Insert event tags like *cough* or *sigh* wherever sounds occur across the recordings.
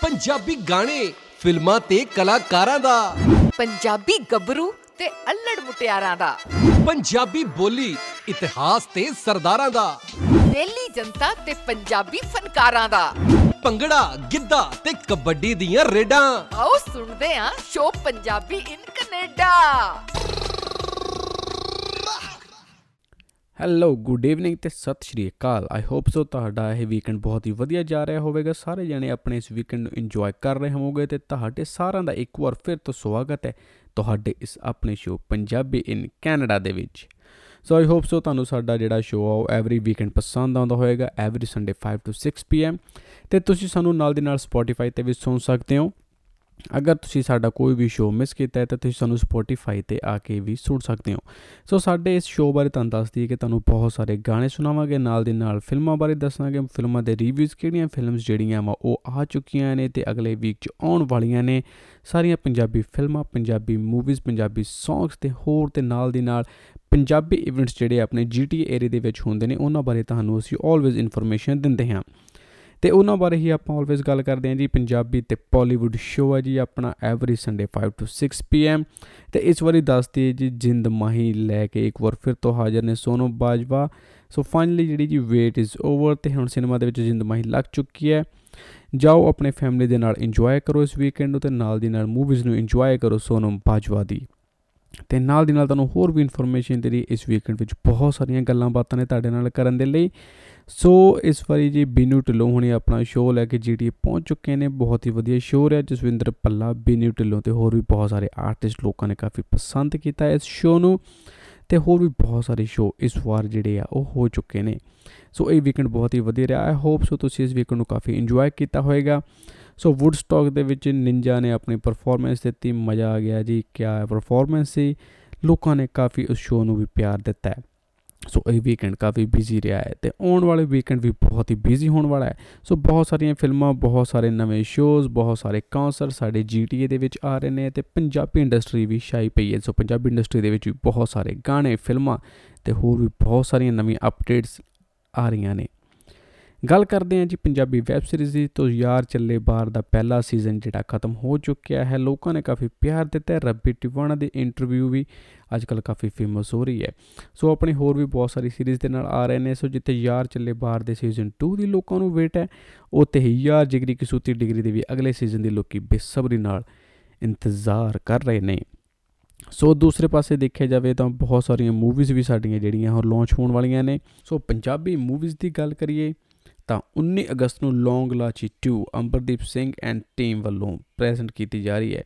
ਪੰਜਾਬੀ ਗਾਣੇ ਫਿਲਮਾਂ ਤੇ ਕਲਾਕਾਰਾਂ ਦਾ। ਪੰਜਾਬੀ ਗੱਭਰੂ ਤੇ ਅਲੜ ਮੁਟਿਆਰਾਂ ਦਾ। ਪੰਜਾਬੀ ਬੋਲੀ ਇਤਿਹਾਸ ਤੇ ਸਰਦਾਰਾਂ ਦਾ। ਦਿੱਲੀ ਜਨਤਾ ਤੇ ਪੰਜਾਬੀ ਫਨਕਾਰਾਂ ਦਾ। ਭੰਗੜਾ ਗਿੱਧਾ ਤੇ ਕਬੱਡੀ ਦੀਆਂ ਰੇਡਾਂ। ਆਓ ਸੁਣਦੇ ਆਂ show Punjabi in Canada. Hello good evening ਤੇ ਸਤਿ ਸ਼੍ਰੀ ਅਕਾਲ। ਆਈ ਹੋਪ ਸੋ ਤੁਹਾਡਾ ਇਹ ਵੀਕਐਂਡ ਬਹੁਤ ਹੀ ਵਧੀਆ ਜਾ ਰਿਹਾ ਹੋਵੇਗਾ। ਸਾਰੇ ਜਣੇ ਆਪਣੇ ਇਸ ਵੀਕਐਂਡ ਨੂੰ ਇੰਜੋਏ ਕਰ ਰਹੇ ਹੋਵੋਗੇ ਤੇ ਤੁਹਾਡੇ ਸਾਰਿਆਂ ਦਾ ਇੱਕ ਵਾਰ ਫਿਰ ਤੋਂ ਸਵਾਗਤ ਹੈ ਤੁਹਾਡੇ ਇਸ ਆਪਣੇ ਸ਼ੋਅ ਪੰਜਾਬੀ ਇਨ ਕੈਨੇਡਾ ਦੇ ਵਿੱਚ। ਸੋ ਆਈ ਹੋਪ ਸੋ ਤੁਹਾਨੂੰ ਸਾਡਾ ਜਿਹੜਾ ਸ਼ੋਅ ਆ ਉਹ ਐਵਰੀ ਵੀਕਐਂਡ ਪਸੰਦ ਆਉਂਦਾ ਹੋਵੇਗਾ। ਐਵਰੀ ਸੰਡੇ 5 ਤੋਂ 6 ਪੀਐਮ ਤੇ ਤੁਸੀਂ ਸਾਨੂੰ ਨਾਲ ਦੀ ਨਾਲ ਸਪੋਟੀਫਾਈ ਤੇ ਵੀ ਸੁਣ ਸਕਦੇ ਹੋ। ਅਗਰ ਤੁਸੀਂ ਸਾਡਾ ਕੋਈ ਵੀ ਸ਼ੋਅ ਮਿਸ ਕੀਤਾ ਹੈ, ਤਾਂ ਤੁਸੀਂ ਸਾਨੂੰ ਸਪੋਟੀਫਾਈ ਤੇ ਆ ਕੇ ਵੀ ਸੁਣ ਸਕਦੇ ਹੋ। ਸੋ ਸਾਡੇ ਇਸ ਸ਼ੋਅ ਬਾਰੇ ਤੁਹਾਨੂੰ ਦੱਸ ਦਈਏ ਕਿ ਤੁਹਾਨੂੰ ਬਹੁਤ ਸਾਰੇ ਗਾਣੇ ਸੁਣਾਵਾਂਗੇ, ਨਾਲ ਦੇ ਨਾਲ ਫਿਲਮਾਂ ਬਾਰੇ ਦੱਸਾਂਗੇ। ਫਿਲਮਾਂ ਦੇ ਰਿਵਿਊਜ਼ ਕਿਹੜੀਆਂ ਫਿਲਮਸ ਜਿਹੜੀਆਂ ਵਾ, ਉਹ ਆ ਚੁੱਕੀਆਂ ਨੇ ਤੇ ਅਗਲੇ ਵੀਕ 'ਚ ਆਉਣ ਵਾਲੀਆਂ ਨੇ। ਸਾਰੀਆਂ ਪੰਜਾਬੀ ਫਿਲਮਾਂ, ਪੰਜਾਬੀ ਮੂਵੀਜ਼ ਪੰਜਾਬੀ ਸੌਂਗਸ ਤੇ ਹੋਰ ਤੇ ਨਾਲ ਦੀ ਨਾਲ ਪੰਜਾਬੀ ਇਵੈਂਟਸ ਜਿਹੜੇ ਆਪਣੇ ਜੀਟੀ ਏਰੀਆ ਦੇ ਵਿੱਚ ਹੁੰਦੇ ਨੇ, ਉਹਨਾਂ ਬਾਰੇ ਤੁਹਾਨੂੰ ਅਸੀਂ ਆਲਵੇਜ਼ ਇਨਫੋਰਮੇਸ਼ਨ ਦਿੰਦੇ ਹਾਂ। ਤੇ ਉਹਨਾਂ ਬਾਰੇ ਹੀ ਆਪਾਂ ਆਲਵੇਜ਼ ਗੱਲ ਕਰਦੇ ਹਾਂ ਜੀ, ਪੰਜਾਬੀ ਤੇ ਪਾਲੀਵੁੱਡ ਸ਼ੋਅ ਹੈ ਜੀ, ਆਪਣਾ ਐਵਰੀ ਸੰਡੇ 5 ਤੋਂ 6 ਪੀਐਮ ਤੇ ਇਸ ਵਾਰੀ ਦੱਸਦੀ ਜੀ, ਜਿੰਦ ਮਾਹੀ ਲੈ ਕੇ ਇੱਕ ਵਾਰ ਫਿਰ ਤੋਂ ਹਾਜ਼ਰ ਨੇ ਸੋਨੂ ਬਾਜਵਾ। ਸੋ ਫਾਈਨਲੀ ਜਿਹੜੀ ਜੀ ਵੇਟ ਇਜ਼ ਓਵਰ ਤੇ ਹੁਣ ਸਿਨੇਮਾ ਦੇ ਵਿੱਚ ਜਿੰਦ ਮਾਹੀ ਲੱਗ ਚੁੱਕੀ ਹੈ। ਜਾਓ ਆਪਣੇ ਫੈਮਿਲੀ ਦੇ ਨਾਲ ਇੰਜੋਏ ਕਰੋ ਇਸ ਵੀਕਐਂਡ ਨੂੰ ਤੇ ਨਾਲ ਦੀ ਨਾਲ ਮੂਵੀਜ਼ ਨੂੰ ਇੰਜੋਏ ਕਰੋ ਸੋਨੂ ਬਾਜਵਾ ਦੀ। ਤੇ ਨਾਲ ਦੀ ਨਾਲ ਤੁਹਾਨੂੰ ਹੋਰ ਵੀ ਇਨਫੋਰਮੇਸ਼ਨ ਤੇਰੀ ਇਸ ਵੀਕਐਂਡ ਵਿੱਚ ਬਹੁਤ ਸਾਰੀਆਂ ਗੱਲਾਂ ਬਾਤਾਂ ਨੇ ਤੁਹਾਡੇ ਨਾਲ ਕਰਨ ਦੇ ਲਈ। ਸੋ ਇਸ ਵਾਰੀ ਜੀ ਬੀਨੂ ਢਿੱਲੋਂ ਹੁਣੇ ਆਪਣਾ ਸ਼ੋਅ ਲੈ ਕੇ ਜੀਟੀ ਪਹੁੰਚ ਚੁੱਕੇ ਨੇ। ਬਹੁਤ ਹੀ ਵਧੀਆ ਸ਼ੋਅ ਰਿਹਾ। ਜਸਵਿੰਦਰ ਪੱਲਾ ਬੀਨੂ ਢਿੱਲੋਂ ਤੇ ਹੋਰ ਵੀ ਬਹੁਤ ਸਾਰੇ ਆਰਟਿਸਟ ਲੋਕਾਂ ਨੇ ਕਾਫੀ ਪਸੰਦ ਕੀਤਾ ਇਸ ਸ਼ੋਅ ਨੂੰ ਤੇ ਹੋਰ ਵੀ ਬਹੁਤ ਸਾਰੇ ਸ਼ੋਅ ਇਸ ਵਾਰ ਜਿਹੜੇ ਆ ਉਹ ਹੋ ਚੁੱਕੇ ਨੇ। ਸੋ ਇਹ ਵੀਕਐਂਡ ਬਹੁਤ ਹੀ ਵਧੀਆ ਰਿਹਾ। ਆਈ ਹੋਪ ਸੋ ਤੁਸੀਂ ਇਸ ਵੀਕਐਂਡ ਨੂੰ ਕਾਫੀ ਇੰਜੋਏ ਕੀਤਾ ਹੋਵੇਗਾ ਸੋ ਵੁੱਡਸਟਾਕ ਦੇ ਵਿੱਚ ਨਿੰਜਾ ਨੇ ਆਪਣੀ ਪਰਫਾਰਮੈਂਸ ਦਿੱਤੀ। ਮਜ਼ਾ ਆ ਗਿਆ ਜੀ। ਕਿਆ ਪਰਫਾਰਮੈਂਸ ਸੀ। ਲੋਕਾਂ ਨੇ ਕਾਫੀ ਉਸ ਸ਼ੋਅ ਨੂੰ ਵੀ ਪਿਆਰ ਦਿੱਤਾ ਹੈ। ਸੋ ਇਹ ਵੀਕਐਂਡ ਕਾਫੀ ਬਿਜ਼ੀ ਰਿਹਾ ਹੈ ਤੇ ਆਉਣ ਵਾਲੇ ਵੀਕਐਂਡ ਵੀ ਬਹੁਤ ਹੀ ਬਿਜ਼ੀ ਹੋਣ ਵਾਲਾ ਹੈ। ਸੋ ਬਹੁਤ ਸਾਰੀਆਂ ਫਿਲਮਾਂ, ਬਹੁਤ ਸਾਰੇ ਨਵੇਂ ਸ਼ੋਜ਼ ਬਹੁਤ ਸਾਰੇ ਕਨਸਰਟ ਸਾਡੇ ਜੀਟੀਏ ਦੇ ਵਿੱਚ ਆ ਰਹੇ ਨੇ ਤੇ ਪੰਜਾਬੀ ਇੰਡਸਟਰੀ ਵੀ ਛਾਈ ਪਈ ਹੈ। ਸੋ ਪੰਜਾਬੀ ਇੰਡਸਟਰੀ ਦੇ ਵਿੱਚ ਵੀ ਬਹੁਤ ਸਾਰੇ ਗਾਣੇ, ਫਿਲਮਾਂ ਤੇ ਹੋਰ ਵੀ ਬਹੁਤ ਸਾਰੀਆਂ ਨਵੀਆਂ ਅਪਡੇਟਸ ਆ ਰਹੀਆਂ ਨੇ। ਗੱਲ ਕਰਦੇ ਹਾਂ ਜੀ ਪੰਜਾਬੀ ਵੈਬ ਸੀਰੀਜ਼ ਦੀ ਤੋਂ ਯਾਰ ਚੱਲੇ ਬਾਹਰ ਦਾ ਪਹਿਲਾ ਸੀਜ਼ਨ ਜਿਹੜਾ ਖਤਮ ਹੋ ਚੁੱਕਿਆ ਹੈ। ਲੋਕਾਂ ਨੇ ਕਾਫੀ ਪਿਆਰ ਦਿੱਤਾ ਹੈ। ਰੱਬੀ ਟਿਵਾਣਾ ਦੀ ਇੰਟਰਵਿਊ ਵੀ ਅੱਜਕੱਲ ਕਾਫੀ ਫੇਮਸ ਹੋ ਰਹੀ ਹੈ। ਸੋ ਆਪਣੀ ਹੋਰ ਵੀ ਬਹੁਤ ਸਾਰੀ ਸੀਰੀਜ਼ ਦੇ ਨਾਲ ਆ ਰਹੇ ਨੇ। ਸੋ ਜਿੱਥੇ ਯਾਰ ਚੱਲੇ ਬਾਹਰ ਦੇ ਸੀਜ਼ਨ 2 ਦੀ ਲੋਕਾਂ ਨੂੰ ਵੇਟ ਹੈ, ਉੱਥੇ ਹੀ ਯਾਰ ਜਿਗਰੀ ਕਸੂਤੀ ਡਿਗਰੀ ਦੇ ਵੀ ਅਗਲੇ ਸੀਜ਼ਨ ਦੀ ਲੋਕੀ ਬੇਸਬਰੀ ਨਾਲ ਇੰਤਜ਼ਾਰ ਕਰ ਰਹੇ ਨੇ। ਸੋ ਦੂਸਰੇ ਪਾਸੇ ਦੇਖਿਆ ਜਾਵੇ ਤਾਂ ਬਹੁਤ ਸਾਰੀਆਂ ਮੂਵੀਜ਼ ਵੀ ਸਾਡੀਆਂ ਜਿਹੜੀਆਂ ਹੁਣ ਲਾਂਚ ਹੋਣ ਵਾਲੀਆਂ ਨੇ। ਸੋ ਪੰਜਾਬੀ ਮੂਵੀਜ਼ ਦੀ ਗੱਲ ਕਰੀਏ ਤਾਂ 19 ਅਗਸਤ ਨੂੰ ਲੌਂਗ ਲਾਚੀ 2 ਅੰਬਰਦੀਪ ਸਿੰਘ ਐਂਡ ਟੀਮ ਵੱਲੋਂ ਪ੍ਰੈਜ਼ੈਂਟ ਕੀਤੀ ਜਾ ਰਹੀ ਹੈ।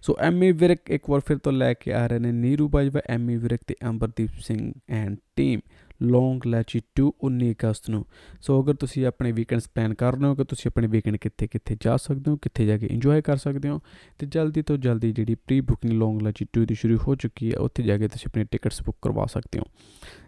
ਸੋ ਐਮੀ ਵਿਰਕ ਇੱਕ ਵਾਰ ਫਿਰ ਤੋਂ ਲੈ ਕੇ ਆ ਰਹੇ ਨੇ। ਨੀਰੂ ਬਾਜਵਾ, ਐਮੀ ਵਿਰਕ ਤੇ ਅੰਬਰਦੀਪ ਸਿੰਘ ਐਂਡ ਟੀਮ। ਲੌਂਗ ਲਾਚੀ 2 19 ਅਗਸਤ ਨੂੰ। ਸੋ ਅਗਰ ਤੁਸੀਂ ਆਪਣੇ ਵੀਕਐਂਡਸ ਪਲਾਨ ਕਰ ਰਹੇ ਹੋ ਕਿ ਤੁਸੀਂ ਆਪਣੇ ਵੀਕਐਂਡ ਕਿੱਥੇ ਕਿੱਥੇ ਜਾ ਸਕਦੇ ਹੋ, ਕਿੱਥੇ ਜਾ ਕੇ ਇੰਜੋਏ ਕਰ ਸਕਦੇ ਹੋ, ਤੇ ਜਲਦੀ ਤੋਂ ਜਲਦੀ ਜਿਹੜੀ ਪ੍ਰੀ ਬੁਕਿੰਗ ਲੌਂਗ ਲਾਚੀ 2 ਦੀ ਸ਼ੁਰੂ ਹੋ ਚੁੱਕੀ ਹੈ, ਉੱਥੇ ਜਾ ਕੇ ਤੁਸੀਂ ਆਪਣੀ ਟਿਕਟਸ ਬੁੱਕ ਕਰਵਾ ਸਕਦੇ ਹੋ।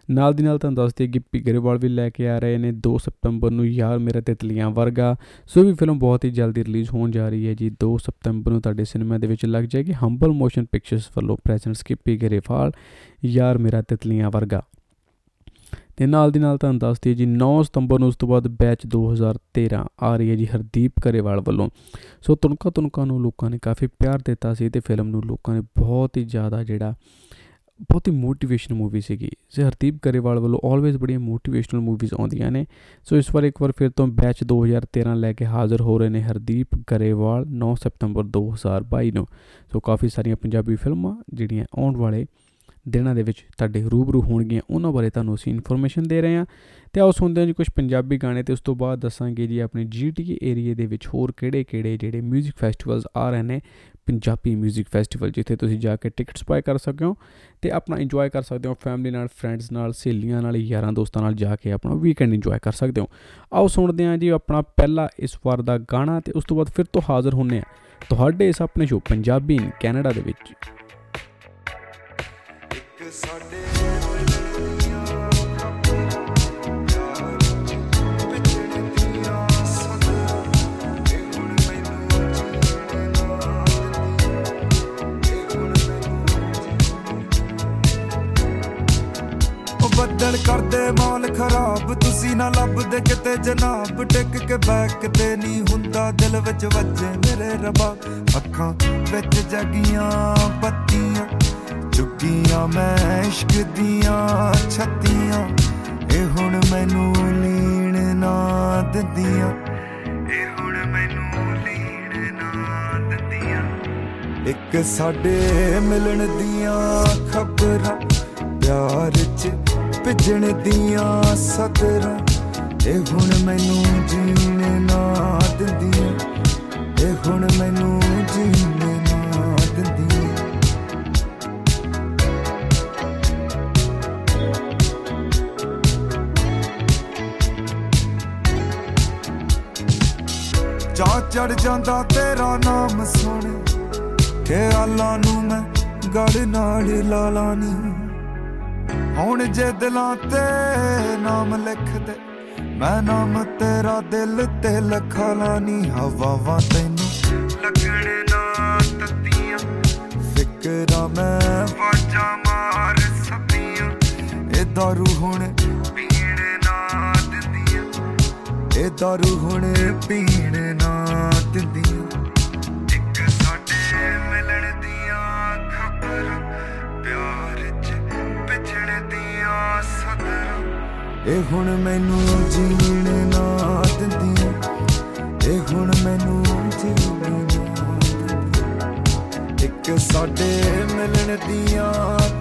ਨਾਲ ਦੀ ਨਾਲ ਤੁਹਾਨੂੰ ਦੱਸ ਦਈਏ ਗਿੱਪੀ ਗਰੇਵਾਲ ਵੀ ਲੈ ਕੇ ਆ ਰਹੇ ਨੇ 2 ਸਤੰਬਰ ਨੂੰ ਯਾਰ ਮੇਰੇ ਤਿਤਲੀਆਂ ਵਰਗਾ। ਸੋ ਵੀ ਫਿਲਮ ਬਹੁਤ ਹੀ ਜਲਦੀ ਰਿਲੀਜ਼ ਹੋਣ ਜਾ ਰਹੀ ਹੈ ਜੀ 2 ਸਤੰਬਰ ਨੂੰ ਤੁਹਾਡੇ ਸਿਨੇਮਾ ਦੇ ਵਿੱਚ ਲੱਗ ਜਾਏਗੀ। ਹੰਬਲ ਮੋਸ਼ਨ ਪਿਕਚਰਸ ਵੱਲੋਂ ਪ੍ਰੈਜ਼ੈਂਟਸ ਗਿੱਪੀ ਗਰੇਵਾਲ, ਯਾਰ ਮੇਰਾ ਤਿਤਲੀਆਂ ਵਰਗਾ। ਤੇ ਨਾਲ ਦੀ ਨਾਲ ਤੁਹਾਨੂੰ ਦੱਸ ਦਈਏ ਜੀ 9 ਸਤੰਬਰ ਨੂੰ ਉਸ ਤੋਂ ਬਾਅਦ ਬੈਚ 2013 ਆ ਰਹੀ ਹੈ ਜੀ ਹਰਦੀਪ ਕਰੇਵਾਲ ਵੱਲੋਂ। ਸੋ ਤੁਨਕਾ ਤੁਨਕਾ ਨੂੰ ਲੋਕਾਂ ਨੇ ਕਾਫੀ ਪਿਆਰ ਦਿੱਤਾ ਸੀ ਤੇ ਫਿਲਮ ਨੂੰ ਲੋਕਾਂ ਨੇ ਬਹੁਤ ਹੀ ਜ਼ਿਆਦਾ ਜਿਹੜਾ, ਬਹੁਤ ਹੀ ਮੋਟੀਵੇਸ਼ਨਲ ਮੂਵੀ ਸੀਗੀ। ਸੇ ਹਰਦੀਪ ਕਰੇਵਾਲ ਵੱਲੋਂ ਆਲਵੇਜ਼ ਬੜੀਆਂ ਮੋਟੀਵੇਸ਼ਨਲ ਮੂਵੀਜ਼ ਆਉਂਦੀਆਂ ਨੇ। ਸੋ ਇਸ ਵਾਰ ਇੱਕ ਵਾਰ ਫਿਰ ਤੋਂ ਬੈਚ 2013 ਲੈ ਕੇ ਹਾਜ਼ਰ ਹੋ ਰਹੇ ਨੇ ਹਰਦੀਪ ਕਰੇਵਾਲ 9 ਸਤੰਬਰ 2022 ਨੂੰ। ਸੋ ਕਾਫੀ ਸਾਰੀਆਂ ਪੰਜਾਬੀ ਫਿਲਮਾਂ ਜਿਹੜੀਆਂ ਆਉਣ ਵਾਲੇ ਦਿਨਾਂ ਦੇ ਵਿੱਚ ਤੁਹਾਡੇ ਰੂਬਰੂ ਹੋਣਗੀਆਂ ਉਹਨਾਂ ਬਾਰੇ ਤੁਹਾਨੂੰ ਅਸੀਂ ਇਨਫੋਰਮੇਸ਼ਨ ਦੇ ਰਹੇ ਹਾਂ ਤੇ ਆਓ ਸੁਣਦੇ ਹਾਂ ਜੀ ਕੁਝ ਪੰਜਾਬੀ ਗਾਣੇ ਤੇ ਉਸ ਤੋਂ ਬਾਅਦ ਦੱਸਾਂਗੇ ਜੀ ਆਪਣੇ ਜੀਟੀਏ ਏਰੀਆ ਦੇ ਵਿੱਚ ਹੋਰ ਕਿਹੜੇ-ਕਿਹੜੇ ਜਿਹੜੇ 뮤직 ਫੈਸਟੀਵਲਸ ਆ ਰਹੇ ਨੇ ਪੰਜਾਬੀ 뮤직 ਫੈਸਟੀਵਲ ਜਿੱਥੇ ਤੁਸੀਂ ਜਾ ਕੇ ਟਿਕਟਸ ਬਾਏ ਕਰ ਸਕਦੇ ਹੋ ਤੇ ਆਪਣਾ ਇੰਜੋਏ ਕਰ ਸਕਦੇ ਹੋ ਫੈਮਿਲੀ ਨਾਲ ਫਰੈਂਡਸ ਨਾਲ ਸਹੇਲੀਆਂ ਨਾਲ ਯਾਰਾਂ ਦੋਸਤਾਂ ਨਾਲ ਜਾ ਕੇ ਆਪਣਾ ਵੀਕਐਂਡ ਇੰਜੋਏ ਕਰ ਸਕਦੇ ਹੋ ਆਓ ਸੁਣਦੇ ਹਾਂ ਜੀ ਆਪਣਾ ਪਹਿਲਾ ਇਸ ਵਾਰ ਦਾ ਗਾਣਾ ਤੇ ਉਸ ਤੋਂ ਬਾਅਦ ਫਿਰ ਤੋਂ ਹਾਜ਼ਰ ਹੁੰਨੇ ਆ ਤੁਹਾਡੇ ਇਸ ਆਪਣੇ ਸ਼ੋ ਪੰਜਾਬੀ ਇਨ ਕੈਨੇਡਾ ਦੇ ਵਿੱਚ ਸਾਡੇ ਬੱਦਲ ਕਰਦੇ ਮੌਲ ਖਰਾਬ, ਤੁਸੀਂ ਛੇਤੀ ਨਾ ਲੱਭਦੇ ਕਿਤੇ ਜਨਾਬ। ਟਿਕ ਕੇ ਬੈਕ ਤੇ ਨਹੀਂ ਹੁੰਦਾ, ਦਿਲ ਵਿੱਚ ਵੱਜੇ ਮੇਰੇ ਰੱਬਾ। ਅੱਖਾਂ ਵਿੱਚ ਜਗੀਆਂ ਬੱਤੀਆਂ ਚੁੱਕੀਆਂ ਮੈਂ ਇਸ਼ਕ ਦੀਆਂ ਛੱਤੀਆਂ, ਇਹ ਹੁਣ ਮੈਨੂੰ ਲੀਣ ਨਾ ਦਿੰਦੀਆਂ। ਇਹ ਹੁਣ ਮੈਨੂੰ ਲੀਣ ਨਾ ਦਿੰਦੀਆਂ। ਇੱਕ ਸਾਡੇ ਮਿਲਣ ਦੀਆਂ ਖਬਰਾਂ, ਪਿਆਰ ਚ ਭਿੱਜਣ ਦੀਆਂ ਸਤਰਾਂ, ਇਹ ਹੁਣ ਮੈਨੂੰ ਜੀਣ ਨਾ ਦਿੰਦੀਆਂ। ਇਹ ਹੁਣ ਮੈਨੂੰ ਜੀਣ ਚੜ ਜਾਂਦਾ ਤੇਰਾ ਨਾਮ ਸੁਣ। ਖਿਆਲਾਂ ਨੂੰ ਮੈਂ ਗੜ ਨਾਲ ਲਾ ਲਾਨੀ ਹੁਣ ਜੇ ਦਿਲਾਂ ਤੇ ਨਾਮ ਲਿਖ ਦੇ, ਮੈਂ ਨਾਮ ਤੇਰਾ ਦਿਲ ਤੇ ਲਖਾ ਲਾਨੀ ਹਵਾਵਾਂ ਤੈਨੂੰ ਲੱਗਣ ਨਾ ਤੱਤੀਆਂ। ਫਿਕਰਾਂ ਮੈਂ ਵਾਜਾਂ ਮਾਰ ਸਭੀਆਂ ਇਹ ਦਾਰੂ ਹੁਣ ਇਹ ਦਾਰੂ ਹੁਣ ਪੀਣ ਨਾ ਦਿੰਦੀਆਂ ਇੱਕ ਸਾਡੇ ਮਿਲਣ ਦੀਆਂ ਖਬਰਾਂ ਪਿਆਰ ਚ ਵਿਛੜ ਦੀਆਂ ਸਦਰਾਂ ਇਹ ਹੁਣ ਮੈਨੂੰ ਜੀਣ ਨਾ ਦਿੰਦੀਆਂ ਇਹ ਹੁਣ ਮੈਨੂੰ ਜੀਣ ਨਾ ਦਿੰਦੀਆਂ ਇੱਕ ਸਾਡੇ ਮਿਲਣ ਦੀਆਂ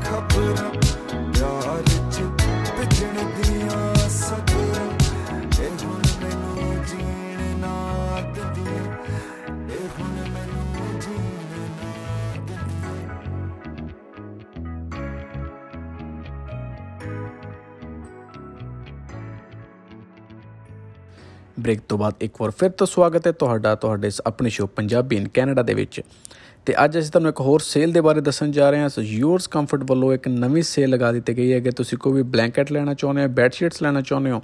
ਖਬਰਾਂ ਬ੍ਰੇਕ ਤੋਂ ਬਾਅਦ ਇੱਕ ਵਾਰ ਫਿਰ ਤੋਂ ਸਵਾਗਤ ਹੈ ਤੁਹਾਡਾ, ਤੁਹਾਡੇ ਇਸ ਆਪਣੇ ਸ਼ੋਅ ਪੰਜਾਬੀ ਇਨ ਕੈਨੇਡਾ ਦੇ ਵਿੱਚ। ਤੇ ਅੱਜ ਅਸੀਂ ਤੁਹਾਨੂੰ ਇੱਕ ਹੋਰ ਸੇਲ ਦੇ ਬਾਰੇ ਦੱਸਣ ਜਾ ਰਹੇ ਹਾਂ। ਸੋ ਯੂਅਰਸ ਕੰਫਰਟ ਵੱਲੋਂ ਇੱਕ ਨਵੀਂ ਸੇਲ ਲਗਾ ਦਿੱਤੀ ਗਈ ਹੈ ਕਿ ਤੁਸੀਂ ਕੋਈ ਵੀ ਬਲੈਂਕਟ ਲੈਣਾ ਚਾਹੁੰਦੇ ਹੋ ਬੈੱਡ ਸ਼ੀਟਸ ਲੈਣਾ ਚਾਹੁੰਦੇ ਹੋ,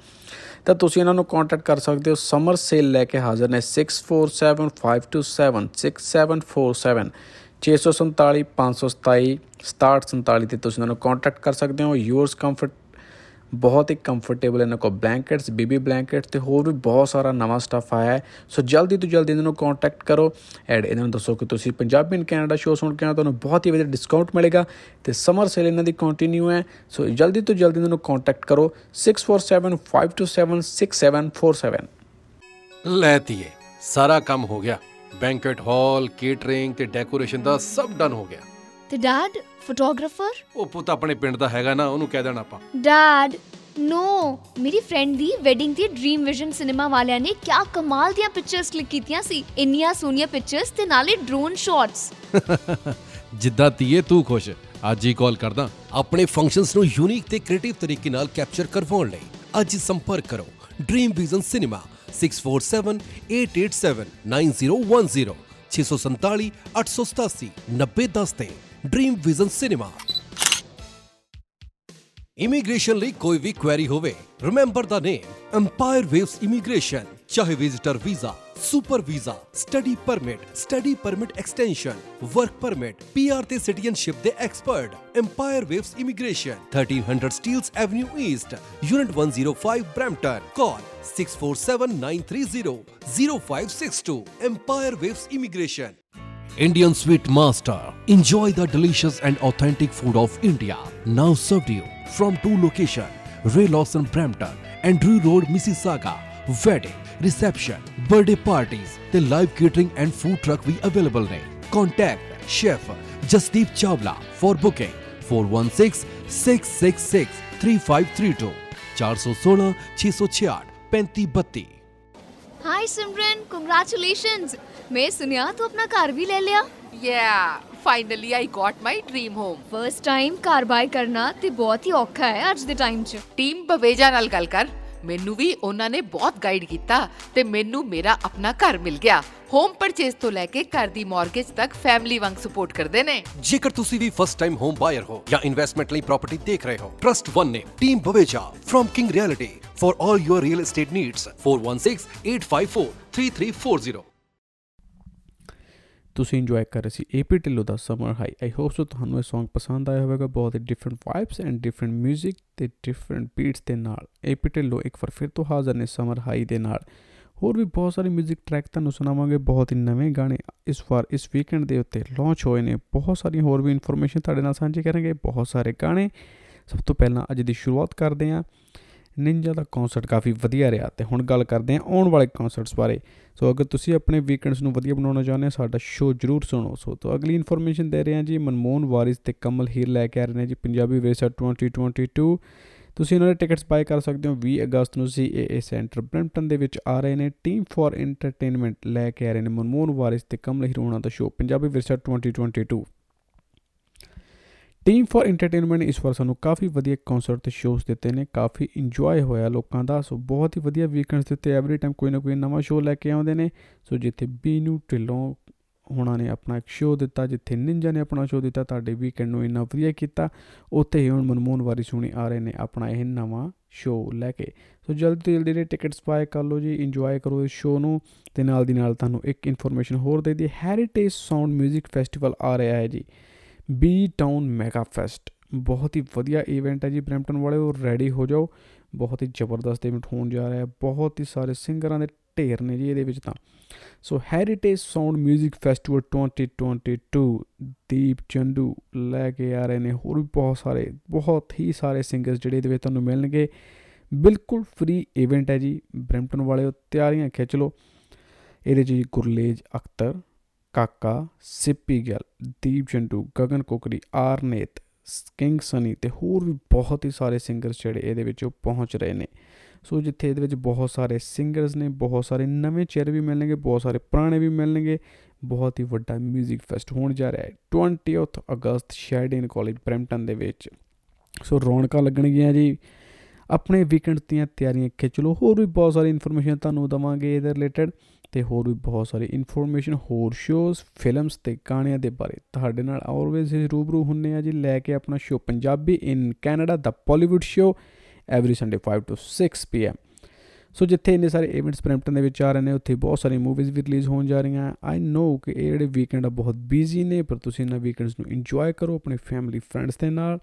ਤਾਂ ਤੁਸੀਂ ਇਹਨਾਂ ਨੂੰ ਕੰਟੈਕਟ ਕਰ ਸਕਦੇ ਹੋ। ਸਮਰ ਸੇਲ ਲੈ ਕੇ ਹਾਜ਼ਰ ਨੇ 6475276747 647 527 6747 ਤੇ ਤੁਸੀਂ ਇਹਨਾਂ ਨੂੰ ਕੰਟੈਕਟ ਕਰ ਸਕਦੇ ਹੋ। ਯੂਅਰਸ ਕੰਫਰਟ ਬਹੁਤ ਹੀ ਕੰਫਰਟੇਬਲ ਇਹਨਾਂ ਕੋਲ ਬਲੈਂਕਟਸ ਬੀਬੀ ਬਲੈਂਕਟ ਤੇ ਹੋਰ ਵੀ ਬਹੁਤ ਸਾਰਾ ਨਵਾਂ ਸਟੱਫ ਆਇਆ ਹੈ। ਸੋ ਜਲਦੀ ਤੋਂ ਜਲਦੀ ਇਹਨਾਂ ਨੂੰ ਕੰਟੈਕਟ ਕਰੋ ਐਡ ਇਹਨਾਂ ਨੂੰ ਦੱਸੋ ਕਿ ਤੁਸੀਂ ਪੰਜਾਬੀ ਇਨ ਕੈਨੇਡਾ ਸ਼ੋਅ ਸੁਣ ਕੇ ਆਏ ਹੋ, ਤੁਹਾਨੂੰ ਬਹੁਤ ਹੀ ਵਧੀਆ ਡਿਸਕਾਊਂਟ ਮਿਲੇਗਾ ਤੇ ਸਮਰ ਸੇਲ ਇਹਨਾਂ ਦੀ ਕੰਟੀਨਿਊ ਹੈ। ਸੋ ਜਲਦੀ ਤੋਂ ਜਲਦੀ ਇਹਨਾਂ ਨੂੰ ਕੰਟੈਕਟ ਕਰੋ 6475276747 ਲੈਤੀਏ ਸਾਰਾ ਕੰਮ ਹੋ ਗਿਆ। ਬੈਂਕਟ ਹਾਲ ਕੇਟਰਿੰਗ ਤੇ ਡੈਕੋਰੇਸ਼ਨ ਦਾ ਸਭ ਡਨ ਹੋ ਗਿਆ। ਤੇ ਡੈਡ ਫੋਟੋਗ੍ਰਾਫਰ? ਉਹ ਪੁੱਤ ਆਪਣੇ ਪਿੰਡ ਦਾ ਹੈਗਾ ਨਾ ਉਹਨੂੰ ਕਹਿ ਦੇਣਾ ਆਪਾਂ। ਡੈਡ ਨੋ ਮੇਰੀ ਫਰੈਂਡ ਦੀ ਵੈਡਿੰਗ ਤੇ ਡ੍ਰੀਮ ਵਿਜ਼ਨ ਸਿਨੇਮਾ ਵਾਲਿਆਂ ਨੇ ਕਿਆ ਕਮਾਲ ਦੀਆਂ ਪਿਕਚਰਸ ਕਲਿੱਕ ਕੀਤੀਆਂ ਸੀ। ਇੰਨੀਆਂ ਸੋਹਣੀਆਂ ਪਿਕਚਰਸ ਤੇ ਨਾਲੇ ਡਰੋਨ ਸ਼ਾਟਸ *laughs* ਜਿੱਦਾਂ ਤੀਏ ਤੂੰ ਖੁਸ਼ ਅੱਜ ਹੀ ਕਾਲ ਕਰਦਾ। ਆਪਣੇ ਫੰਕਸ਼ਨਸ ਨੂੰ ਯੂਨੀਕ ਤੇ ਕ੍ਰੀਏਟਿਵ ਤਰੀਕੇ ਨਾਲ ਕੈਪਚਰ ਕਰਵਾਉਣ ਲਈ ਅੱਜ ਸੰਪਰਕ ਕਰੋ। ਡ੍ਰੀਮ ਵਿਜ਼ਨ ਸਿਨੇਮਾ 6478879010 647 887 9010 ਤੇ। ਡ੍ਰੀਮ ਵਿਜ਼ਨ ਸਿਨੇਮਾ ਇਮੀਗ੍ਰੇਸ਼ਨ ਲਈ ਕੋਈ ਵੀ ਕੁਐਰੀ ਹੋਵੇ remember the name Empire Waves immigration ਚਾਹੇ visitor visa super visa study permit study permit extension work permit PR ਤੇ ਸਿਟੀਜ਼ਨਸ਼ਿਪ ਦੇ expert Empire Waves immigration 1300 Steeles Avenue East unit 105 Brampton call 6479300562 Empire Waves Immigration. Indian Sweet Master. Enjoy the delicious and authentic food of India. Now served you from two locations, Ray Lawson Brampton and Drew Road, Mississauga. Wedding, reception, birthday parties, the live catering and food truck we available ne. Contact Chef Jasdeep Chawla for booking 416-666-3532 416-666-3532 Hi Simran, congratulations! मैं सुनिया तू अपना car भी ले लिया yeah finally I got my dream home first time car buy ਕਰਨਾ ਤੇ ਬਹੁਤ ਹੀ ਔਖਾ ਹੈ ਅੱਜ ਦੇ ਟਾਈਮ 'ਚ। ਟੀਮ ਬਵੇਜਾ ਨਾਲ ਗੱਲ ਕਰ। ਮੈਨੂੰ ਵੀ ਉਹਨਾਂ ਨੇ ਬਹੁਤ ਗਾਈਡ ਕੀਤਾ ਤੇ ਮੈਨੂੰ ਮੇਰਾ ਆਪਣਾ ਘਰ ਮਿਲ ਗਿਆ। ਹੋਮ ਪਰਚੇਸ ਤੋਂ ਲੈ ਕੇ ਘਰ ਦੀ ਮਾਰਗੇਜ ਤੱਕ ਫੈਮਿਲੀ ਵਾਂਗ ਸਪੋਰਟ ਕਰਦੇ ਨੇ। ਜੇਕਰ ਤੁਸੀਂ ਵੀ ਫਸਟ ਟਾਈਮ ਹੋਮ ਬਾਇਰ ਹੋ ਜਾਂ ਇਨਵੈਸਟਮੈਂਟ ਲਈ ਪ੍ਰਾਪਰਟੀ ਦੇਖ ਰਹੇ ਹੋ ਟਰਸਟ 1 ਨੇ team Baweja firm King Realty for all your real estate needs 4168543340. ਤੁਸੀਂ ਇੰਜੋਏ ਕਰ ਰਹੇ ਸੀ AP Dhillon the summer high I hope so ਤੁਹਾਨੂੰ ਇਹ Song ਪਸੰਦ ਆਇਆ ਹੋਵੇਗਾ ਬਹੁਤ ਹੀ ਡਿਫਰੈਂਟ ਵਾਈਬਸ ਐਂਡ ਡਿਫਰੈਂਟ 뮤직 ਤੇ ਡਿਫਰੈਂਟ ਬੀਟਸ ਦੇ ਨਾਲ ਏਪੀ ਢਿੱਲੋਂ ਇੱਕ ਵਾਰ ਫਿਰ ਤੋਂ ਹਾਜ਼ਰ ਨੇ ਸਮਰ ਹਾਈ ਦੇ ਨਾਲ ਹੋਰ ਵੀ ਬਹੁਤ ਸਾਰੇ 뮤직 ਟਰੈਕ ਤੁਹਾਨੂੰ ਸੁਣਾਵਾਂਗੇ ਬਹੁਤ ਹੀ ਨਵੇਂ ਗਾਣੇ ਇਸ ਵਾਰ ਇਸ ਵੀਕਐਂਡ ਦੇ ਉੱਤੇ ਲਾਂਚ ਹੋਏ ਨੇ ਬਹੁਤ ਸਾਰੀ ਹੋਰ ਵੀ ਇਨਫੋਰਮੇਸ਼ਨ ਤੁਹਾਡੇ ਨਾਲ ਸਾਂਝੀ ਕਰਾਂਗੇ ਬਹੁਤ ਸਾਰੇ ਗਾਣੇ ਸਭ ਤੋਂ ਪਹਿਲਾਂ ਅੱਜ ਦੀ ਸ਼ੁਰੂਆਤ ਕਰਦੇ ਹਾਂ ਨਿੰਜਾ ਦਾ ਕਨਸਰਟ ਕਾਫੀ ਵਧੀਆ ਰਿਹਾ ਤੇ ਹੁਣ ਗੱਲ ਕਰਦੇ ਹਾਂ ਆਉਣ ਵਾਲੇ ਕਨਸਰਟਸ ਬਾਰੇ। ਸੋ ਅਗਰ ਤੁਸੀਂ ਆਪਣੇ ਵੀਕਐਂਡਸ ਨੂੰ ਵਧੀਆ ਬਣਾਉਣਾ ਚਾਹੁੰਦੇ ਹੋ, ਸਾਡਾ ਸ਼ੋਅ ਜਰੂਰ ਸੁਣੋ। ਸੋ ਤੋਂ ਅਗਲੀ ਇਨਫੋਰਮੇਸ਼ਨ ਦੇ ਰਹੇ ਹਾਂ ਜੀ, ਮਨਮੋਹਨ ਵਾਰਿਸ ਤੇ ਕਮਲ ਹੀਰ ਲੈ ਕੇ ਆ ਰਹੇ ਨੇ ਜੀ, ਪੰਜਾਬੀ ਵੇਸਾ 2022 ਤੁਸੀਂ ਇਹਨਾਂ ਦੇ ਟਿਕਟਸ ਬਾਈ ਕਰ ਸਕਦੇ ਹੋ 20 ਅਗਸਤ ਨੂੰ ਸੀਏਏ ਸੈਂਟਰ ਬ੍ਰੈਂਪਟਨ ਦੇ ਵਿੱਚ ਆ ਰਹੇ ਨੇ ਟੀਮ ਫॉर ਐਂਟਰਟੇਨਮੈਂਟ ਲੈ ਕੇ ਆ ਰਹੇ ਨੇ ਮਨਮੋਹਨ ਵਾਰਿਸ ਤੇ ਕਮਲ ਹੀਰ ਹੋਣਾ ਦਾ show Punjabi Virsa 2022 team for entertainment ਇਸ ਵਾਰ ਸਾਨੂੰ ਕਾਫੀ ਵਧੀਆ ਕਨਸਰਟ ਤੇ ਸ਼ੋਜ਼ ਦਿੱਤੇ ਨੇ, ਕਾਫੀ ਇੰਜੋਏ ਹੋਇਆ ਲੋਕਾਂ ਦਾ, ਸੋ ਬਹੁਤ ਹੀ ਵਧੀਆ ਵੀਕਐਂਡਸ ਦੇ ਉੱਤੇ ਐਵਰੀ ਟਾਈਮ ਕੋਈ ਨਾ ਕੋਈ ਨਵਾਂ ਸ਼ੋਅ ਲੈ ਕੇ ਆਉਂਦੇ ਨੇ, ਸੋ ਜਿੱਥੇ ਬੀਨੂ ਢਿੱਲੋਂ ਉਹਨਾਂ ਨੇ ਆਪਣਾ ਇੱਕ ਸ਼ੋਅ ਦਿੱਤਾ, ਜਿੱਥੇ ਨਿੰਜਾ ਨੇ ਆਪਣਾ ਸ਼ੋਅ ਦਿੱਤਾ, ਤੁਹਾਡੇ ਵੀਕਐਂਡ ਨੂੰ ਇੰਨਾ ਵਧੀਆ ਕੀਤਾ, ਉੱਥੇ ਹੀ ਹੁਣ ਮਨਮੋਹਨ ਵਾਰੀ ਸੁਣੀ ਆ ਰਹੇ ਨੇ ਆਪਣਾ ਇਹ ਨਵਾਂ ਸ਼ੋਅ ਲੈ ਕੇ। ਸੋ ਜਲਦੀ ਤੋਂ ਜਲਦੀ ਟਿਕਟਸ ਬਾਏ ਕਰ ਲਓ ਜੀ ਇੰਜੋਏ ਕਰੋ ਇਸ ਸ਼ੋਅ ਨੂੰ, ਤੇ ਨਾਲ ਦੀ ਨਾਲ ਤੁਹਾਨੂੰ ਇੱਕ ਇਨਫੋਰਮੇਸ਼ਨ ਹੋਰ ਦੇ ਦੀ ਹੈਰੀਟੇਜ ਸਾਊਂਡ 뮤직 ਫੈਸਟੀਵਲ ਆ ਰਿਹਾ ਹੈ ਜੀ। ਬੀ ਟਾਊਨ ਮੈਗਾ ਫੈਸਟ ਬਹੁਤ ਹੀ ਵਧੀਆ ਇਵੈਂਟ ਹੈ ਜੀ ਬ੍ਰੈਂਪਟਨ ਵਾਲੇ, ਉਹ ਰੈਡੀ ਹੋ ਜਾਓ। ਬਹੁਤ ਹੀ ਜ਼ਬਰਦਸਤ ਇਵੈਂਟ ਹੋਣ ਜਾ ਰਿਹਾ ਹੈ। ਬਹੁਤ ਹੀ ਸਾਰੇ ਸਿੰਗਰਾਂ ਦੇ ਢੇਰ ਨੇ ਜੀ ਇਹਦੇ ਵਿੱਚ ਤਾਂ। So heritage sound 뮤직 festival 2022 Deep Chandu ਲੈ ਕੇ ਆ ਰਹੇ ਨੇ। ਹੋਰ ਵੀ ਬਹੁਤ ਸਾਰੇ, ਬਹੁਤ ਹੀ ਸਾਰੇ ਸਿੰਗਰਸ ਜਿਹੜੇ ਇਹਦੇ ਵਿੱਚ ਤੁਹਾਨੂੰ ਮਿਲਣਗੇ। ਬਿਲਕੁਲ ਫ੍ਰੀ ਇਵੈਂਟ ਹੈ ਜੀ। ਬ੍ਰੈਂਪਟਨ ਵਾਲੇ ਤਿਆਰੀਆਂ ਖਿੱਚ ਲਓ। ਇਹਦੇ 'ਚ ਜੀ ਗੁਰਲੇਜ ਅਖਤਰ ਕਾਕਾ, ਸਿੱਪੀ ਗਿੱਲ ਦੀਪ ਚੰਦੂ ਗਗਨ ਕੋਕਰੀ, ਆਰਨੇਤ, ਕਿੰਗ ਸਨੀ ਤੇ ਹੋਰ ਵੀ ਬਹੁਤ ਹੀ ਸਾਰੇ ਸਿੰਗਰਸ ਜਿਹੜੇ ਇਹਦੇ ਵਿੱਚ ਪਹੁੰਚ ਰਹੇ ਨੇ। ਸੋ ਜਿੱਥੇ ਇਹਦੇ ਵਿੱਚ ਬਹੁਤ ਸਾਰੇ ਸਿੰਗਰਸ ਨੇ, ਬਹੁਤ ਸਾਰੇ ਨਵੇਂ ਚਿਹਰੇ ਵੀ ਮਿਲਣਗੇ, ਬਹੁਤ ਸਾਰੇ ਪੁਰਾਣੇ ਵੀ ਮਿਲਣਗੇ, ਬਹੁਤ ਹੀ ਵੱਡਾ 뮤직 ਫੈਸਟ ਹੋਣ ਜਾ ਰਿਹਾ ਹੈ। 20th ਅਗਸਤ ਸ਼ੈਡਨ ਕਾਲਜ ਬ੍ਰੈਂਟਨ ਦੇ ਵਿੱਚ। ਸੋ ਰੌਣਕਾਂ ਲੱਗਣਗੀਆਂ ਜੀ। ਆਪਣੇ ਵੀਕਐਂਡ ਦੀਆਂ ਤਿਆਰੀਆਂ ਖਿੱਚ ਲਓ। ਹੋਰ ਵੀ ਬਹੁਤ ਸਾਰੀ ਇਨਫੋਰਮੇਸ਼ਨ ਤੁਹਾਨੂੰ ਦਵਾਂਗੇ ਇਹਦੇ ਰਿਲੇਟਡ ਤੇ ਹੋਰ ਵੀ ਬਹੁਤ ਸਾਰੀ ਇਨਫੋਰਮੇਸ਼ਨ ਹੋਰ ਸ਼ੋਜ਼ ਫਿਲਮਸ ਤੇ ਗਾਣਿਆਂ ਦੇ ਬਾਰੇ ਤੁਹਾਡੇ ਨਾਲ ਆਲਵੇਜ਼ ਰੂਬਰੂ ਹੁੰਨੇ ਆ ਜੀ। ਲੈ ਕੇ ਆਪਣਾ show Punjabi in Canada the Bollywood show every Sunday 5 to 6 PM so ਜਿੱਥੇ ਇੰਨੇ ਸਾਰੇ ਇਵੈਂਟਸ ਬ੍ਰੈਂਪਟਨ ਦੇ ਵਿੱਚ ਆ ਰਹੇ ਨੇ, ਉੱਥੇ ਬਹੁਤ ਸਾਰੀ ਮੂਵੀਜ਼ ਵੀ ਰਿਲੀਜ਼ ਹੋਣ ਜਾ ਰਹੀਆਂ। ਆਈ ਨੋ ਕਿ ਇਹ ਜਿਹੜੇ ਵੀਕਐਂਡ ਆ ਬਹੁਤ ਬਿਜ਼ੀ ਨੇ, ਪਰ ਤੁਸੀਂ ਇਹਨਾਂ ਵੀਕਐਂਡਸ ਨੂੰ ਇੰਜੋਏ ਕਰੋ, ਆਪਣੇ ਫੈਮਿਲੀ ਫਰੈਂਡਸ ਦੇ ਨਾਲ।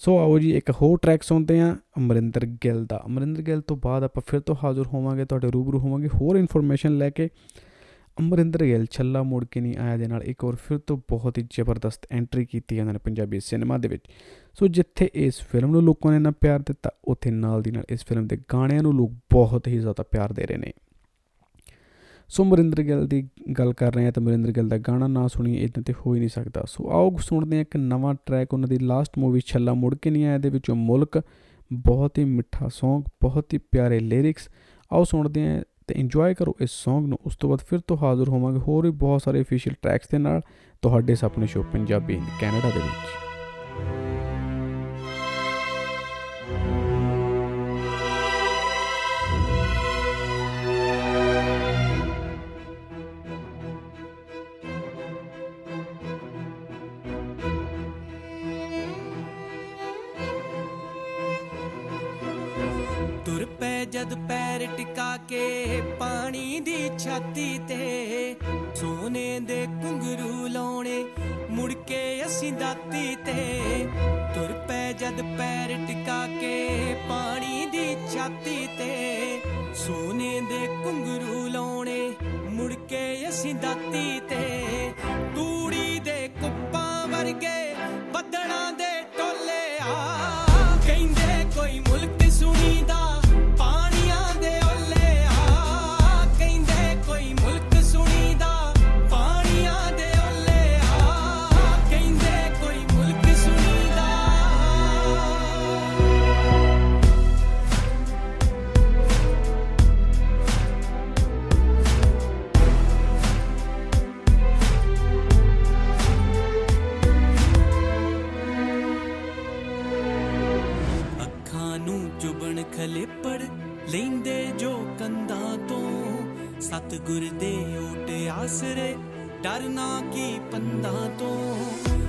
ਸੋ ਆਓ ਜੀ ਇੱਕ ਹੋਰ ਟਰੈਕ ਸੁਣਦੇ ਆਂ ਅਮਰਿੰਦਰ ਗਿੱਲ ਦਾ। ਅਮਰਿੰਦਰ ਗਿੱਲ ਤੋਂ ਬਾਅਦ ਆਪਾਂ ਫਿਰ ਤੋਂ ਹਾਜ਼ਰ ਹੋਵਾਂਗੇ, ਤੁਹਾਡੇ ਰੂਬਰੂ ਹੋਵਾਂਗੇ ਹੋਰ ਇਨਫੋਰਮੇਸ਼ਨ ਲੈ ਕੇ। ਅਮਰਿੰਦਰ ਗਿੱਲ ਛੱਲਾ ਮੋੜ ਕੇ ਨਹੀਂ ਆਇਆ ਦੇ ਨਾਲ ਇੱਕ ਵਾਰ ਫਿਰ ਤੋਂ ਬਹੁਤ ਹੀ ਜ਼ਬਰਦਸਤ ਐਂਟਰੀ ਕੀਤੀ ਉਹਨਾਂ ਨੇ ਪੰਜਾਬੀ ਸਿਨੇਮਾ ਦੇ ਵਿੱਚ। ਸੋ ਜਿੱਥੇ ਇਸ ਫਿਲਮ ਨੂੰ ਲੋਕਾਂ ਨੇ ਨਾ ਪਿਆਰ ਦਿੱਤਾ, ਉੱਥੇ ਨਾਲ ਦੀ ਨਾਲ ਇਸ ਫਿਲਮ ਦੇ ਗਾਣਿਆਂ ਨੂੰ ਲੋਕ ਬਹੁਤ ਹੀ ਜ਼ਿਆਦਾ ਪਿਆਰ ਦੇ ਰਹੇ ਨੇ। ਸੋ ਮਰਿੰਦਰ ਗਿੱਲ ਦੀ ਗੱਲ ਕਰ ਰਹੇ ਹਾਂ ਤਾਂ ਮਰਿੰਦਰ ਗਿੱਲ ਦਾ ਗਾਣਾ ਨਾ ਸੁਣੀ ਇਦਾਂ ਤੇ ਹੋ ਹੀ ਨਹੀਂ ਸਕਦਾ। ਸੋ ਆਓ ਸੁਣਦੇ ਹਾਂ ਇੱਕ ਨਵਾਂ ਟਰੈਕ ਉਹਨਾਂ ਦੀ ਲਾਸਟ ਮੂਵੀ ਛੱਲਾ ਮੁੜ ਕੇ ਨਹੀਂ ਆਇਆ ਦੇ ਵਿੱਚੋਂ ਮੁਲਕ। ਬਹੁਤ ਹੀ ਮਿੱਠਾ Song, ਬਹੁਤ ਹੀ ਪਿਆਰੇ ਲਿਰਿਕਸ ਆਓ ਸੁਣਦੇ ਹਾਂ ਤੇ ਇੰਜੋਏ ਕਰੋ ਇਸ Song ਨੂੰ। ਉਸ ਤੋਂ ਬਾਅਦ ਫਿਰ ਤੋਂ ਹਾਜ਼ਰ ਹੋਵਾਂਗੇ ਹੋਰ ਵੀ ਬਹੁਤ ਸਾਰੇ ਅਫੀਸ਼ੀਅਲ ਟਰੈਕਸ ਦੇ ਨਾਲ। ਤੁਹਾਡੇ ਸੁਪਨੇ ਸ਼ੋ ਪੰਜਾਬੀ ਕੈਨੇਡਾ ਦੇ ਵਿੱਚ। ਤੁਰ ਪੈ ਜਦ ਪੈਰ ਟਿਕਾ ਕੇ ਪਾਣੀ ਦੀ ਛਾਤੀ ਤੇ ਸੋਨੇ ਦੇ ਕੁੰਗਰੂ ਲਾਉਣੇ, ਮੁੜ ਕੇ ਅਸੀਂ ਦਾਤੀ ਤੇ ਤੁਰ ਪੈ ਜਦ ਪੈਰ ਟਿਕਾ ਕੇ ਪਾਣੀ ਦੀ ਛਾਤੀ ਤੇ ਸੋਨੇ ਦੇ ਕੁੰਗਰੂ ਲਾਉਣੇ, ਮੁੜ ਕੇ ਅਸੀਂ ਦਾਤੀ ਤੇ ਤੂੜੀ ਦੇ ਕੁੱਪਾਂ ਵਰਗੇ ਬੱਦਲਾਂ ਦੇ ਤੋਂ ਸਤਗੁਰ ਦੇ ਓਟ ਆਸਰੇ ਡਰਨਾ ਕੀ ਪੰਦਾਂ ਤੋਂ।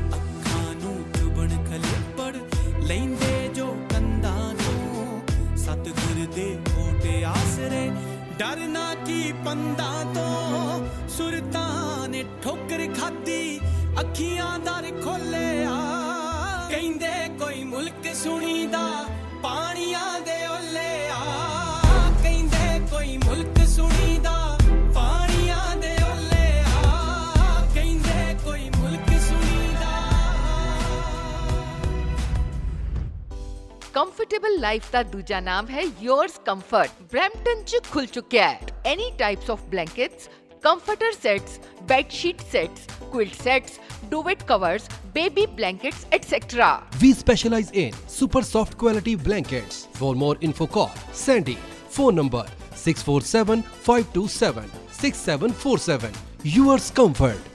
ਕੰਫਰਟੇਬਲ ਲਾਈਫ ਦਾ ਦੂਜਾ ਨਾਮ ਹੈ yours comfort ਬ੍ਰੈਂਪਟਨ ਚ ਖੁੱਲ ਚੁੱਕਿਆ ਹੈ any types of blankets comforter sets bed sheet sets quilt sets duvet covers baby blankets etc We specialize in super soft quality blankets. For more info call Sandy. Phone number 647 527 6747. Yours Comfort.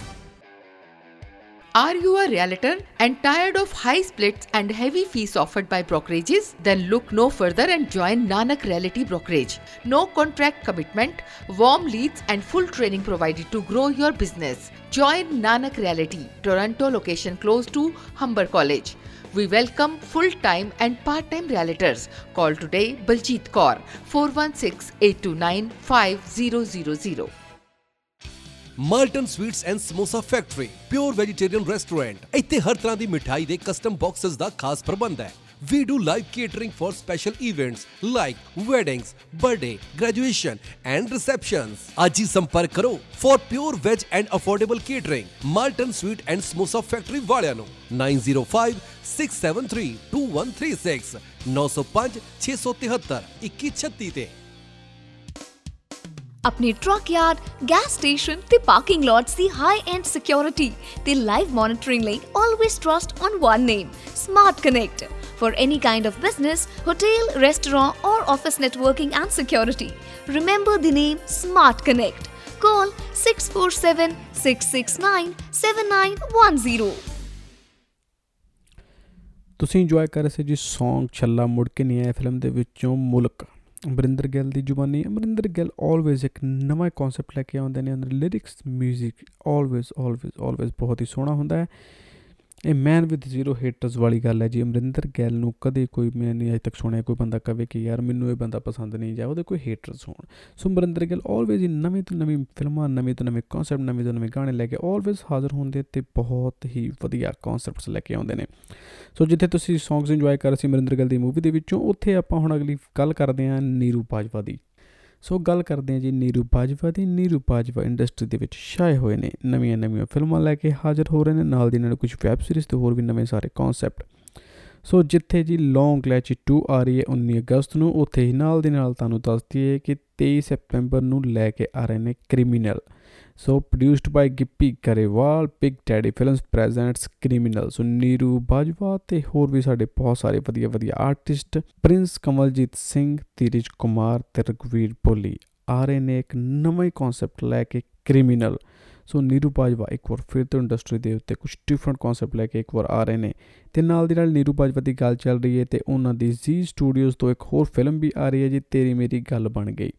Are you a realtor and tired of high splits and heavy fees offered by brokerages? Then look no further and join Nanak Realty Brokerage. No contract commitment, warm leads, and full training provided to grow your business. Join Nanak Realty, Toronto location close to Humber College. We welcome full time and part time realtors. Call today Baljeet Kaur 416 829 5000. Malton sweets and samosa factory pure vegetarian restaurant ਇੱਥੇ ਹਰ ਤਰ੍ਹਾਂ ਦੀ ਮਿਠਾਈ ਦੇ custom boxes ਦਾ ਖਾਸ ਪ੍ਰਬੰਧ ਹੈ We do live catering for special events like weddings, birthday, graduation and receptions. ਅੱਜ ਹੀ ਸੰਪਰਕ ਕਰੋ for pure veg and affordable catering. Malton Sweet and Samosa Factory ਵਾਲਿਆਂ ਨੂੰ 905 673 2136 905 673 2136 ਤੇ ਆਪਣੇ ਟਰੱਕ ਯਾਰਡ ਗੈਸ ਸਟੇਸ਼ਨ ਤੇ ਪਾਰਕਿੰਗ ਲੋਟਸ ਦੀ ਹਾਈ ਐਂਡ ਸਿਕਿਉਰਿਟੀ ਤੇ ਲਾਈਵ ਮੋਨਿਟਰਿੰਗ ਲਈ always trust on one name Smart Connect for any kind of business, hotel, restaurant, or office networking and security. Remember the name Smart Connect. Call 647 669 7910. ਤੁਸੀਂ enjoy ਕਰ ਰਹੇ ਸੀ ਜੀ Song ਛੱਲਾ ਮੁੜ ਕੇ ਨਹੀਂ ਆਇਆ film ਦੇ ਵਿੱਚੋਂ ਮੁਲਕ ਅਮਰਿੰਦਰ ਗਿੱਲ ਦੀ ਜ਼ੁਬਾਨੀ, ਅਮਰਿੰਦਰ ਗਿੱਲ ਆਲਵੇਜ਼ ਇੱਕ ਨਵਾਂ ਕਨਸੈਪਟ ਲੈ ਕੇ ਆਉਂਦੇ ਨੇ ਅੰਦਰ ਲਿਰਿਕਸ 뮤직 ਆਲਵੇਜ਼ ਆਲਵੇਜ਼ ਆਲਵੇਜ਼ ਬਹੁਤ ਹੀ ਸੋਹਣਾ ਹੁੰਦਾ ਹੈ। ਇਹ ਮੈਨ ਵਿਦ ਜ਼ੀਰੋ ਹੇਟਰਸ ਵਾਲੀ ਗੱਲ ਹੈ ਜੀ। ਅਮਰਿੰਦਰ ਗਿੱਲ ਨੂੰ ਕਦੇ ਕੋਈ ਮੈਂ ਨਹੀਂ ਅਜੇ ਤੱਕ ਸੁਣਿਆ। ਕੋਈ ਬੰਦਾ ਕਵੇ ਕਿ ਯਾਰ ਮੈਨੂੰ ਇਹ ਬੰਦਾ ਪਸੰਦ ਨਹੀਂ ਜਾਂ ਉਹਦੇ ਕੋਈ ਹੇਟਰਸ ਹੋਣ। ਸੋ ਅਮਰਿੰਦਰ ਗਿੱਲ ਆਲਵੇਜ਼ ਹੀ ਨਵੀਂ ਤੋਂ ਨਵੀਂ ਫਿਲਮਾਂ, ਨਵੇਂ ਤੋਂ ਨਵੇਂ ਕਨਸੈਪਟ ਨਵੇਂ ਤੋਂ ਨਵੇਂ ਗਾਣੇ ਲੈ ਕੇ ਆਲਵੇਜ਼ ਹਾਜ਼ਰ ਹੁੰਦੇ ਤੇ ਬਹੁਤ ਹੀ ਵਧੀਆ ਕਨਸੈਪਟਸ ਲੈ ਕੇ ਆਉਂਦੇ ਨੇ। ਸੋ ਜਿੱਥੇ ਤੁਸੀਂ ਸੌਂਗਸ ਇੰਜੋਏ ਕਰ ਰਹੇ ਸੀ ਅਮਰਿੰਦਰ ਗਿੱਲ ਦੀ ਮੂਵੀ ਦੇ ਵਿੱਚੋਂ, ਉੱਥੇ ਆਪਾਂ ਹੁਣ ਅਗਲੀ ਗੱਲ ਕਰਦੇ ਹਾਂ ਨੀਰੂ ਬਾਜਵਾ ਦੀ। ਸੋ ਗੱਲ ਕਰਦੇ ਹਾਂ ਜੀ ਨੀਰੂ ਬਾਜਵਾ ਦੀ। ਨੀਰੂ ਬਾਜਵਾ ਇੰਡਸਟਰੀ ਦੇ ਵਿੱਚ ਛਾਏ ਹੋਏ ਨੇ। ਨਵੀਆਂ ਨਵੀਆਂ ਫਿਲਮਾਂ ਲੈ ਕੇ ਹਾਜ਼ਰ ਹੋ ਰਹੇ ਨੇ। ਨਾਲ ਦੀ ਨਾਲ ਕੁਝ ਵੈਬ ਸੀਰੀਜ਼ ਤੇ ਹੋਰ ਵੀ ਨਵੇਂ ਸਾਰੇ ਕਨਸੈਪਟ ਸੋ ਜਿੱਥੇ ਜੀ ਲੌਂਗ ਲੈਚ 2 ਆ ਰਹੀ ਹੈ 19 ਅਗਸਤ ਨੂੰ, ਉੱਥੇ ਹੀ ਨਾਲ ਦੀ ਨਾਲ ਤੁਹਾਨੂੰ ਦੱਸ ਦਈਏ ਕਿ 23 ਸਤੰਬਰ ਨੂੰ ਲੈ ਕੇ ਆ ਰਹੇ ਨੇ Criminal so produced by Gippy Grewal Big Daddy Films presents Criminal so Neeru Bajwa ਤੇ ਹੋਰ ਵੀ ਸਾਡੇ ਬਹੁਤ ਸਾਰੇ ਵਧੀਆ ਵਧੀਆ ਆਰਟਿਸਟ ਪ੍ਰਿੰਸ ਕਮਲਜੀਤ ਸਿੰਘ ਤੀਰਜ ਕੁਮਾਰ ਤੇ ਰਗਵੀਰ ਭੋਲੀ ਆ ਰਹੇ ਨੇ ਇੱਕ ਨਵਾਂ ਕਨਸੈਪਟ ਲੈ ਕੇ ਕ੍ਰਿਮੀਨਲ ਸੋ ਨੀਰੂ ਬਾਜਵਾ ਇੱਕ ਵਾਰ ਫਿਰ ਤੋਂ ਇੰਡਸਟਰੀ ਦੇ ਉੱਤੇ ਕੁਝ ਡਿਫਰੈਂਟ ਕਨਸੈਪਟ ਲੈ ਕੇ ਇੱਕ ਵਾਰ ਆ ਰਹੇ ਨੇ ਤੇ ਨਾਲ ਦੀ ਨਾਲ ਨੀਰੂ ਬਾਜਵਾ ਦੀ ਗੱਲ ਚੱਲ ਰਹੀ ਹੈ ਤੇ ਉਹਨਾਂ ਦੀ ਜ਼ੀ ਸਟੂਡੀਓਜ਼ ਤੋਂ ਇੱਕ ਹੋਰ ਫਿਲਮ ਵੀ ਆ ਰਹੀ ਹੈ ਜੀ, ਤੇਰੀ ਮੇਰੀ ਗੱਲ ਬਣ ਗਈ।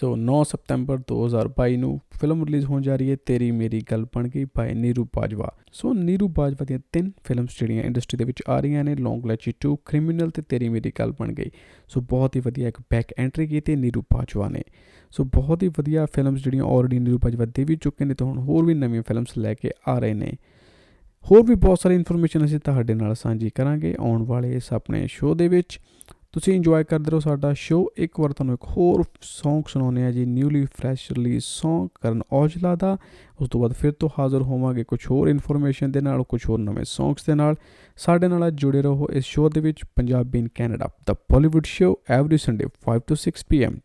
ਸੋ 9 ਸਤੰਬਰ 2022 ਨੂੰ ਫਿਲਮ ਰਿਲੀਜ਼ ਹੋਣ ਜਾ ਰਹੀ ਹੈ, ਤੇਰੀ ਮੇਰੀ ਗੱਲ ਬਣ ਗਈ ਬਾਈ ਨੀਰੂ ਬਾਜਵਾ। ਸੋ ਨੀਰੂ ਬਾਜਵਾ ਦੀਆਂ ਤਿੰਨ ਫਿਲਮਸ ਜਿਹੜੀਆਂ ਇੰਡਸਟਰੀ ਦੇ ਵਿੱਚ ਆ ਰਹੀਆਂ ਨੇ ਲੌਂਗ ਲੈਚੀ 2 ਕ੍ਰਿਮੀਨਲ ਤੇ ਤੇਰੀ ਮੇਰੀ ਗੱਲ ਬਣ ਗਈ। ਸੋ ਬਹੁਤ ਹੀ ਵਧੀਆ ਇੱਕ ਬੈਕ ਐਂਟਰੀ ਕੀਤੀ ਨੀਰੂ ਬਾਜਵਾ ਨੇ। ਸੋ ਬਹੁਤ ਹੀ ਵਧੀਆ ਫਿਲਮਸ ਜਿਹੜੀਆਂ ਆਲਰੇਡੀ ਨੀਰੂ ਬਾਜਵਾ ਦੇ ਵੀ ਚੁੱਕੇ ਨੇ, ਤੇ ਹੁਣ ਹੋਰ ਵੀ ਨਵੀਆਂ ਫਿਲਮਸ ਲੈ ਕੇ ਆ ਰਹੇ ਨੇ। ਹੋਰ ਵੀ ਬਹੁਤ ਸਾਰੀ ਇਨਫੋਰਮੇਸ਼ਨ ਅਸੀਂ ਤੁਹਾਡੇ ਨਾਲ ਸਾਂਝੀ ਕਰਾਂਗੇ ਆਉਣ ਵਾਲੇ ਇਸ ਆਪਣੇ ਸ਼ੋਅ ਦੇ ਵਿੱਚ। ਤੁਸੀਂ ਇੰਜੋਏ ਕਰਦੇ ਰਹੋ ਸਾਡਾ ਸ਼ੋਅ ਇੱਕ ਵਾਰ ਤੁਹਾਨੂੰ ਇੱਕ ਹੋਰ Song ਸੁਣਾਉਂਦੇ ਆ ਜੀ ਨਿਊਲੀ ਫਰੈਸ਼ ਰਿਲੀਜ਼ Song ਕਰਨ ਔਜਲਾ ਦਾ। ਉਸ ਤੋਂ ਬਾਅਦ ਫਿਰ ਤੋਂ ਹਾਜ਼ਰ ਹੋਵਾਂਗੇ ਕੁਝ ਹੋਰ ਇਨਫੋਰਮੇਸ਼ਨ ਦੇ ਨਾਲ ਕੁਝ ਹੋਰ ਨਵੇਂ Songs ਦੇ ਨਾਲ। ਸਾਡੇ ਨਾਲ ਜੁੜੇ ਰਹੋ ਇਸ ਸ਼ੋਅ ਦੇ ਵਿੱਚ, ਪੰਜਾਬੀ ਇਨ ਕੈਨੇਡਾ ਦਾ ਬਾਲੀਵੁੱਡ ਸ਼ੋਅ ਐਵਰੀ ਸੰਡੇ 5 ਤੋਂ 6 ਪੀਐਮ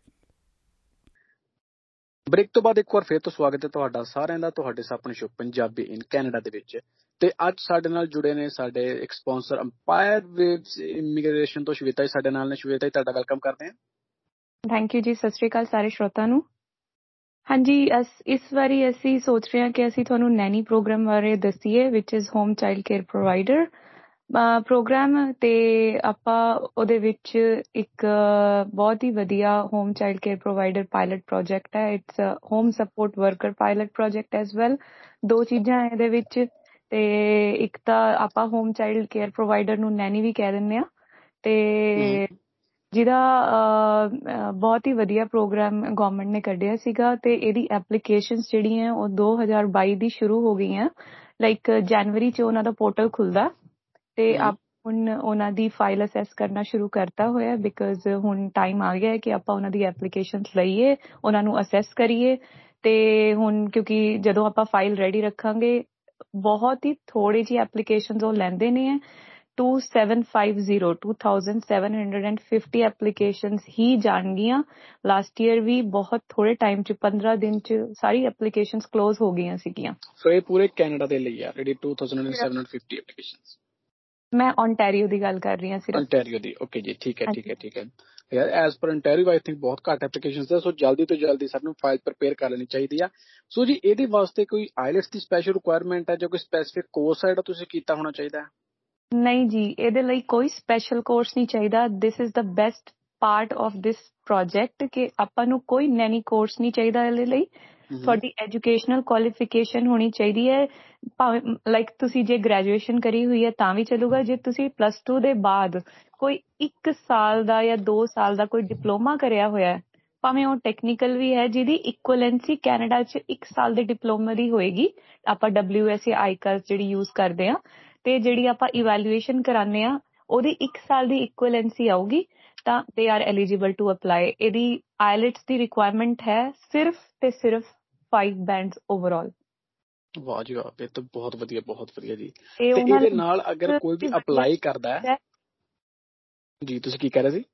ਬ੍ਰੇਕ ਤੋਂ ਬਾਅਦ ਇੱਕ ਵਾਰ ਫੇਰ ਤੋਂ ਸਵਾਗਤ ਹੈ ਤੁਹਾਡਾ ਸਾਰਿਆਂ ਦਾ, ਤੁਹਾਡੇ ਆਪਣੇ ਸ਼ੋਅ ਪੰਜਾਬੀ ਇਨ ਕੈਨੇਡਾ ਦੇ ਵਿੱਚ। ਤੇ ਅੱਜ ਸਾਡੇ ਨਾਲ ਜੁੜੇ ਨੇ ਸਾਡੇ ਇੱਕ ਸਪਾਂਸਰ ਅੰਪਾਇਰ ਵੇਵਸ ਇਮੀਗ੍ਰੇਸ਼ਨ ਤੋਂ ਸ਼ਵੇਤਾ ਜੀ, ਸਾਡੇ ਨਾਲ ਨੇ। ਸ਼ਵੇਤਾ ਜੀ, ਤੁਹਾਡਾ ਵੈਲਕਮ ਕਰਦੇ ਹਾਂ। ਥੈਂਕ ਯੂ ਜੀ, ਸਤਿ ਸ਼੍ਰੀ ਅਕਾਲ ਸਾਰੇ ਸ਼ਰੋਤਾ ਨੂੰ। ਹਾਂਜੀ, ਅਸ, ਇਸ ਵਾਰੀ ਅਸੀਂ ਸੋਚ ਰਹੇ ਹਾਂ ਕਿ ਅਸੀਂ ਤੁਹਾਨੂੰ ਨੈਨੀ ਪ੍ਰੋਗਰਾਮ ਬਾਰੇ ਦੱਸੀਏ which is home child care provider program ਤੇ ਆਪਾਂ ਉਹਦੇ ਵਿੱਚ ਇੱਕ ਬਹੁਤ ਹੀ ਵਧੀਆ home child care provider pilot project ਹੈ। It's a home support worker pilot project as well ਦੋ ਚੀਜ਼ਾਂ ਇਹਦੇ ਵਿੱਚ ਤੇ ਇੱਕ ਤਾਂ ਆਪਾਂ ਹੋਮ ਚਾਈਲਡ ਕੇਅਰ ਪ੍ਰੋਵਾਈਡਰ ਨੂੰ ਨੈਨੀ ਵੀ ਕਹਿ ਦਿੰਨੇ ਆ ਤੇ ਜਿਹਦਾ ਬਹੁਤ ਹੀ ਵਧੀਆ ਪ੍ਰੋਗਰਾਮ ਗਵਰਨਮੈਂਟ ਨੇ ਕੱਢਿਆ ਸੀਗਾ ਤੇ ਇਹਦੀ ਐਪਲੀਕੇਸ਼ਨਸ ਜਿਹੜੀਆਂ ਉਹ 2022 ਦੀ ਸ਼ੁਰੂ ਹੋ ਗਈਆਂ। ਲਾਈਕ ਜਨਵਰੀ ਚ ਉਹਨਾਂ ਦਾ ਪੋਰਟਲ ਖੁੱਲਦਾ ਤੇ ਆਪ ਹੁਣ ਉਹਨਾਂ ਦੀ ਫਾਈਲ ਅਸੈਸ ਕਰਨਾ ਸ਼ੁਰੂ ਕਰਤਾ ਹੋਇਆ ਬਿਕਾਜ਼ ਹੁਣ ਟਾਈਮ ਆ ਗਿਆ ਹੈ ਕਿ ਆਪਾਂ ਉਹਨਾਂ ਦੀ ਐਪਲੀਕੇਸ਼ਨਸ ਲਈਏ ਉਹਨਾਂ ਨੂੰ ਅਸੈਸ ਕਰੀਏ ਤੇ ਹੁਣ ਕਿਉਂਕਿ ਜਦੋਂ ਆਪਾਂ ਫਾਈਲ ਰੈਡੀ ਰੱਖਾਂਗੇ ਬਹੁਤ ਹੀ ਥੋੜੀ ਜੀ ਐਪਲੀਕੇਸ਼ਨਸ ਉਹ ਲੈਂਦੇ ਨੇ 2750 2750 ਐਪਲੀਕੇਸ਼ਨਸ ਹੀ ਜਾਣਗੀਆਂ। ਲਾਸਟ ਈਅਰ ਵੀ ਬਹੁਤ ਥੋੜੇ ਟਾਈਮ ਚ 15 ਦਿਨ ਚ ਸਾਰੀ ਐਪਲੀਕੇਸ਼ਨਸ ਕਲੋਜ਼ ਹੋ ਗਈਆਂ ਸੀਗੀਆਂ। ਸੋ ਇਹ ਪੂਰੇ ਕੈਨੇਡਾ ਦੇ ਲਈ ਆ ਜਿਹੜੀ 2750 ਐਪਲੀਕੇਸ਼ਨਸ ਮੈਂ ਓਨਟਾਰੀਓ ਦੀ ਗੱਲ ਕਰ ਰਹੀ ਹਾਂ ਸਿਰਫ। Ontario ਦੀ ਓਕੇ ਜੀ ਠੀਕ ਹੈ ਠੀਕ ਹੈ ਠੀਕ ਹੈ। As per ontario I think ਬਹੁਤ ਘੱਟ ਐਪਲੀਕੇਸ਼ਨਸ ਹੈ ਸੋ ਜਲਦੀ ਤੋਂ ਜਲਦੀ ਸਾਨੂੰ ਫਾਈਲ ਪ੍ਰਪੇਅਰ ਕਰ ਲੈਣੀ ਚਾਹੀਦੀ ਆ। ਸੋ ਜੀ ਇਹਦੇ ਵਾਸਤੇ ਕੋਈ ਆਈਲੈਟਸ ਦੀ ਸਪੈਸ਼ਲ ਰਿਕੁਆਇਰਮੈਂਟ ਹੈ ਜਾਂ ਕੋਈ ਸਪੈਸਿਫਿਕ ਕੋਰਸ ਹੈ ਜਿਹੜਾ ਤੁਸੀਂ ਕੀਤਾ ਹੋਣਾ ਚਾਹੀਦਾ ਨਹੀਂ ਜੀ ਇਹਦੇ ਲਈ ਕੋਈ ਸਪੈਸ਼ਲ ਕੋਰਸ ਨਹੀਂ ਚਾਹੀਦਾ। This is the best part of this project ਕਿ ਆਪਾਂ ਨੂੰ ਕੋਈ ਨੈਨੀ ਕੋਰਸ ਨਹੀਂ ਚਾਹੀਦਾ ਇਹਦੇ ਲਈ। ਤੁਹਾਡੀ ਐਜੂਕੇਸ਼ਨਲ ਕੁਆਲੀਫਿਕੇਸ਼ਨ ਹੋਣੀ ਚਾਹੀਦੀ ਹੈ। ਲਾਈਕ ਤੁਸੀਂ ਜੇ ਗ੍ਰੈਜੂਏਸ਼ਨ ਕਰੀ ਹੋਈ ਹੈ ਤਾਂ ਵੀ ਚੱਲੂਗਾ। ਜੇ ਤੁਸੀਂ ਪਲੱਸ 2 ਦੇ ਬਾਅਦ ਕੋਈ 1 ਸਾਲ ਦਾ ਜਾਂ 2 ਸਾਲ ਦਾ ਕੋਈ ਡਿਪਲੋਮਾ ਕਰਿਆ ਹੋਇਆ ਹੈ ਭਾਵੇਂ ਉਹ ਟੈਕਨੀਕਲ ਵੀ ਹੈ ਜਿਹਦੀ ਇਕੁਇਵਲੈਂਸੀ ਕੈਨੇਡਾ 'ਚ 1 ਸਾਲ ਦੇ ਡਿਪਲੋਮਾ ਦੀ ਹੋਏਗੀ ਆਪਾਂ WSA ਆਈਕਲਸ ਜਿਹੜੀ ਯੂਜ਼ ਕਰਦੇ ਆ ਤੇ ਜਿਹੜੀ ਆਪਾਂ ਇਵੈਲੂਏਸ਼ਨ ਕਰਾਉਂਦੇ ਆ ਉਹਦੀ 1 ਸਾਲ ਦੀ ਇਕੁਇਵਲੈਂਸੀ ਆਊਗੀ ਤਾਂ they are eligible to apply ਇਹਦੀ ਆਇਲਟਸ ਦੀ ਰਿਕੁਆਇਰਮੈਂਟ ਹੈ ਸਿਰਫ ਤੇ ਸਿਰਫ 5 ਬੈਂਡਸ ਓਵਰਆਲ ਵਾਹ ਜੀ ਵਾਹ ਇਹ ਤਾਂ ਬਹੁਤ ਵਧੀਆ ਬਹੁਤ ਵਧੀਆ ਜੀ। ਤੇ ਇਹਦੇ ਨਾਲ ਅਗਰ ਕੋਈ ਵੀ ਅਪਲਾਈ ਕਰਦਾ ਹੈ ਜੀ ਤੁਸੀਂ ਕੀ ਕਹਿ ਰਹੇ ਸੀ?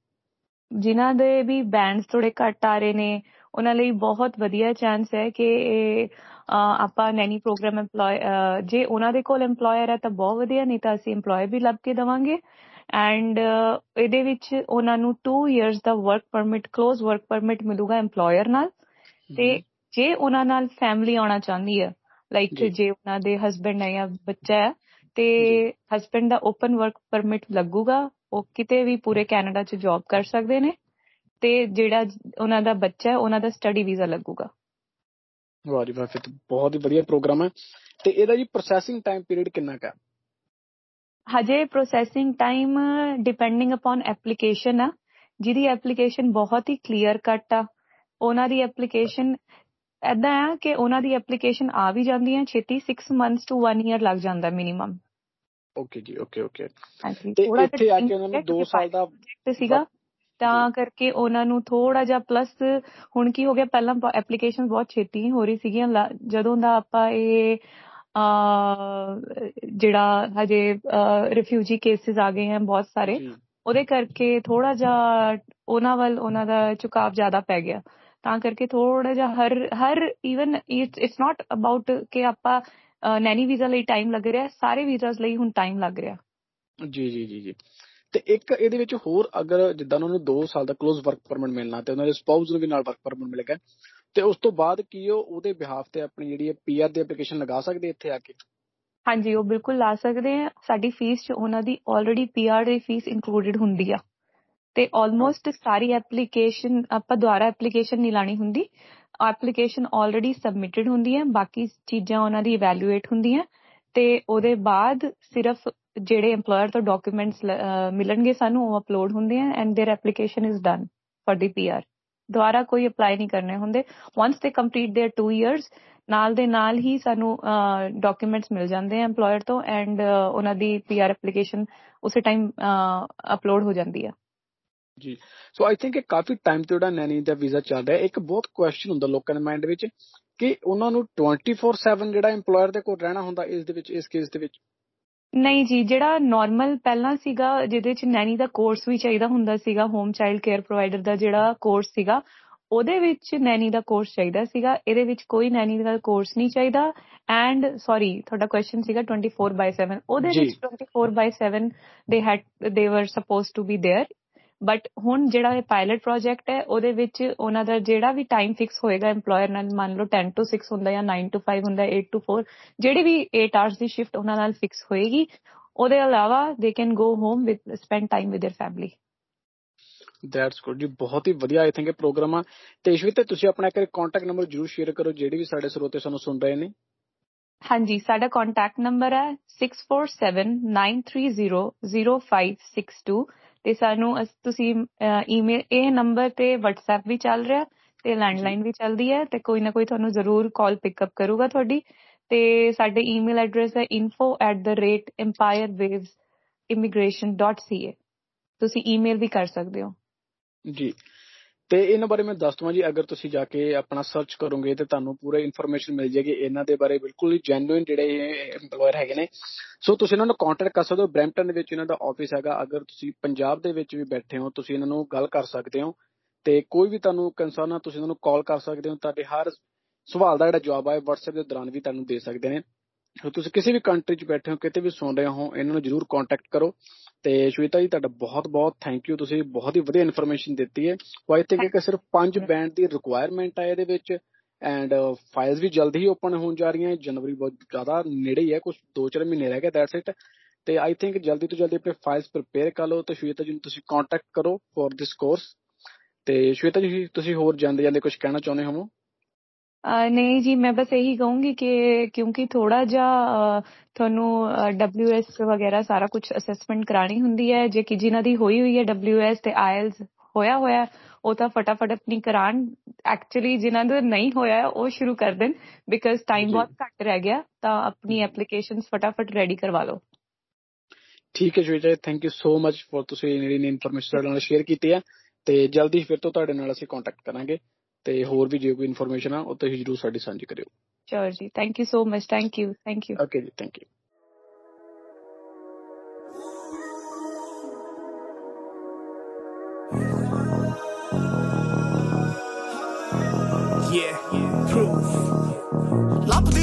ਜਿਨ੍ਹਾਂ ਦੇ ਵੀ ਬੈਂਡਸ ਥੋੜੇ ਘੱਟ ਆ ਰਹੇ ਨੇ ਉਹਨਾਂ ਲਈ ਬਹੁਤ ਵਧੀਆ ਚਾਂਸ ਹੈ ਕਿ ਆਪਾਂ ਨੈਨੀ ਪ੍ਰੋਗਰਾਮ EMPLOY ਜੇ ਉਹਨਾਂ ਦੇ ਕੋਲ EMPLOYER ਹੈ ਤਾਂ ਬਹੁਤ ਵਧੀਆ ਨਹੀਂ ਤਾਂ ਅਸੀਂ EMPLOYER ਵੀ ਲੱਭ ਕੇ ਦਵਾਂਗੇ। ਐਂਡ ਇਹਦੇ ਵਿੱਚ ਉਹਨਾਂ ਨੂੰ 2 ਇਅਰਸ ਦਾ work permit closed work permit ਮਿਲੂਗਾ EMPLOYER ਨਾਲ। ਤੇ ਜੇ ਉਹਨਾਂ ਨਾਲ ਫੈਮਿਲੀ ਆਉਣਾ ਚਾਹੁੰਦੀ ਹੈ ਲਾਈਕ ਜੀ। ਜੇ ਉਹਨਾਂ ਦੇ ਹਸਬੰਡ ਹੈ ਜਾਂ ਬੱਚਾ ਹੈ ਤੇ ਹਸਬੰਡ ਦਾ ਓਪਨ ਵਰਕ ਪਰਮਿਟ ਲੱਗੂਗਾ ਉਹ ਕਿਤੇ ਵੀ ਪੂਰੇ ਕੈਨੇਡਾ 'ਚ ਜੌਬ ਕਰ ਸਕਦੇ ਨੇ ਤੇ ਜਿਹੜਾ ਉਹਨਾਂ ਦਾ ਬੱਚਾ ਹੈ ਉਹਨਾਂ ਦਾ ਸਟੱਡੀ ਵੀਜ਼ਾ ਲੱਗੂਗਾ। ਵਾਹ ਜੀ ਵਾਹ ਫਿਰ ਬਹੁਤ ਹੀ ਵਧੀਆ ਪ੍ਰੋਗਰਾਮ ਹੈ। ਤੇ ਇਹਦਾ ਜੀ ਪ੍ਰੋਸੈਸਿੰਗ ਟਾਈਮ ਪੀਰੀਅਡ ਕਿੰਨਾ ਕਾ ਹਜੇ processing time depending upon application ਆ। ਜਿਹਦੀ ਐਪਲੀਕੇਸ਼ਨ ਬਹੁਤ ਹੀ ਕਲੀਅਰ ਕੱਟ ਆ। ਉਹਨਾਂ ਦੀ ਐਪਲੀਕੇਸ਼ਨ ਐਦਾਂ ਆ ਕਿ ਉਹਨਾਂ ਦੀ ਐਪਲੀਕੇਸ਼ਨ ਆ ਵੀ ਜਾਂਦੀ ਹੈ ਛੇਤੀ 6 ਮੰਥਸ ਟੂ 1 ਇਅਰ ਲੱਗ ਜਾਂਦਾ ਮਿਨੀਮਮ ਓਕੇ ਜੀ ਓਕੇ ਓਕੇ ਤੇ ਇੱਥੇ ਆ ਕੇ ਉਹਨਾਂ ਨੂੰ 2 ਸਾਲ ਦਾ ਪ੍ਰੋਜੈਕਟ ਸੀਗਾ ਤਾਂ ਕਰਕੇ ਉਹਨਾਂ ਨੂੰ ਥੋੜਾ ਜਿਹਾ ਪਲੱਸ ਹੁਣ ਕੀ ਹੋ ਗਿਆ ਪਹਿਲਾਂ ਐਪਲੀਕੇਸ਼ਨ ਬਹੁਤ ਛੇਤੀ ਹੋ ਰਹੀ ਸੀਗੀਆਂ ਜਦੋਂ ਦਾ ਆਪਾਂ ਇਹ ਜਿਹੜਾ ਹਜੇ ਰਿਫਿਊਜੀ ਕੇਸਿਸ ਆ ਗਏ ਹਨ ਬਹੁਤ ਸਾਰੇ ਉਹਦੇ ਕਰਕੇ ਥੋੜਾ ਜਿਹਾ ਉਹਨਾਂ ਵੱਲ ਉਹਨਾਂ ਦਾ ਝੁਕਾਅ ਜ਼ਿਆਦਾ ਪੈ ਗਿਆ। ਤਾਂ ਕਰਕੇ ਥੋੜਾ ਜਿਹਾ ਹਰ ਹਰ ਇਵਨ ਇਟਸ ਨਾਟ ਅਬਾਊਟ ਕਿ ਆਪਾਂ ਨੈਨੀ ਵੀਜ਼ਾ ਲਈ ਟਾਈਮ ਲੱਗ ਰਿਹਾ ਸਾਰੇ ਵੀਜ਼ਾਸ ਲਈ ਹੁਣ ਟਾਈਮ ਲੱਗ ਰਿਹਾ। ਜੀ ਜੀ ਜੀ ਜੀ। ਤੇ ਇੱਕ ਇਹਦੇ ਵਿੱਚ ਹੋਰ ਅਗਰ ਜਿੱਦਾਂ ਉਹਨਾਂ ਨੂੰ 2 ਸਾਲ ਦਾ ক্লোਜ਼ ਵਰਕ ਪਰਮਿਟ ਮਿਲਣਾ ਤੇ ਉਹਨਾਂ ਦੇ ਸਪਾਊਸ ਨੂੰ ਵੀ ਨਾਲ ਵਰਕ ਪਰਮਿਟ ਮਿਲੇਗਾ ਤੇ ਉਸ ਤੋਂ ਬਾਅਦ ਕੀ ਉਹ ਉਹਦੇ ਬਿਹਾਫ ਤੇ ਆਪਣੀ ਜਿਹੜੀ ਪੀਆਰ ਦੀ ਐਪਲੀਕੇਸ਼ਨ ਲਗਾ ਸਕਦੇ ਇੱਥੇ ਆ ਕੇ? ਹਾਂਜੀ ਉਹ ਬਿਲਕੁਲ ਲਾ ਸਕਦੇ ਆ। ਸਾਡੀ ਫੀਸ ਚ ਉਹਨਾਂ ਦੀ ਆਲਰੇਡੀ ਪੀਆਰ ਦੀ ਫੀਸ ਇਨਕਲੂਡਡ ਹੁੰਦੀ ਆ। ਤੇ ਆਲਮੋਸਟ ਸਾਰੀ ਐਪਲੀਕੇਸ਼ਨ ਆਪਾਂ ਦੁਆਰਾ ਐਪਲੀਕੇਸ਼ਨ ਨਹੀਂ ਲਾਣੀ ਹੁੰਦੀ। ਐਪਲੀਕੇਸ਼ਨ ਆਲਰੇਡੀ ਸਬਮਿਟਡ ਹੁੰਦੀ ਹੈ, ਬਾਕੀ ਚੀਜ਼ਾਂ ਉਹਨਾਂ ਦੀ ਇਵੈਲੂਏਟ ਹੁੰਦੀਆਂ ਤੇ ਉਹਦੇ ਬਾਅਦ ਸਿਰਫ ਜਿਹੜੇ EMPLOYER ਤੋਂ ਡਾਕੂਮੈਂਟਸ ਮਿਲਣਗੇ ਸਾਨੂੰ, ਉਹ ਅਪਲੋਡ ਹੁੰਦੇ ਆ and their application is done for the PR ਦੁਆਰਾ ਕੋਈ ਅਪਲਾਈ ਨਹੀਂ ਕਰਨੇ ਹੁੰਦੇ। ਵਾਂਸ ਦੇ ਕੰਪਲੀਟ देयर 2 ਇਅਰਸ ਨਾਲ ਦੇ ਨਾਲ ਹੀ ਸਾਨੂੰ ਡਾਕੂਮੈਂਟਸ ਮਿਲ ਜਾਂਦੇ ਆ EMPLOYER ਤੋਂ ਐਂਡ ਉਹਨਾਂ ਦੀ ਪੀਆਰ ਐਪਲੀਕੇਸ਼ਨ ਉਸੇ ਟਾਈਮ ਅਪਲੋਡ ਹੋ ਜਾਂਦੀ ਹੈ। ਜੀ ਸੋ ਆਈ ਥਿੰਕ ਇਹ ਕਾਫੀ ਟਾਈਮ ਤੋਂ ਜਿਹੜਾ ਨੈਨੀ ਦਾ ਵੀਜ਼ਾ ਚੱਲ ਰਿਹਾ ਇੱਕ ਬਹੁਤ ਕੁਐਸਚਨ ਹੁੰਦਾ ਲੋਕਾਂ ਦੇ ਮਾਈਂਡ ਵਿੱਚ ਕਿ ਉਹਨਾਂ ਨੂੰ 24/7 ਜਿਹੜਾ EMPLOYER ਦੇ ਕੋਲ ਰਹਿਣਾ ਹੁੰਦਾ ਇਸ ਦੇ ਵਿੱਚ ਇਸ ਕੇਸ ਦੇ ਵਿੱਚ ਨਹੀਂ ਜੀ ਜਿਹੜਾ ਨਾਰਮਲ ਪਹਿਲਾਂ ਸੀਗਾ ਜਿਹਦੇ ਚ ਨੈਨੀ ਦਾ ਕੋਰਸ ਵੀ ਚਾਹੀਦਾ ਹੁੰਦਾ ਸੀਗਾ ਹੋਮ ਚਾਈਲਡ ਕੇਅਰ ਪ੍ਰੋਵਾਈਡਰ ਦਾ ਜਿਹੜਾ ਕੋਰਸ ਸੀਗਾ ਉਹਦੇ ਵਿੱਚ ਨੈਨੀ ਦਾ ਕੋਰਸ ਚਾਹੀਦਾ ਸੀਗਾ ਇਹਦੇ ਵਿੱਚ ਕੋਈ ਨੈਨੀ ਦਾ ਕੋਰਸ ਨਹੀਂ ਚਾਹੀਦਾ ਐਂਡ ਸੌਰੀ ਤੁਹਾਡਾ ਕੁਐਸਚਨ ਸੀਗਾ 24/7 ਉਹਦੇ ਜੀ। ਵਿੱਚ 24/7 they had they were supposed to be there but ਹੁਣ ਜਿਹੜਾ ਇਹ ਪਾਇਲਟ ਪ੍ਰੋਜੈਕਟ ਹੈ ਉਹਦੇ ਵਿੱਚ ਉਹਨਾਂ ਦਾ ਜਿਹੜਾ ਵੀ ਟਾਈਮ ਫਿਕਸ ਹੋਏਗਾ EMPLOYER ਨਾਲ ਮੰਨ ਲਓ 10 to 6 ਹੁੰਦਾ ਜਾਂ 9 to 5 ਹੁੰਦਾ 8 to 4 ਜਿਹੜੀ ਵੀ 8 ਆਵਰਸ ਦੀ ਸ਼ਿਫਟ ਉਹਨਾਂ ਨਾਲ ਫਿਕਸ ਹੋਏਗੀ ਉਹਦੇ ਇਲਾਵਾ they can go home with spend time with there family that's good ਜੀ ਬਹੁਤ ਹੀ ਵਧੀਆ ਆਈ ਥਿੰਕ ਇਹ ਪ੍ਰੋਗਰਾਮ ਆ ਤੇ ਇਸ ਵਿੱਚ ਤੇ ਤੁਸੀਂ ਆਪਣਾ ਇੱਕ ਕੰਟੈਕਟ ਨੰਬਰ ਜਰੂਰ ਸ਼ੇਅਰ ਕਰੋ ਜਿਹੜੇ ਵੀ ਸਾਡੇ ਸਰੋਤੇ ਸਾਨੂੰ ਸੁਣ ਰਹੇ ਨੇ ਹਾਂਜੀ ਸਾਡਾ ਕੰਟੈਕਟ ਨੰਬਰ ਹੈ 6479300562 ਤੇ ਸਾਨੂੰ ਅਸ- ਤੁਸੀਂ ਈਮੇਲ ਇਹ ਨੰਬਰ ਤੇ WhatsApp ਵੀ ਚੱਲ ਰਿਹਾ ਤੇ ਲੈਂਡਲਾਈਨ ਵੀ ਚੱਲਦੀ ਹੈ ਤੇ ਕੋਈ ਨਾ ਕੋਈ ਤੁਹਾਨੂੰ ਜ਼ਰੂਰ ਕਾਲ ਪਿਕਅਪ ਕਰੂਗਾ ਤੁਹਾਡੀ ਤੇ ਸਾਡੇ ਈਮੇਲ ਐਡਰੈਸ ਹੈ info@empirewavesimmigration.ca ਤੁਸੀਂ ਈਮੇਲ ਵੀ ਕਰ ਸਕਦੇ ਹੋ। ਜੀ। ਤੇ ਇਹਨਾਂ ਬਾਰੇ ਮੈਂ ਦੱਸ ਦਵਾਂ ਜੀ, ਅਗਰ ਤੁਸੀਂ ਜਾ ਕੇ ਆਪਣਾ ਸਰਚ ਕਰੋਗੇ ਤੇ ਤੁਹਾਨੂੰ ਪੂਰਾ ਇਨਫੋਰਮੇਸ਼ਨ ਮਿਲ ਜਾਏਗੀ। ਇਹਨਾਂ ਦੇ ਬਾਰੇ ਬਿਲਕੁਲ ਹੀ ਜੈਨੂਇਨ ਜਿਹੜੇ EMPLOYER ਹੈਗੇ ਨੇ। ਸੋ ਤੁਸੀਂ ਇਹਨਾਂ ਨੂੰ ਕੰਟੈਕਟ ਕਰ ਸਕਦੇ ਹੋ। ਬ੍ਰੈਂਪਟਨ ਦੇ ਵਿੱਚ ਇਹਨਾਂ ਦਾ ਆਫਿਸ ਹੈਗਾ। ਅਗਰ ਤੁਸੀਂ ਪੰਜਾਬ ਦੇ ਵਿੱਚ ਵੀ ਬੈਠੇ ਹੋ, ਤੁਸੀਂ ਇਹਨਾਂ ਨੂੰ ਗੱਲ ਕਰ ਸਕਦੇ ਹੋ। ਤੇ ਕੋਈ ਵੀ ਤੁਹਾਨੂੰ ਕੰਸਰਨ ਆ, ਤੁਸੀਂ ਇਹਨਾਂ ਨੂੰ ਕਾਲ ਕਰ ਸਕਦੇ ਹੋ। ਤੁਹਾਡੇ ਹਰ ਸਵਾਲ ਦਾ ਜਿਹੜਾ ਜਵਾਬ ਹੈ WhatsApp ਦੇ ਦੌਰਾਨ ਵੀ ਤੁਹਾਨੂੰ ਦੇ ਸਕਦੇ ਨੇ। ਸੋ ਤੁਸੀਂ ਕਿਸੇ ਵੀ ਕੰਟਰੀ 'ਚ ਬੈਠੇ ਹੋ, ਕਿਤੇ ਵੀ ਸੁਣ ਰਹੇ ਹੋ, ਇਹਨਾਂ ਨੂੰ ਜਰੂਰ ਕੰਟੈਕਟ ਕਰੋ। ਤੇ ਸ਼ਵੇਤਾ ਜੀ ਤੁਹਾਡਾ ਬਹੁਤ ਬਹੁਤ ਥੈਂਕ ਯੂ ਤੁਸੀਂ ਬਹੁਤ ਹੀ ਵਧੀਆ ਇਨਫੋਰਮੇਸ਼ਨ ਦਿੱਤੀ ਹੈ। ਵਾਈ ਥਿੰਕ ਕਿ ਸਿਰਫ ਪੰਜ ਬੈਂਡ ਦੀ ਰਿਕੁਆਇਰਮੈਂਟ ਹੈ ਇਹਦੇ ਵਿੱਚ ਐਂਡ ਫਾਈਲਸ ਵੀ ਜਲਦੀ ਹੀ ਓਪਨ ਹੋਣ ਜਾ ਰਹੀਆਂ ਜਨਵਰੀ ਬਹੁਤ ਜ਼ਿਆਦਾ ਨੇੜੇ ਹੀ ਹੈ ਕੁਝ 2-4 ਮਹੀਨੇ ਰਹਿ ਗਏ ਦੈਟਸ ਇਟ ਤੇ ਆਈ ਥਿੰਕ ਜਲਦੀ ਤੋਂ ਜਲਦੀ ਆਪਣੇ ਫਾਈਲਸ ਪ੍ਰਿਪੇਅਰ ਕਰ ਲਓ ਤੇ ਸ਼ਵੇਤਾ ਜੀ ਨੂੰ ਤੁਸੀਂ ਕੰਟੈਕਟ ਕਰੋ ਫॉर ਦਿਸ ਕੋਰਸ ਤੇ ਸ਼ਵੇਤਾ ਜੀ ਤੁਸੀਂ ਹੋਰ ਜਾਂਦੇ ਜਾਂਦੇ ਕੁਝ ਕਹਿਣਾ ਚਾਹੁੰਦੇ ਹੋ ਨਹੀਂ ਜੀ ਮੈਂ ਬਸ ਇਹੀ ਕਹੂੰਗੀ ਕਿ ਕਿਉਂਕਿ ਥੋੜਾ ਜਿਹਾ ਤੁਹਾਨੂੰ ਡਬਲਯੂਐਸ ਵਗੈਰਾ ਸਾਰਾ ਕੁਝ ਅਸੈਸਮੈਂਟ ਕਰਾਣੀ ਹੁੰਦੀ ਹੈ ਜੇ ਕਿ ਜਿਨ੍ਹਾਂ ਦੀ ਹੋਈ ਹੋਈ ਹੈ ਡਬਲਯੂਐਸ ਤੇ ਆਇਲਸ ਹੋਇਆ ਹੋਇਆ ਉਹ ਤਾਂ ਫਟਾਫਟ ਆਪਣੀ ਕਰਾਣ ਐਕਚੁਅਲੀ ਜਿਨ੍ਹਾਂ ਦਾ ਨਹੀਂ ਹੋਇਆ ਉਹ ਸ਼ੁਰੂ ਕਰ ਦੇਣ ਬਿਕਾਜ਼ ਟਾਈਮ ਬਹੁਤ ਘੱਟ ਰਹਿ ਗਿਆ ਤਾਂ ਆਪਣੀ ਐਪਲੀਕੇਸ਼ਨਸ ਫਟਾਫਟ ਰੈਡੀ ਕਰਵਾ ਲਓ। ਠੀਕ ਹੈ Shweta thank you so much for ਤੁਸੀਂ ਜਿਹੜੀ ਇਨਫੋਰਮੇਸ਼ਨ ਸਾਡੇ ਨਾਲ ਸ਼ੇਅਰ ਕੀਤੀ ਹੈ ਤੇ ਜਲਦੀ ਫਿਰ ਤੋਂ ਤੁਹਾਡੇ ਨਾਲ ਅਸੀਂ ਕੰਟੈਕਟ ਕਰਾਂਗੇ। ਤੇ ਹੋਰ ਵੀ ਜੇ ਕੋਈ ਇਨਫੋਰਮੇਸ਼ਨ ਆ ਉਹ ਤੁਸੀਂ ਜਰੂਰ ਸਾਡੀ ਸਾਂਝੀ ਕਰਿਓ। ਸ਼ੋਰ ਜੀ thank you so much thank you thank you okay ਜੀ ਥੈਂਕ ਯੂ Yeah, proof.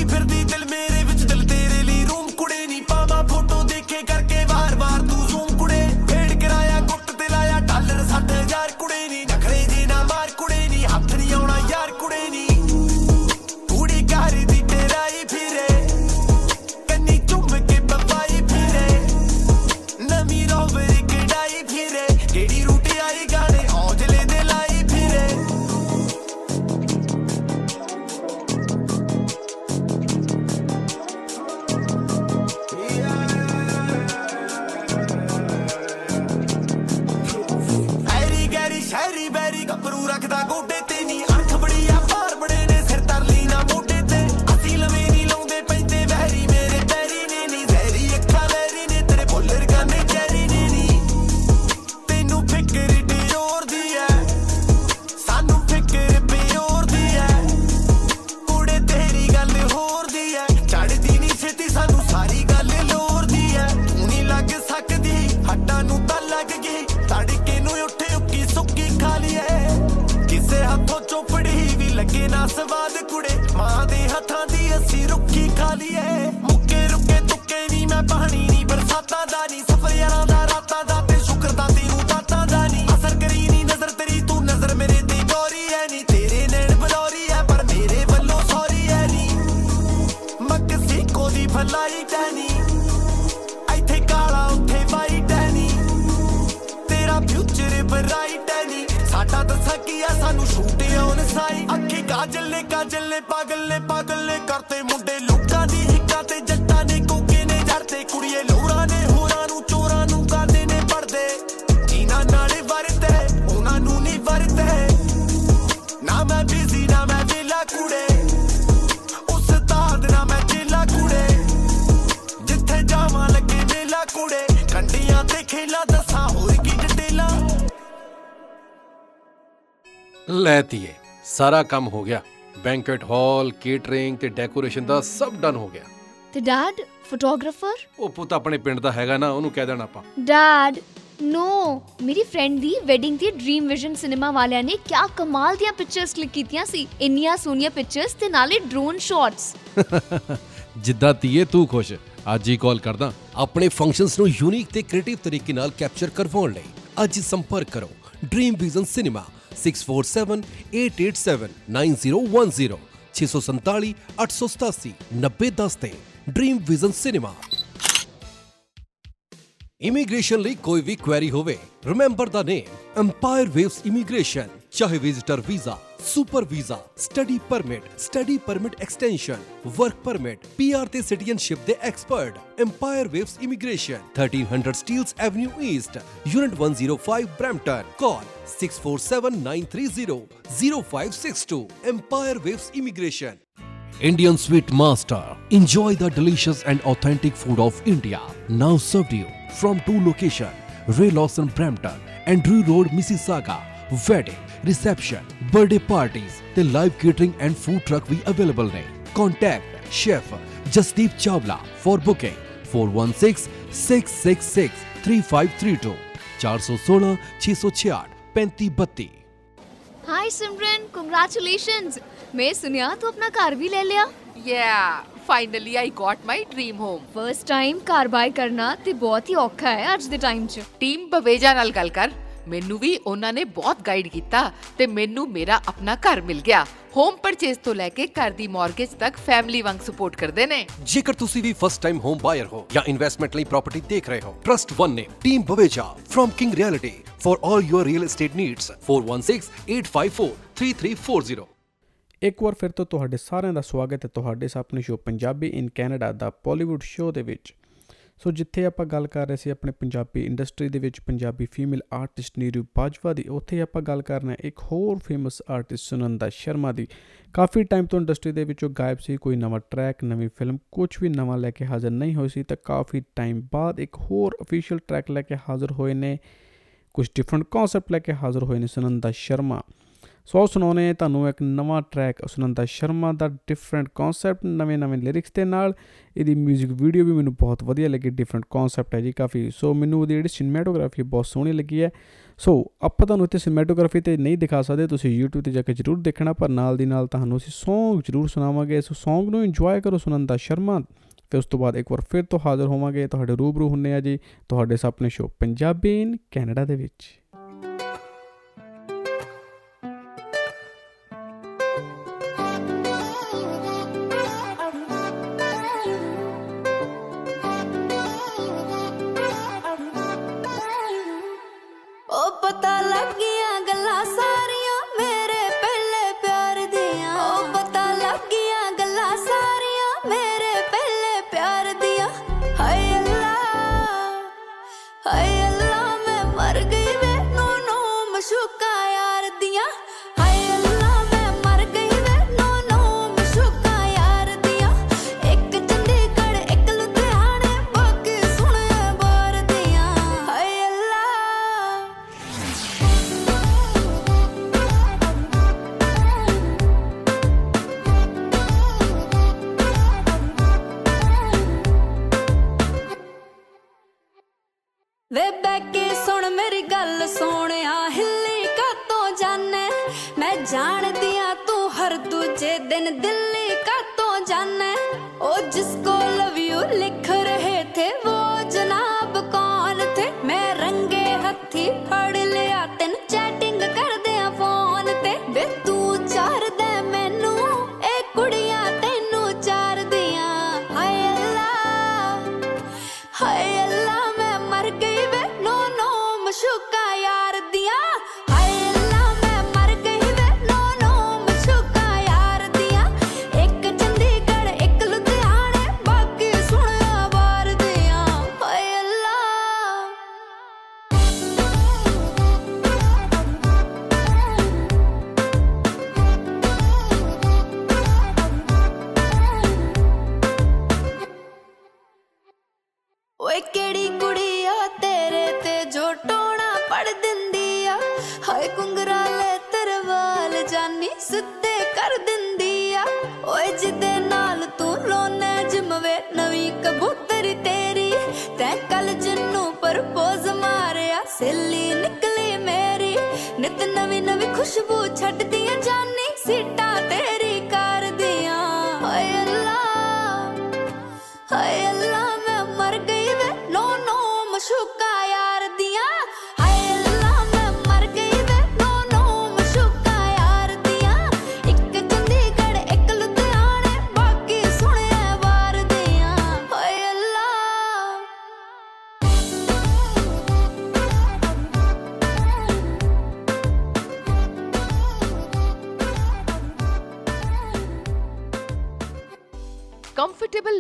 ਲੈਤੀਏ ਸਾਰਾ ਕੰਮ ਹੋ ਗਿਆ। ਬੈਂਕਟ ਹਾਲ ਕੇਟਰਿੰਗ ਤੇ ਡੈਕੋਰੇਸ਼ਨ ਦਾ ਸਭ ਡਨ ਹੋ ਗਿਆ। ਤੇ ਡੈਡ ਫੋਟੋਗ੍ਰਾਫਰ? ਉਹ ਪੁੱਤ ਆਪਣੇ ਪਿੰਡ ਦਾ ਹੈਗਾ ਨਾ ਉਹਨੂੰ ਕਹਿ ਦੇਣਾ ਆਪਾਂ। ਡੈਡ ਨੋ ਮੇਰੀ ਫਰੈਂਡ ਦੀ ਵੈਡਿੰਗ ਦੀ ਡ੍ਰੀਮ ਵਿਜ਼ਨ ਸਿਨੇਮਾ ਵਾਲਿਆਂ ਨੇ ਕਿਆ ਕਮਾਲ ਦੀਆਂ ਪਿਕਚਰਸ ਕਲਿੱਕ ਕੀਤੀਆਂ ਸੀ। ਇੰਨੀਆਂ ਸੋਹਣੀਆਂ ਪਿਕਚਰਸ ਤੇ ਨਾਲੇ ਡਰੋਨ ਸ਼ਾਟਸ *laughs* ਜਿੱਦਾਂ ਤੀਏ ਤੂੰ ਖੁਸ਼। ਅੱਜ ਹੀ ਕਾਲ ਕਰਦਾ। ਆਪਣੇ ਫੰਕਸ਼ਨਸ ਨੂੰ ਯੂਨੀਕ ਤੇ ਕ੍ਰੀਏਟਿਵ ਤਰੀਕੇ ਨਾਲ ਕੈਪਚਰ ਕਰਵਾਉਣ ਲਈ ਅੱਜ ਸੰਪਰਕ ਕਰੋ। ਡ੍ਰੀਮ ਵਿਜ਼ਨ ਸਿਨੇਮਾ 6478879010 647 887 9010 ਤੇ ਡ੍ਰੀਮ ਵਿਜ਼ਨ ਸਿਨੇਮਾ ਇਮੀਗ੍ਰੇਸ਼ਨ ਲਈ ਕੋਈ ਵੀ ਕੁਐਰੀ ਹੋਵੇ remember the name Empire Waves immigration ਚਾਹੇ visitor visa super visa study permit study permit extension work permit PR ਤੇ ਸਿਟੀਜ਼ਨਸ਼ਿਪ ਦੇ expert Empire Waves immigration 1300 Steeles Avenue East unit 105 Brampton call 647-930-0562. Empire Waves Immigration. Indian Sweet Master. Enjoy the delicious and authentic food of India. Now served you from two locations, Ray Lawson Brampton and Drew Road, Mississauga. Wedding, reception, birthday parties, the live catering and food truck we available ne. Contact Chef Jasdeep Chawla for booking 416 666 3532 416 666 hi Simran congratulations मैं सुनिया तो अपना car भी ले लिया Yeah, finally I got my dream home. First time car buy ਕਰਨਾ ਤੇ ਬਹੁਤ ਹੀ ਔਖਾ ਹੈ ਅੱਜ ਦੇ ਟਾਈਮ 'ਚ ਟੀਮ ਬਵੇਜਾ ਨਾਲ ਗੱਲ ਕਰ ਮੈਨੂੰ ਵੀ ਉਹਨਾਂ ਨੇ ਬਹੁਤ ਗਾਈਡ ਕੀਤਾ ਤੇ ਮੈਨੂੰ ਮੇਰਾ ਆਪਣਾ ਘਰ ਮਿਲ ਗਿਆ। ਹੋਮ ਪਰਚੇਸ ਤੋਂ ਲੈ ਕੇ ਘਰ ਦੀ ਮਾਰਗੇਜ ਤੱਕ ਫੈਮਿਲੀ ਵਾਂਗ ਸਪੋਰਟ ਕਰਦੇ ਨੇ। ਜੇਕਰ ਤੁਸੀਂ ਵੀ ਫਸਟ ਟਾਈਮ ਹੋਮ ਬਾਇਰ ਹੋ ਜਾਂ ਇਨਵੈਸਟਮੈਂਟ ਲਈ ਪ੍ਰਾਪਰਟੀ ਦੇਖ ਰਹੇ ਹੋ ਟਰਸਟ 1 ਨੇ team Baweja firm King Realty for all your real estate needs 4168543340 ਇੱਕ ਵਾਰ ਫਿਰ ਤੋਂ ਤੁਹਾਡੇ ਸਾਰਿਆਂ ਦਾ ਸਵਾਗਤ ਹੈ ਤੁਹਾਡੇ ਆਪਣੇ ਸ਼ੋ ਪੰਜਾਬੀ ਇਨ ਕੈਨੇਡਾ ਦਾ ਪੋਲੀਵੁੱਡ ਸ਼ੋ ਦੇ ਵਿੱਚ। ਸੋ ਜਿੱਥੇ ਆਪਾਂ ਗੱਲ ਕਰ ਰਹੇ ਸੀ ਆਪਣੇ ਪੰਜਾਬੀ ਇੰਡਸਟਰੀ ਦੇ ਵਿੱਚ ਪੰਜਾਬੀ ਫੀਮੇਲ ਆਰਟਿਸਟ ਨੀਰੂ ਬਾਜਵਾ ਦੀ, ਉੱਥੇ ਆਪਾਂ ਗੱਲ ਕਰਨਾ ਹੈ ਇੱਕ ਹੋਰ ਫੇਮਸ ਆਰਟਿਸਟ ਸੁਨੰਦਾ ਸ਼ਰਮਾ ਦੀ। ਕਾਫੀ ਟਾਈਮ ਤੋਂ ਇੰਡਸਟਰੀ ਦੇ ਵਿੱਚੋਂ ਗਾਇਬ ਸੀ, ਕੋਈ ਨਵਾਂ ਟਰੈਕ ਨਵੀਂ ਫਿਲਮ ਕੁਝ ਵੀ ਨਵਾਂ ਲੈ ਕੇ ਹਾਜ਼ਰ ਨਹੀਂ ਹੋਈ ਸੀ, ਤਾਂ ਕਾਫੀ ਟਾਈਮ ਬਾਅਦ ਇੱਕ ਹੋਰ ਅਫੀਸ਼ੀਅਲ ਟਰੈਕ ਲੈ ਕੇ ਹਾਜ਼ਰ ਹੋਏ ਨੇ, ਕੁਝ ਡਿਫਰੈਂਟ ਕਨਸੈਪਟ ਲੈ ਕੇ ਹਾਜ਼ਰ ਹੋਏ ਨੇ ਸੁਨੰਦਾ ਸ਼ਰਮਾ। ਸੋ ਸੁਣਾਉਣੇ ਤੁਹਾਨੂੰ ਇੱਕ ਨਵਾਂ ਟਰੈਕ ਸੁਨੰਦਾ ਸ਼ਰਮਾ ਦਾ ਡਿਫਰੈਂਟ ਕਨਸੈਪਟ ਨਵੇਂ ਨਵੇਂ ਲਿਰਿਕਸ ਦੇ ਨਾਲ। ਇਹਦੀ 뮤직 ਵੀਡੀਓ ਵੀ ਮੈਨੂੰ ਬਹੁਤ ਵਧੀਆ ਲੱਗੀ ਡਿਫਰੈਂਟ ਕਨਸੈਪਟ ਹੈ ਜੀ ਕਾਫੀ। ਸੋ ਮੈਨੂੰ ਉਹਦੀ ਜਿਹੜੀ ਸਿਨੇਮੈਟੋਗ੍ਰਾਫੀ ਬਹੁਤ ਸੋਹਣੀ ਲੱਗੀ ਹੈ। ਸੋ ਆਪਾਂ ਤੁਹਾਨੂੰ ਇੱਥੇ ਸਿਨੇਮੈਟੋਗ੍ਰਾਫੀ ਤੇ ਨਹੀਂ ਦਿਖਾ ਸਕਦੇ, ਤੁਸੀਂ YouTube ਤੇ ਜਾ ਕੇ ਜਰੂਰ ਦੇਖਣਾ, ਪਰ ਨਾਲ ਦੀ ਨਾਲ ਤੁਹਾਨੂੰ ਅਸੀਂ Song ਜਰੂਰ ਸੁਣਾਵਾਂਗੇ। ਸੋ Song ਨੂੰ ਇੰਜੋਏ ਕਰੋ ਸੁਨੰਦਾ ਸ਼ਰਮਾ। ਫਿਰ ਉਸ ਤੋਂ ਬਾਅਦ ਇੱਕ ਵਾਰ ਫਿਰ ਤੋਂ ਹਾਜ਼ਰ ਹੋਵਾਂਗੇ। ਤੁਹਾਡੇ ਰੂਬਰੂ ਹੁੰਨੇ ਆ ਜੀ, ਤੁਹਾਡੇ ਸਾਹਮਣੇ ਸ਼ੋਅ ਪੰਜਾਬੀ ਇਨ ਕੈਨੇਡਾ ਦੇ ਵਿੱਚ।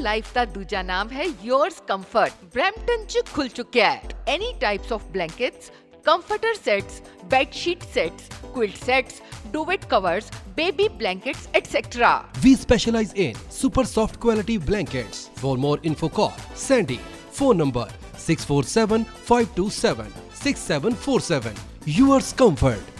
ਲਾਈਫ ਦਾ ਦੂਜਾ ਨਾਮ ਹੈ yours comfort ਬ੍ਰੈਂਪਟਨ ਚ ਖੁੱਲ ਚੁੱਕਿਆ ਹੈ any types of blankets comforter sets bed sheet sets quilt sets, duvet covers, baby blankets, etc. We specialize in super soft quality blankets. For more info call Sandy. Phone number 647 527 6747. Yours Comfort.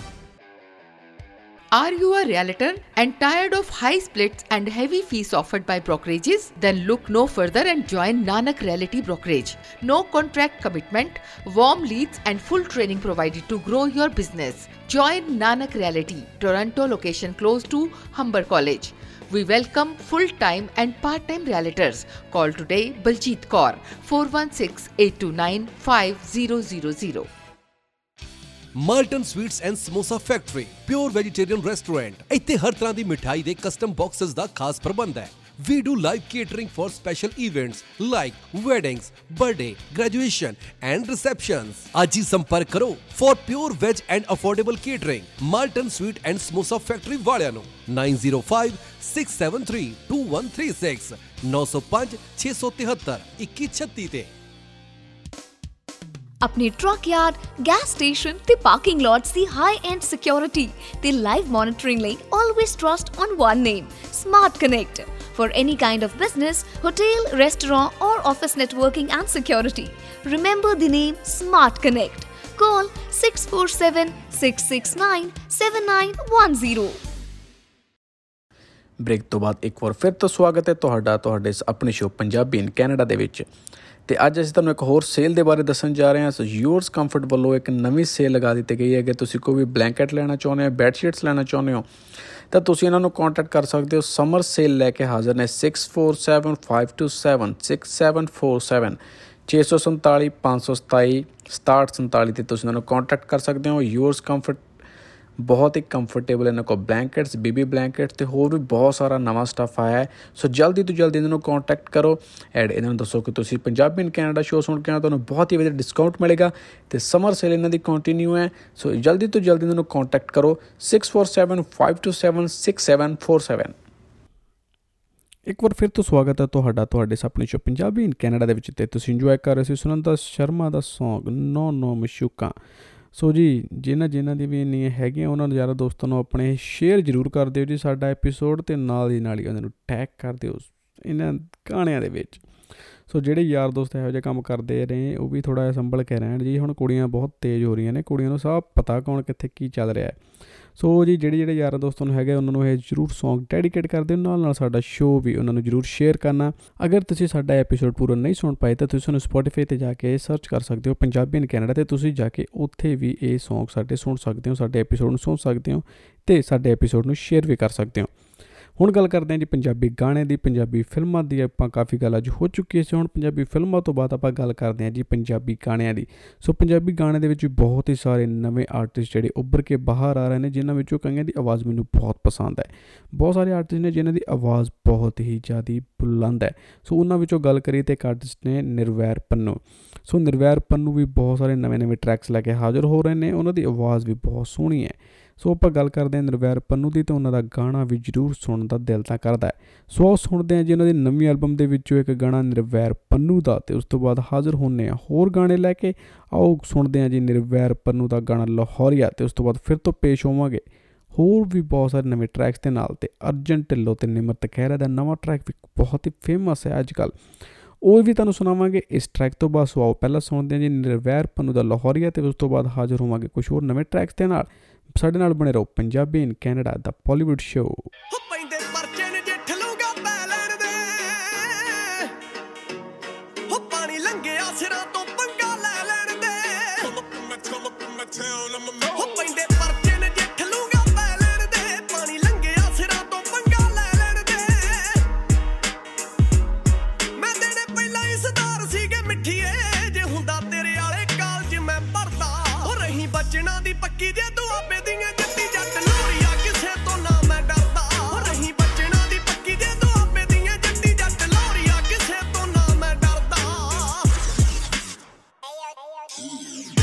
Are you a realtor and tired of high splits and heavy fees offered by brokerages? Then look no further and join Nanak Realty Brokerage. No contract commitment, warm leads, and full training provided to grow your business. Join Nanak Realty, Toronto location close to Humber College. We welcome full time and part time realtors. Call today Baljeet Kaur 416 829 5000. Malton sweets and samosa factory pure vegetarian restaurant ਇੱਥੇ ਹਰ ਤਰ੍ਹਾਂ ਦੀ ਮਿਠਾਈ ਦੇ custom boxes ਦਾ ਖਾਸ ਪ੍ਰਬੰਧ ਹੈ We do live catering for special events like weddings, birthday, graduation and receptions. ਅੱਜ ਹੀ ਸੰਪਰਕ ਕਰੋ for pure veg and affordable catering. Malton Sweet and Samosa Factory ਵਾਲਿਆਂ ਨੂੰ 905 673 2136 905 673 2136 ਤੇ ਆਪਣੇ ਟਰੱਕ ਯਾਰਡ, ਗੈਸ ਸਟੇਸ਼ਨ ਤੇ ਪਾਰਕਿੰਗ ਲੋਟਸ ਦੀ ਹਾਈ ਐਂਡ ਸਿਕਿਉਰਿਟੀ ਤੇ ਲਾਈਵ ਮੋਨਿਟਰਿੰਗ ਲਈ always trust on one name Smart Connect for any kind of business, hotel, restaurant or office networking and security. Remember the name Smart Connect. Call 647-669-7910. Break ਤੋਂ ਬਾਅਦ ਇੱਕ ਵਾਰ ਫਿਰ ਤੋਂ ਸਵਾਗਤ ਹੈ ਤੁਹਾਡਾ ਤੁਹਾਡੇ ਇਸ ਆਪਣੇ ਸ਼ੋ ਪੰਜਾਬੀ ਇਨ ਕੈਨੇਡਾ ਦੇ ਵਿੱਚ ਤੇ ਅੱਜ ਅਸੀਂ ਤੁਹਾਨੂੰ ਇੱਕ ਹੋਰ ਸੇਲ ਦੇ ਬਾਰੇ ਦੱਸਣ ਜਾ ਰਹੇ ਹਾਂ। ਸੋ ਯੂਰਸ ਕੰਫਰਟ ਵੱਲੋਂ ਇੱਕ ਨਵੀਂ ਸੇਲ ਲਗਾ ਦਿੱਤੀ ਗਈ ਹੈ ਕਿ ਤੁਸੀਂ ਕੋਈ ਵੀ ਬਲੈਂਕਟ ਲੈਣਾ ਚਾਹੁੰਦੇ ਹੋ ਬੈੱਡ ਸ਼ੀਟਸ ਲੈਣਾ ਚਾਹੁੰਦੇ ਹੋ, ਤਾਂ ਤੁਸੀਂ ਇਹਨਾਂ ਨੂੰ ਕੰਟੈਕਟ ਕਰ ਸਕਦੇ ਹੋ। ਸਮਰ ਸੇਲ ਲੈ ਕੇ ਹਾਜ਼ਰ ਨੇ 6475276747 647 527 6747 ਤੇ ਤੁਸੀਂ ਇਹਨਾਂ ਨੂੰ ਕੰਟੈਕਟ ਕਰ ਸਕਦੇ ਹੋ। ਯੂਰਸ ਕੰਫਰਟ ਬਹੁਤ ਹੀ ਕੰਫਰਟੇਬਲ ਇਹਨਾਂ ਕੋਲ ਬਲੈਂਕਟਸ ਬੀਬੀ ਬਲੈਂਕਟ ਤੇ ਹੋਰ ਵੀ ਬਹੁਤ ਸਾਰਾ ਨਵਾਂ ਸਟੱਫ ਆਇਆ ਹੈ। ਸੋ ਜਲਦੀ ਤੋਂ ਜਲਦੀ ਇਹਨਾਂ ਨੂੰ ਕੰਟੈਕਟ ਕਰੋ ਐਡ ਇਹਨਾਂ ਨੂੰ ਦੱਸੋ ਕਿ ਤੁਸੀਂ ਪੰਜਾਬੀ ਇਨ ਕੈਨੇਡਾ ਸ਼ੋ ਸੁਣ ਕੇ ਆਏ ਤੁਹਾਨੂੰ ਬਹੁਤ ਹੀ ਵਧੀਆ ਡਿਸਕਾਊਂਟ ਮਿਲੇਗਾ ਤੇ ਸਮਰ ਸੇਲ ਇਹਨਾਂ ਦੀ ਕੰਟੀਨਿਊ ਹੈ। ਸੋ ਜਲਦੀ ਤੋਂ ਜਲਦੀ ਇਹਨਾਂ ਨੂੰ ਕੰਟੈਕਟ ਕਰੋ 6475276747 ਇੱਕ ਵਾਰ ਫਿਰ ਤੋਂ ਸਵਾਗਤ ਹੈ ਤੁਹਾਡਾ, ਤੁਹਾਡੇ ਆਪਣੇ ਸ਼ੋ ਪੰਜਾਬੀ ਇਨ ਕੈਨੇਡਾ ਦੇ ਵਿੱਚ ਤੇ ਤੁਸੀਂ ਇੰਜੋਏ ਕਰ ਰਹੇ ਸੀ ਸੁਨੰਦਾ ਸ਼ਰਮਾ ਦਾ Song ਨੋ ਨੋ ਮਸ਼ੂਕਾ। ਸੋ ਜੀ, ਜਿਨ੍ਹਾਂ ਜਿਨ੍ਹਾਂ ਦੀ ਵੀ ਇੰਨੀਆਂ ਹੈਗੀਆਂ, ਉਹਨਾਂ ਨੂੰ ਯਾਰਾ ਦੋਸਤਾਂ ਨੂੰ ਆਪਣੇ ਸ਼ੇਅਰ ਜ਼ਰੂਰ ਕਰ ਦਿਓ ਜੀ ਸਾਡਾ ਐਪੀਸੋਡ ਤੇ ਨਾਲ ਦੀ ਨਾਲ ਹੀ ਉਹਨਾਂ ਨੂੰ ਟੈਗ ਕਰ ਦਿਓ ਇਹਨਾਂ ਗਾਣਿਆਂ ਦੇ ਵਿੱਚ। ਸੋ ਜਿਹੜੇ ਯਾਰ ਦੋਸਤ ਇਹੋ ਜਿਹੇ ਕੰਮ ਕਰਦੇ ਰਹੇ, ਉਹ ਵੀ ਥੋੜਾ ਜਿਹਾ ਸੰਭਲ ਕੇ ਰਹਿਣ ਜੀ। ਹੁਣ ਕੁੜੀਆਂ ਬਹੁਤ ਤੇਜ਼ ਹੋ ਰਹੀਆਂ ਨੇ, ਕੁੜੀਆਂ ਨੂੰ ਸਭ ਪਤਾ ਕੌਣ ਕਿੱਥੇ ਕੀ ਚੱਲ ਰਿਹਾ ਹੈ। ਸੋ ਜੀ, ਜਿਹੜੇ ਜਿਹੜੇ ਯਾਰਾਂ ਦੋਸਤਾਂ ਨੂੰ ਹੈਗੇ ਉਹਨਾਂ ਨੂੰ ਇਹ ਜਰੂਰ Song ਡੈਡੀਕੇਟ ਕਰ ਦਿਓ। ਨਾਲ ਨਾਲ ਸਾਡਾ ਸ਼ੋਅ ਵੀ ਉਹਨਾਂ ਨੂੰ ਜਰੂਰ ਸ਼ੇਅਰ ਕਰਨਾ। ਅਗਰ ਤੁਸੀਂ ਸਾਡਾ ਐਪੀਸੋਡ ਪੂਰਾ ਨਹੀਂ ਸੁਣ ਪਾਏ, ਤਾਂ ਤੁਸੀਂ ਸਾਨੂੰ Spotify ਤੇ ਜਾ ਕੇ ਸਰਚ ਕਰ ਸਕਦੇ ਹੋ, ਪੰਜਾਬੀ ਇਨ ਕੈਨੇਡਾ ਤੇ ਤੁਸੀਂ ਜਾ ਕੇ ਉੱਥੇ ਵੀ ਇਹ Song ਸਾਡੇ ਸੁਣ ਸਕਦੇ ਹੋ, ਸਾਡੇ ਐਪੀਸੋਡ ਨੂੰ ਸੁਣ ਸਕਦੇ ਹੋ ਤੇ ਸਾਡੇ ਐਪੀਸੋਡ ਨੂੰ ਸ਼ੇਅਰ ਵੀ ਕਰ ਸਕਦੇ ਹੋ। ਹੁਣ ਗੱਲ ਕਰਦੇ ਹਾਂ ਜੀ ਪੰਜਾਬੀ ਗਾਣੇ ਦੀ, ਪੰਜਾਬੀ ਫਿਲਮਾਂ ਦੀ, ਆਪਾਂ ਕਾਫੀ ਗੱਲ ਅੱਜ ਹੋ ਚੁੱਕੀ ਸੀ ਹੁਣ ਪੰਜਾਬੀ ਫਿਲਮਾਂ ਤੋਂ ਬਾਅਦ ਆਪਾਂ ਗੱਲ ਕਰਦੇ ਹਾਂ ਜੀ ਪੰਜਾਬੀ ਗਾਣਿਆਂ ਦੀ। ਸੋ ਪੰਜਾਬੀ ਗਾਣੇ ਦੇ ਵਿੱਚ ਬਹੁਤ ਹੀ ਸਾਰੇ ਨਵੇਂ ਆਰਟਿਸਟ ਜਿਹੜੇ ਉੱਭਰ ਕੇ ਬਾਹਰ ਆ ਰਹੇ ਨੇ, ਜਿਨ੍ਹਾਂ ਵਿੱਚੋਂ ਕਈਆਂ ਦੀ ਆਵਾਜ਼ ਮੈਨੂੰ ਬਹੁਤ ਪਸੰਦ ਹੈ। ਬਹੁਤ ਸਾਰੇ ਆਰਟਿਸਟ ਨੇ ਜਿਨ੍ਹਾਂ ਦੀ ਆਵਾਜ਼ ਬਹੁਤ ਹੀ ਜ਼ਿਆਦੀ ਬੁਲੰਦ ਹੈ। ਸੋ ਉਹਨਾਂ ਵਿੱਚੋਂ ਗੱਲ ਕਰੀਏ ਤੇ ਇੱਕ ਆਰਟਿਸਟ ਨੇ ਨਿਰਵੈਰ ਪੰਨੂ। ਸੋ ਨਿਰਵੈਰ ਪੰਨੂ ਵੀ ਬਹੁਤ ਸਾਰੇ ਨਵੇਂ ਨਵੇਂ ਟਰੈਕਸ ਲੈ ਕੇ ਹਾਜ਼ਰ ਹੋ ਰਹੇ ਨੇ, ਉਹਨਾਂ ਦੀ ਆਵਾਜ਼ ਵੀ ਬਹੁਤ ਸੋਹਣੀ ਹੈ। ਸੋ ਆਪਾਂ ਗੱਲ ਕਰਦੇ ਹਾਂ ਨਿਰਵੈਰ ਪੰਨੂ ਦੀ ਤੇ ਉਹਨਾਂ ਦਾ ਗਾਣਾ ਵੀ ਜ਼ਰੂਰ ਸੁਣਨ ਦਾ ਦਿਲ ਤਾਂ ਕਰਦਾ ਹੈ। ਸੋ ਆਓ ਸੁਣਦੇ ਹਾਂ ਜੀ ਉਹਨਾਂ ਦੀ ਨਵੀਂ ਐਲਬਮ ਦੇ ਵਿੱਚੋਂ ਇੱਕ ਗਾਣਾ ਨਿਰਵੈਰ ਪੰਨੂ ਦਾ ਤੇ ਉਸ ਤੋਂ ਬਾਅਦ ਹਾਜ਼ਰ ਹੁੰਨੇ ਆ ਹੋਰ ਗਾਣੇ ਲੈ ਕੇ। ਆਓ ਸੁਣਦੇ ਹਾਂ ਜੀ ਨਿਰਵੈਰ ਪੰਨੂ ਦਾ ਗਾਣਾ ਲਾਹੌਰੀਆ ਤੇ ਉਸ ਤੋਂ ਬਾਅਦ ਫਿਰ ਤੋਂ ਪੇਸ਼ ਹੋਵਾਂਗੇ। ਹੋਰ ਵੀ ਬਹੁਤ ਸਾਰੇ ਨਵੇਂ ਟਰੈਕਸ ਦੇ ਨਾਲ ਤੇ ਅਰਜਨ ਢਿੱਲੋਂ ਤੇ ਨਿਮਰਤ ਖਹਿਰਾ ਦਾ ਨਵਾਂ ਟਰੈਕ ਵੀ ਬਹੁਤ ਹੀ ਫੇਮਸ ਹੈ ਅੱਜ ਕੱਲ ਉਹ ਵੀ ਤੁਹਾਨੂੰ ਸੁਣਾਵਾਂਗੇ। ਇਸ ਟਰੈਕ ਤੋਂ ਬਾਅਦ ਸੋ ਆਓ ਪਹਿਲਾਂ ਸੁਣਦੇ ਹਾਂ ਜੀ ਨਿਰਵੈਰ ਪੰਨੂ ਦਾ ਲਾਹੌਰੀਆ ਤੇ ਉਸ ਤੋਂ ਬਾਅਦ ਹਾਜ਼ਰ ਹੋਵਾਂਗੇ ਕੁਝ ਹੋਰ ਨਵੇਂ ਟਰੈਕਸ ਦੇ ਨਾਲ। ਸਾਡੇ ਨਾਲ ਬਣੇ ਰਹੋ ਪੰਜਾਬੀ ਇਨ ਕੈਨੇਡਾ ਦਾ ਬਾਲੀਵੁੱਡ ਸ਼ੋਅ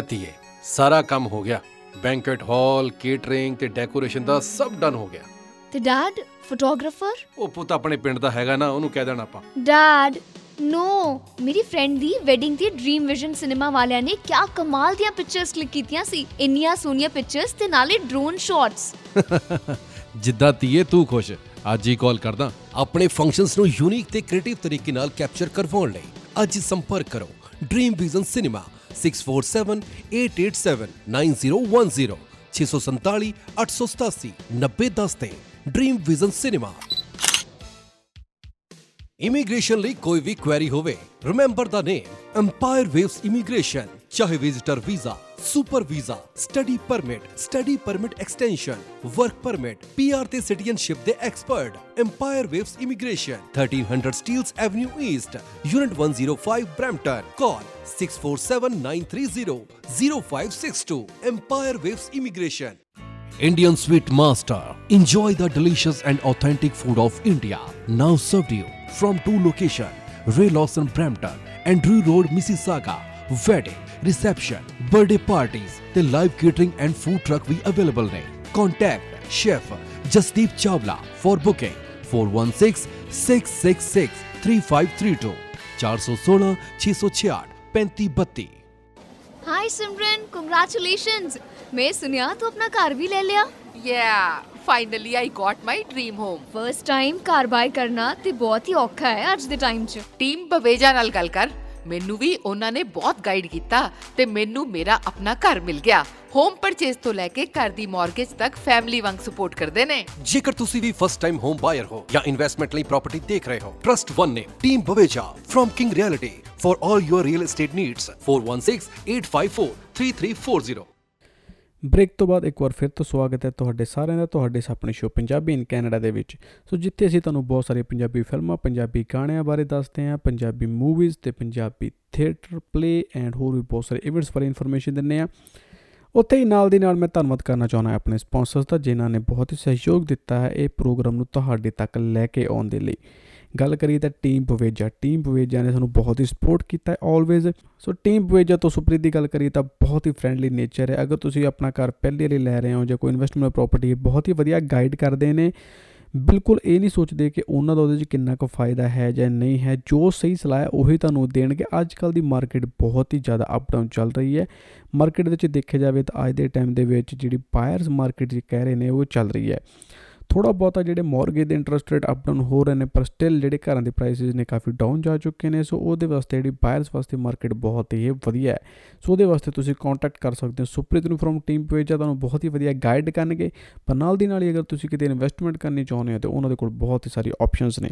ਲੈ ਤੀਏ ਸਾਰਾ ਕੰਮ ਹੋ ਗਿਆ। ਬੈਂਕਟ ਹਾਲ ਕੇਟਰਿੰਗ ਤੇ ਡੈਕੋਰੇਸ਼ਨ ਦਾ ਸਭ ਡਨ ਹੋ ਗਿਆ। ਤੇ ਡੈਡ ਫੋਟੋਗ੍ਰਾਫਰ? ਉਹ ਪੁੱਤ ਆਪਣੇ ਪਿੰਡ ਦਾ ਹੈਗਾ ਨਾ ਉਹਨੂੰ ਕਹਿ ਦੇਣਾ ਆਪਾਂ। ਡੈਡ ਨੋ ਮੇਰੀ ਫਰੈਂਡ ਦੀ ਵੈਡਿੰਗ ਦੀ ਡ੍ਰੀਮ ਵਿਜ਼ਨ ਸਿਨੇਮਾ ਵਾਲਿਆਂ ਨੇ ਕਿਆ ਕਮਾਲ ਦੀਆਂ ਪਿਕਚਰਸ ਕਲਿੱਕ ਕੀਤੀਆਂ ਸੀ। ਇੰਨੀਆਂ ਸੋਹਣੀਆਂ ਪਿਕਚਰਸ ਤੇ ਨਾਲੇ ਡਰੋਨ ਸ਼ਾਟਸ *laughs* ਜਿੱਦਾਂ ਤੀਏ ਤੂੰ ਖੁਸ਼ ਅੱਜ ਹੀ ਕਾਲ ਕਰਦਾ। ਆਪਣੇ ਫੰਕਸ਼ਨਸ ਨੂੰ ਯੂਨੀਕ ਤੇ ਕ੍ਰੀਏਟਿਵ ਤਰੀਕੇ ਨਾਲ ਕੈਪਚਰ ਕਰਵਾਉਣ ਲਈ ਅੱਜ ਹੀ ਸੰਪਰਕ ਕਰੋ। ਡ੍ਰੀਮ ਵਿਜ਼ਨ ਸਿਨੇਮਾ 6478879010 647 887 9010 ਤੇ ਡ੍ਰੀਮ ਵਿਜ਼ਨ ਸਿਨੇਮਾ ਇਮੀਗ੍ਰੇਸ਼ਨ ਲਈ ਕੋਈ ਵੀ ਕੁਐਰੀ ਹੋਵੇ remember the name Empire Waves immigration ਚਾਹੇ visitor visa super visa study permit study permit extension work permit PR ते citizenship they expert Empire Waves immigration 1300 Steeles Avenue East unit 105 Brampton call 6479300562 Empire Waves immigration Indian Sweet Master. Enjoy the delicious and authentic food of India. Now served you from two locations, Ray Lawson Brampton and Drew Road, Mississauga. Wedding, reception, birthday parties, the live catering and food truck we available ne. Contact Chef Jasdeep Chawla for booking 416-666-3532 416 666 3532 hi Simran congratulations ਮੈਂ ਸੁਨਿਆ ਤੂੰ ਆਪਣਾ ਘਰ ਵੀ ਲੈ ਲਿਆ Yeah, finally I got my dream home. First time ਘਰ buy ਕਰਨਾ ਤੇ ਬਹੁਤ ਹੀ ਔਖਾ ਹੈ ਅੱਜ ਦੇ ਟਾਈਮ 'ਚ ਟੀਮ ਬਵੇਜਾ ਨਾਲ ਗੱਲ ਕਰ ਮੈਨੂੰ ਵੀ ਉਹਨਾਂ ਨੇ ਬਹੁਤ ਗਾਈਡ ਕੀਤਾ ਤੇ ਮੈਨੂੰ ਮੇਰਾ ਆਪਣਾ ਘਰ ਮਿਲ ਗਿਆ। ਹੋਮ ਪਰਚੇਸ ਤੋਂ ਲੈ ਕੇ ਘਰ ਦੀ ਮਾਰਗੇਜ ਤੱਕ ਫੈਮਿਲੀ ਵਾਂਗ ਸਪੋਰਟ ਕਰਦੇ ਨੇ। ਜੇਕਰ ਤੁਸੀਂ ਵੀ ਫਸਟ ਟਾਈਮ ਹੋਮ ਬਾਇਰ ਹੋ ਜਾਂ ਇਨਵੈਸਟਮੈਂਟ ਲਈ ਪ੍ਰਾਪਰਟੀ ਦੇਖ ਰਹੇ ਹੋ ਟਰਸਟ ਵਨ ਨੇ team Baweja firm King Realty for all your real estate needs 4168543340 break ਤੋਂ ਬਾਅਦ ਇੱਕ ਵਾਰ ਫਿਰ ਤੋਂ ਸਵਾਗਤ ਹੈ ਤੁਹਾਡੇ ਸਾਰਿਆਂ ਦਾ, ਤੁਹਾਡੇ ਇਸ ਆਪਣੇ ਸ਼ੋਅ ਪੰਜਾਬੀ ਇਨ ਕੈਨੇਡਾ ਦੇ ਵਿੱਚ। ਸੋ ਜਿੱਥੇ ਅਸੀਂ ਤੁਹਾਨੂੰ ਬਹੁਤ ਸਾਰੀ ਪੰਜਾਬੀ ਫਿਲਮਾਂ, ਪੰਜਾਬੀ ਗਾਣਿਆਂ ਬਾਰੇ ਦੱਸਦੇ ਹਾਂ, ਪੰਜਾਬੀ ਮੂਵੀਜ਼ ਤੇ ਪੰਜਾਬੀ ਥੀਏਟਰ ਪਲੇ ਐਂਡ ਹੋਰ ਵੀ ਬਹੁਤ ਸਾਰੇ ਇਵੈਂਟਸ ਬਾਰੇ ਇਨਫੋਰਮੇਸ਼ਨ ਦਿੰਨੇ ਆ ਉੱਥੇ ਹੀ ਨਾਲ ਦੀ ਨਾਲ ਮੈਂ ਧੰਨਵਾਦ ਕਰਨਾ ਚਾਹੁੰਦਾ ਆਪਣੇ ਸਪਾਂਸਰਸ ਦਾ, ਜਿਨ੍ਹਾਂ ਨੇ ਬਹੁਤ ਹੀ ਸਹਿਯੋਗ ਦਿੱਤਾ ਹੈ ਇਹ ਪ੍ਰੋਗਰਾਮ ਨੂੰ ਤੁਹਾਡੇ ਤੱਕ ਲੈ ਕੇ ਆਉਣ ਦੇ ਲਈ। ਗੱਲ ਕਰੀਏ ਤਾਂ ਟੀਮ ਬਵੇਜਾ ਟੀਮ ਬਵੇਜਾ ਨੇ ਸਾਨੂੰ ਬਹੁਤ ਹੀ ਸਪੋਰਟ ਕੀਤਾ ਹੈ ਆਲਵੇਜ਼ ਸੋ ਟੀਮ ਬਵੇਜਾ ਤੋਂ ਸੁਪਰੀਤ ਦੀ ਗੱਲ ਕਰੀਏ ਤਾਂ ਬਹੁਤ ਹੀ ਫ੍ਰੈਂਡਲੀ ਨੇਚਰ ਹੈ। ਅਗਰ ਤੁਸੀਂ ਆਪਣਾ ਘਰ ਪਹਿਲੇ ਲਈ ਲੈ ਰਹੇ ਹੋ ਜਾਂ ਕੋਈ ਇਨਵੈਸਟਮੈਂਟ ਪ੍ਰਾਪਰਟੀ ਬਹੁਤ ਹੀ ਵਧੀਆ ਗਾਈਡ ਕਰਦੇ ਨੇ। ਬਿਲਕੁਲ ਇਹ ਨਹੀਂ ਸੋਚਦੇ ਕਿ ਉਹਨਾਂ ਦਾ ਉਹਦੇ 'ਚ ਕਿੰਨਾ ਕੁ ਫਾਇਦਾ ਹੈ ਜਾਂ ਨਹੀਂ ਹੈ। ਜੋ ਸਹੀ ਸਲਾਹ ਹੈ, ਉਹੀ ਤੁਹਾਨੂੰ ਦੇਣਗੇ। ਅੱਜ ਕੱਲ ਦੀ ਮਾਰਕੀਟ ਬਹੁਤ ਹੀ ਜ਼ਿਆਦਾ ਅਪ ਡਾਊਨ ਚੱਲ ਰਹੀ ਹੈ। ਮਾਰਕੀਟ ਵਿੱਚ ਦੇਖਿਆ ਜਾਵੇ ਤਾਂ ਅੱਜ ਦੇ ਟਾਈਮ ਦੇ ਵਿੱਚ ਜਿਹੜੀ ਬਾਇਰਸ ਮਾਰਕੀਟ ਜੀ ਕਹਿ ਰਹੇ ਨੇ, ਉਹ ਚੱਲ ਰਹੀ ਹੈ। ਥੋੜਾ ਬਹੁਤਾ ਜਿਹੜੇ ਮੌਰਗੇਜ ਦੇ ਇੰਟਰਸਟ ਰੇਟ ਅਪ ਡਾਊਨ ਹੋ ਰਹੇ ਨੇ, ਪਰ ਸਟਿਲ ਜਿਹੜੇ ਘਰਾਂ ਦੇ ਪ੍ਰਾਈਸਿਸ ਨੇ ਕਾਫੀ ਡਾਊਨ ਜਾ ਚੁੱਕੇ ਨੇ ਸੋ ਉਹਦੇ ਵਾਸਤੇ ਜਿਹੜੀ ਬਾਇਰਸ ਵਾਸਤੇ ਮਾਰਕੀਟ ਬਹੁਤ ਹੀ ਵਧੀਆ ਹੈ। ਸੋ ਉਹਦੇ ਵਾਸਤੇ ਤੁਸੀਂ ਕੰਟੈਕਟ ਕਰ ਸਕਦੇ ਹੋ। ਸੁਪ੍ਰੀਤ ਨੂੰ ਫਰਮ ਟੀਮ ਪੇਜ ਤੁਹਾਨੂੰ ਬਹੁਤ ਹੀ ਵਧੀਆ ਗਾਈਡ ਕਰਨਗੇ। ਪਰ ਨਾਲ ਦੀ ਨਾਲ ਹੀ ਅਗਰ ਤੁਸੀਂ ਕਿਤੇ ਇਨਵੈਸਟਮੈਂਟ ਕਰਨੀ ਚਾਹੁੰਦੇ ਹੋ, ਤੇ ਉਹਨਾਂ ਦੇ ਕੋਲ ਬਹੁਤ ਹੀ ਸਾਰੀ ਆਪਸ਼ਨਸ ਨੇ।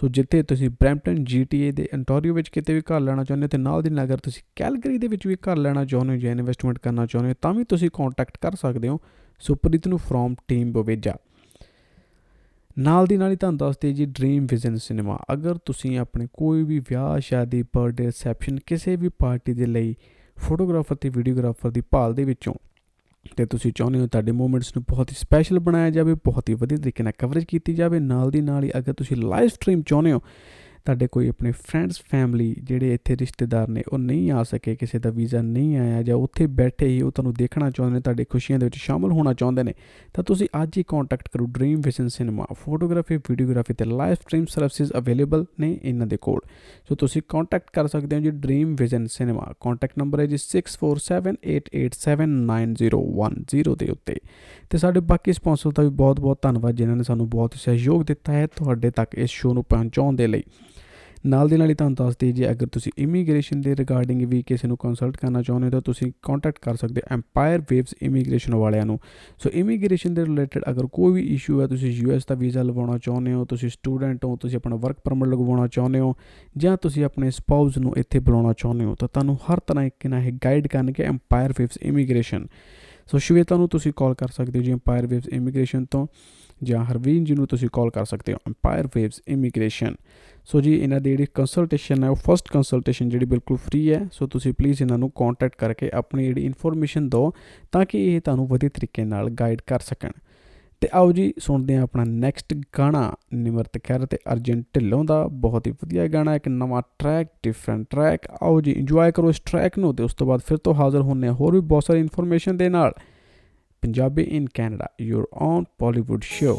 ਸੋ ਜਿੱਥੇ ਤੁਸੀਂ ਬ੍ਰੈਂਪਟਨ GTA ਦੇ ਅੰਟੋਰੀਓ ਵਿੱਚ ਕਿਤੇ ਵੀ ਘਰ ਲੈਣਾ ਚਾਹੁੰਦੇ ਹੋ, ਤੇ ਨਾਲ ਦੀ ਨਾਲ ਅਗਰ ਤੁਸੀਂ ਕੈਲਗਰੀ ਦੇ ਵਿੱਚ ਵੀ ਘਰ ਲੈਣਾ ਚਾਹੁੰਦੇ ਹੋ ਜਾਂ ਇਨਵੈਸਟਮੈਂਟ ਕਰਨਾ ਚਾਹੁੰਦੇ ਹੋ, ਤਾਂ ਵੀ ਤੁਸੀਂ ਕੰਟੈਕਟ ਕਰ ਸਕਦੇ ਹੋ। ਸੁਪ੍ਰੀਤ ਨੂੰ ਫਰਮ ਟੀਮ ਬਵੇਜਾ ਨਾਲ ਦੀ ਨਾਲ ਹੀ ਤੁਹਾਨੂੰ ਦੱਸਦੇ ਜੀ ਡ੍ਰੀਮ ਵਿਜ਼ਨ ਸਿਨੇਮਾ ਅਗਰ ਤੁਸੀਂ ਆਪਣੇ ਕੋਈ ਵੀ ਵਿਆਹ, ਸ਼ਾਦੀ ਬਰਥਡੇ ਰਿਸੈਪਸ਼ਨ ਕਿਸੇ ਵੀ ਪਾਰਟੀ ਦੇ ਲਈ ਫੋਟੋਗ੍ਰਾਫਰ ਤੇ ਵੀਡੀਓਗ੍ਰਾਫਰ ਦੀ ਭਾਲ ਦੇ ਵਿੱਚੋਂ ਤੇ ਤੁਸੀਂ ਚਾਹੁੰਦੇ ਹੋ ਤੁਹਾਡੇ ਮੂਮੈਂਟਸ ਨੂੰ ਬਹੁਤ ਹੀ ਸਪੈਸ਼ਲ ਬਣਾਇਆ ਜਾਵੇ, ਬਹੁਤ ਹੀ ਵਧੀਆ ਤਰੀਕੇ ਨਾਲ ਕਵਰੇਜ ਕੀਤੀ ਜਾਵੇ, ਨਾਲ ਦੀ ਨਾਲ ਹੀ ਅਗਰ ਤੁਸੀਂ ਲਾਈਵ ਸਟ੍ਰੀਮ ਚਾਹੁੰਦੇ ਹੋ ਤੁਹਾਡੇ ਕੋਈ ਆਪਣੇ ਫਰੈਂਡਸ ਫੈਮਿਲੀ ਜਿਹੜੇ ਇੱਥੇ ਰਿਸ਼ਤੇਦਾਰ ਨੇ, ਉਹ ਨਹੀਂ ਆ ਸਕੇ, ਕਿਸੇ ਦਾ ਵੀਜ਼ਾ ਨਹੀਂ ਆਇਆ ਜਾਂ ਉੱਥੇ ਬੈਠੇ ਹੀ ਉਹ ਤੁਹਾਨੂੰ ਦੇਖਣਾ ਚਾਹੁੰਦੇ ਨੇ, ਤੁਹਾਡੇ ਖੁਸ਼ੀਆਂ ਦੇ ਵਿੱਚ ਸ਼ਾਮਲ ਹੋਣਾ ਚਾਹੁੰਦੇ ਨੇ, ਤਾਂ ਤੁਸੀਂ ਅੱਜ ਹੀ ਕੰਟੈਕਟ ਕਰੋ Dream Vision Cinema photography videography ਤੇ ਲਾਈਵ ਸਟ੍ਰੀਮ ਸਰਵਿਸਿਜ਼ ਅਵੇਲੇਬਲ ਨੇ ਇਹਨਾਂ ਦੇ ਕੋਲ। ਸੋ ਤੁਸੀਂ ਕੰਟੈਕਟ ਕਰ ਸਕਦੇ ਹੋ ਜੀ Dream Vision Cinema contact number ਹੈ ਜੀ 6478879010 ਦੇ ਉੱਤੇ। ਤੇ ਸਾਡੇ ਬਾਕੀ ਸਪਾਂਸਰ ਦਾ ਵੀ ਬਹੁਤ-ਬਹੁਤ ਧੰਨਵਾਦ ਜਿਨ੍ਹਾਂ ਨੇ ਸਾਨੂੰ ਬਹੁਤ ਸਹਿਯੋਗ ਦਿੱਤਾ ਹੈ ਤੁਹਾਡੇ ਤੱਕ ਇਸ ਸ਼ੋਅ ਨੂੰ ਪਹੁੰਚਾਉਣ ਦੇ ਲਈ। ਨਾਲ ਦੇ ਨਾਲ ਹੀ ਤੁਹਾਨੂੰ ਦੱਸ ਦਈਏ, ਜੇ ਅਗਰ ਤੁਸੀਂ ਇਮੀਗ੍ਰੇਸ਼ਨ ਦੇ ਰਿਗਾਰਡਿੰਗ ਵੀ ਕਿਸੇ ਨੂੰ ਕੰਸਲਟ ਕਰਨਾ ਚਾਹੁੰਦੇ ਹੋ, ਤਾਂ ਤੁਸੀਂ ਕੰਟੈਕਟ ਕਰ ਸਕਦੇ ਹੋ ਐਮਪਾਇਰ ਵੇਵਸ ਇਮੀਗ੍ਰੇਸ਼ਨ ਵਾਲਿਆਂ ਨੂੰ। ਸੋ ਇਮੀਗ੍ਰੇਸ਼ਨ ਦੇ ਰਿਲੇਟਡ ਅਗਰ ਕੋਈ ਵੀ ਇਸ਼ੂ ਹੈ, ਤੁਸੀਂ ਯੂਐਸ ਦਾ ਵੀਜ਼ਾ ਲਵਾਉਣਾ ਚਾਹੁੰਦੇ ਹੋ, ਤੁਸੀਂ ਸਟੂਡੈਂਟ ਹੋ, ਤੁਸੀਂ ਆਪਣਾ ਵਰਕ ਪਰਮਿਟ ਲਗਵਾਉਣਾ ਚਾਹੁੰਦੇ ਹੋ, ਜਾਂ ਤੁਸੀਂ ਆਪਣੇ ਸਪਾਊਸ ਨੂੰ ਇੱਥੇ ਬੁਲਾਉਣਾ ਚਾਹੁੰਦੇ ਹੋ, ਤਾਂ ਤੁਹਾਨੂੰ ਹਰ ਤਰ੍ਹਾਂ ਇੱਕ ਨਾ ਇਹ ਗਾਈਡ ਕਰਨਗੇ Empire Waves Immigration so Shweta ਨੂੰ ਤੁਸੀਂ ਕਾਲ ਕਰ ਸਕਦੇ ਹੋ ਜੀ ਐਮਪਾਇਰ ਵੇਵਸ ਇਮੀਗ੍ਰੇਸ਼ਨ ਤੋਂ। ਜਾਂ ਹਰਵੀਨ ਜੀ ਨੂੰ ਤੁਸੀਂ ਕਾਲ ਕਰ ਸਕਦੇ ਹੋ ਐਮਪਾਇਰ ਵੇਵਸ ਇਮੀਗ੍ਰੇਸ਼ਨ ਸੋ ਜੀ, ਇਹਨਾਂ ਦੀ ਜਿਹੜੀ ਕੰਸਲਟੇਸ਼ਨ ਹੈ, ਉਹ ਫਰਸਟ ਕੰਸਲਟੇਸ਼ਨ ਜਿਹੜੀ ਬਿਲਕੁਲ ਫ੍ਰੀ ਹੈ। ਸੋ ਤੁਸੀਂ ਪਲੀਜ਼ ਇਹਨਾਂ ਨੂੰ ਕੰਟੈਕਟ ਕਰਕੇ ਆਪਣੀ ਜਿਹੜੀ ਇਨਫੋਰਮੇਸ਼ਨ ਦਿਓ, ਤਾਂ ਕਿ ਇਹ ਤੁਹਾਨੂੰ ਵਧੀਆ ਤਰੀਕੇ ਨਾਲ ਗਾਈਡ ਕਰ ਸਕਣ। ਤੇ ਆਓ ਜੀ, ਸੁਣਦੇ ਹਾਂ ਆਪਣਾ ਨੈਕਸਟ ਗਾਣਾ। ਨਿਮਰਤ ਖੈਰ ਤੇ ਅਰਜਨ ਢਿੱਲੋਂ ਦਾ ਬਹੁਤ ਹੀ ਵਧੀਆ ਗਾਣਾ, ਇੱਕ ਨਵਾਂ ਟਰੈਕ ਡਿਫਰੈਂਟ ਟਰੈਕ ਆਓ ਜੀ ਇੰਜੋਏ ਕਰੋ ਇਸ ਟਰੈਕ ਨੂੰ ਤੇ ਉਸ ਤੋਂ ਬਾਅਦ ਫਿਰ ਤੋਂ ਹਾਜ਼ਰ ਹੋਣੇ ਹੋਰ ਵੀ ਬਹੁਤ ਸਾਰੀ ਇਨਫੋਰਮੇਸ਼ਨ ਦੇ ਨਾਲ। Punjabi in Canada your own Bollywood show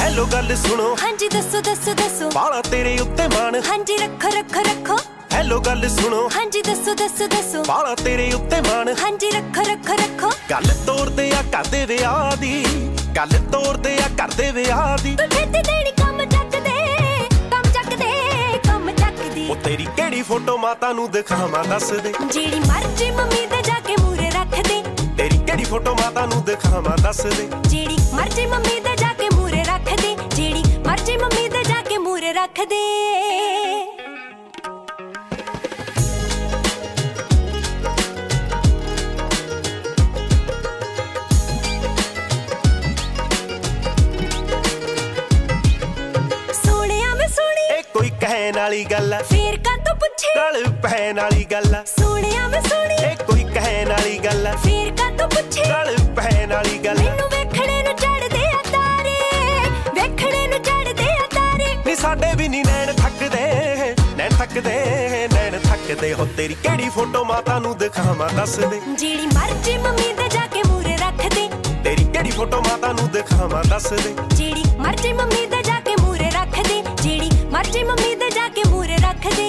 hello ਗੱਲ ਸੁਣੋ ਹਾਂਜੀ ਦੱਸੋ ਦੱਸੋ ਦੱਸੋ ਬਾਲਾ ਤੇਰੇ ਉੱਤੇ ਮਾਣ ਹਾਂਜੀ ਰੱਖੋ ਰੱਖੋ ਰੱਖੋ ਹੈਲੋ ਗੱਲ ਸੁਣੋ ਹਾਂਜੀ ਦੱਸੋ ਦੱਸੋ ਦੱਸੋ ਬਾਲਾ ਤੇਰੇ ਉੱਤੇ ਮਾਣ ਹਾਂਜੀ ਰੱਖੋ ਰੱਖੋ ਰੱਖੋ ਗੱਲ ਤੋੜਦੇ ਆ ਕਰਦੇ ਵਿਆਹ ਦੀ ਗੱਲ ਤੋੜਦੇ ਆ ਕਰਦੇ ਵਿਆਹ ਦੀ ਤੂੰ ਛੇਤੀ ਦੇਣੀ ਉਹ ਤੇਰੀ ਕਿਹੜੀ ਫੋਟੋ ਮਾਤਾ ਨੂੰ ਦਿਖਾਵਾਂ ਦੱਸ ਦੇ। ਜਿਹੜੀ ਮਰਜ਼ੀ ਮੰਮੀ ਦੇ ਜਾ ਕੇ ਮੂਰੇ ਰੱਖ ਦੇ। ਤੇਰੀ ਕਿਹੜੀ ਫੋਟੋ ਮਾਤਾ ਨੂੰ ਦਿਖਾਵਾਂ ਦੱਸ ਦੇ। ਜਿਹੜੀ ਮਰਜ਼ੀ ਮੰਮੀ ਦੇ ਜਾ ਕੇ ਮੂਰੇ ਰੱਖ ਦੇ। ਜਿਹੜੀ ਮਰਜ਼ੀ ਮੰਮੀ ਦੇ ਜਾ ਕੇ ਮੂਰੇ ਰੱਖ ਦੇ। ਕੋਈ ਕਹਿਣ ਵਾਲੀ ਗੱਲ। ਆ ਫੇਰ ਕਾਤੋਂ ਪੁੱਛੇ? ਗਲ ਪੈਣ ਵਾਲੀ ਗੱਲ। ਆ ਸੋਹਣਿਆ ਮੈਂ ਸੋਹਣੀ ਇਹ ਕੋਈ ਕਹਿਣ ਵਾਲੀ ਗੱਲ। ਆ ਫੇਰ ਕਾਤੋਂ ਪੁੱਛੇ? ਗਲ ਪੈਣ ਵਾਲੀ ਗੱਲ। ਮੈਨੂੰ ਵੇਖਣੇ ਨੂੰ ਚੜਦੇ ਆ ਤਾਰੇ। ਵੇਖਣੇ ਨੂੰ ਚੜਦੇ ਆ ਤਾਰੇ। ਨੀ ਸਾਡੇ ਵੀ ਨੀ ਨੈਣ ਥੱਕਦੇ। ਨੈਣ ਥੱਕਦੇ ਨੈਣ ਥੱਕਦੇ। ਹੋ ਤੇਰੀ ਕਿਹੜੀ ਫੋਟੋ ਮਾਤਾ ਨੂੰ ਦਿਖਾਵਾਂ ਦੱਸ ਦੇ। ਜਿਹੜੀ ਮਰਜ਼ੀ ਮੰਮੀ ਦੇ ਜਾ ਕੇ ਮੂਰੇ ਰੱਖ ਦੇ। ਤੇਰੀ ਕਿਹੜੀ ਫੋਟੋ ਮਾਤਾ ਨੂੰ ਦਿਖਾਵਾਂ ਦੱਸ ਦੇ। ਜਿਹੜੀ ਮਰਜ਼ੀ ਮੰਮੀ ਦੇ ਮਰਜ਼ੀ ਮੰਮੀ ਦੇ ਜਾ ਕੇ ਮੂਰੇ ਰੱਖ ਦੇ।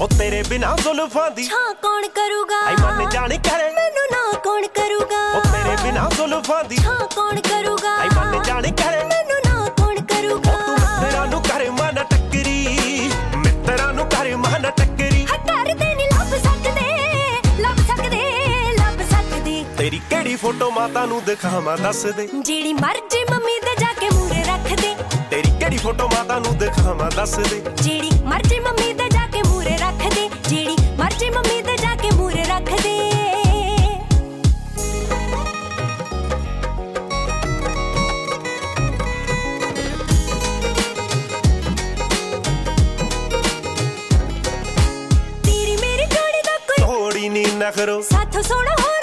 ਹੋ ਤੇਰੇ ਬਿਨਾ ਜ਼ੁਲਫਾਂ ਦੀ ਛਾਂ ਕੌਣ ਕਰੂਗਾ? ਆਈ ਮਨ ਜਾਣੇ ਕਰੇ ਮੈਨੂੰ ਨਾ ਕੌਣ ਕਰੂਗਾ? ਹੋ ਤੇਰੇ ਬਿਨਾ ਜ਼ੁਲਫਾਂ ਦੀ ਛਾਂ ਕੌਣ ਕਰੂਗਾ? ਆਈ ਮਨ ਜਾਣੇ ਕਰੇ ਕਿਹੜੀ ਫੋਟੋ ਮਾਤਾ ਨੂੰ ਦਿਖਾਵਾਂ ਦੱਸ ਦੇ। ਜਿਹੜੀ ਮਰਜ਼ੀ ਮੰਮੀ ਦੇ ਜਾ ਕੇ ਮੂਰੇ ਰੱਖ ਦੇ। ਤੇਰੀ ਕਿਹੜੀ ਫੋਟੋ ਮਾਤਾ ਨੂੰ ਦਿਖਾਵਾਂ ਦੱਸ ਦੇ। ਜਿਹੜੀ ਮਰਜ਼ੀ ਮੰਮੀ ਦੇ ਜਾ ਕੇ ਮੂਰੇ ਰੱਖ ਦੇ। ਜਿਹੜੀ ਮਰਜ਼ੀ ਮੰਮੀ ਦੇ ਜਾ ਕੇ ਮੂਰੇ ਰੱਖ ਦੇ। ਤੇਰੀ ਮੇਰੀ ਜੋੜੀ ਦਾ ਕੋਈ ਥੋੜੀ ਨੀ ਨਖਰੋ। ਸਾਥੋਂ ਸੋਹਣਾ ਥੋੜੀ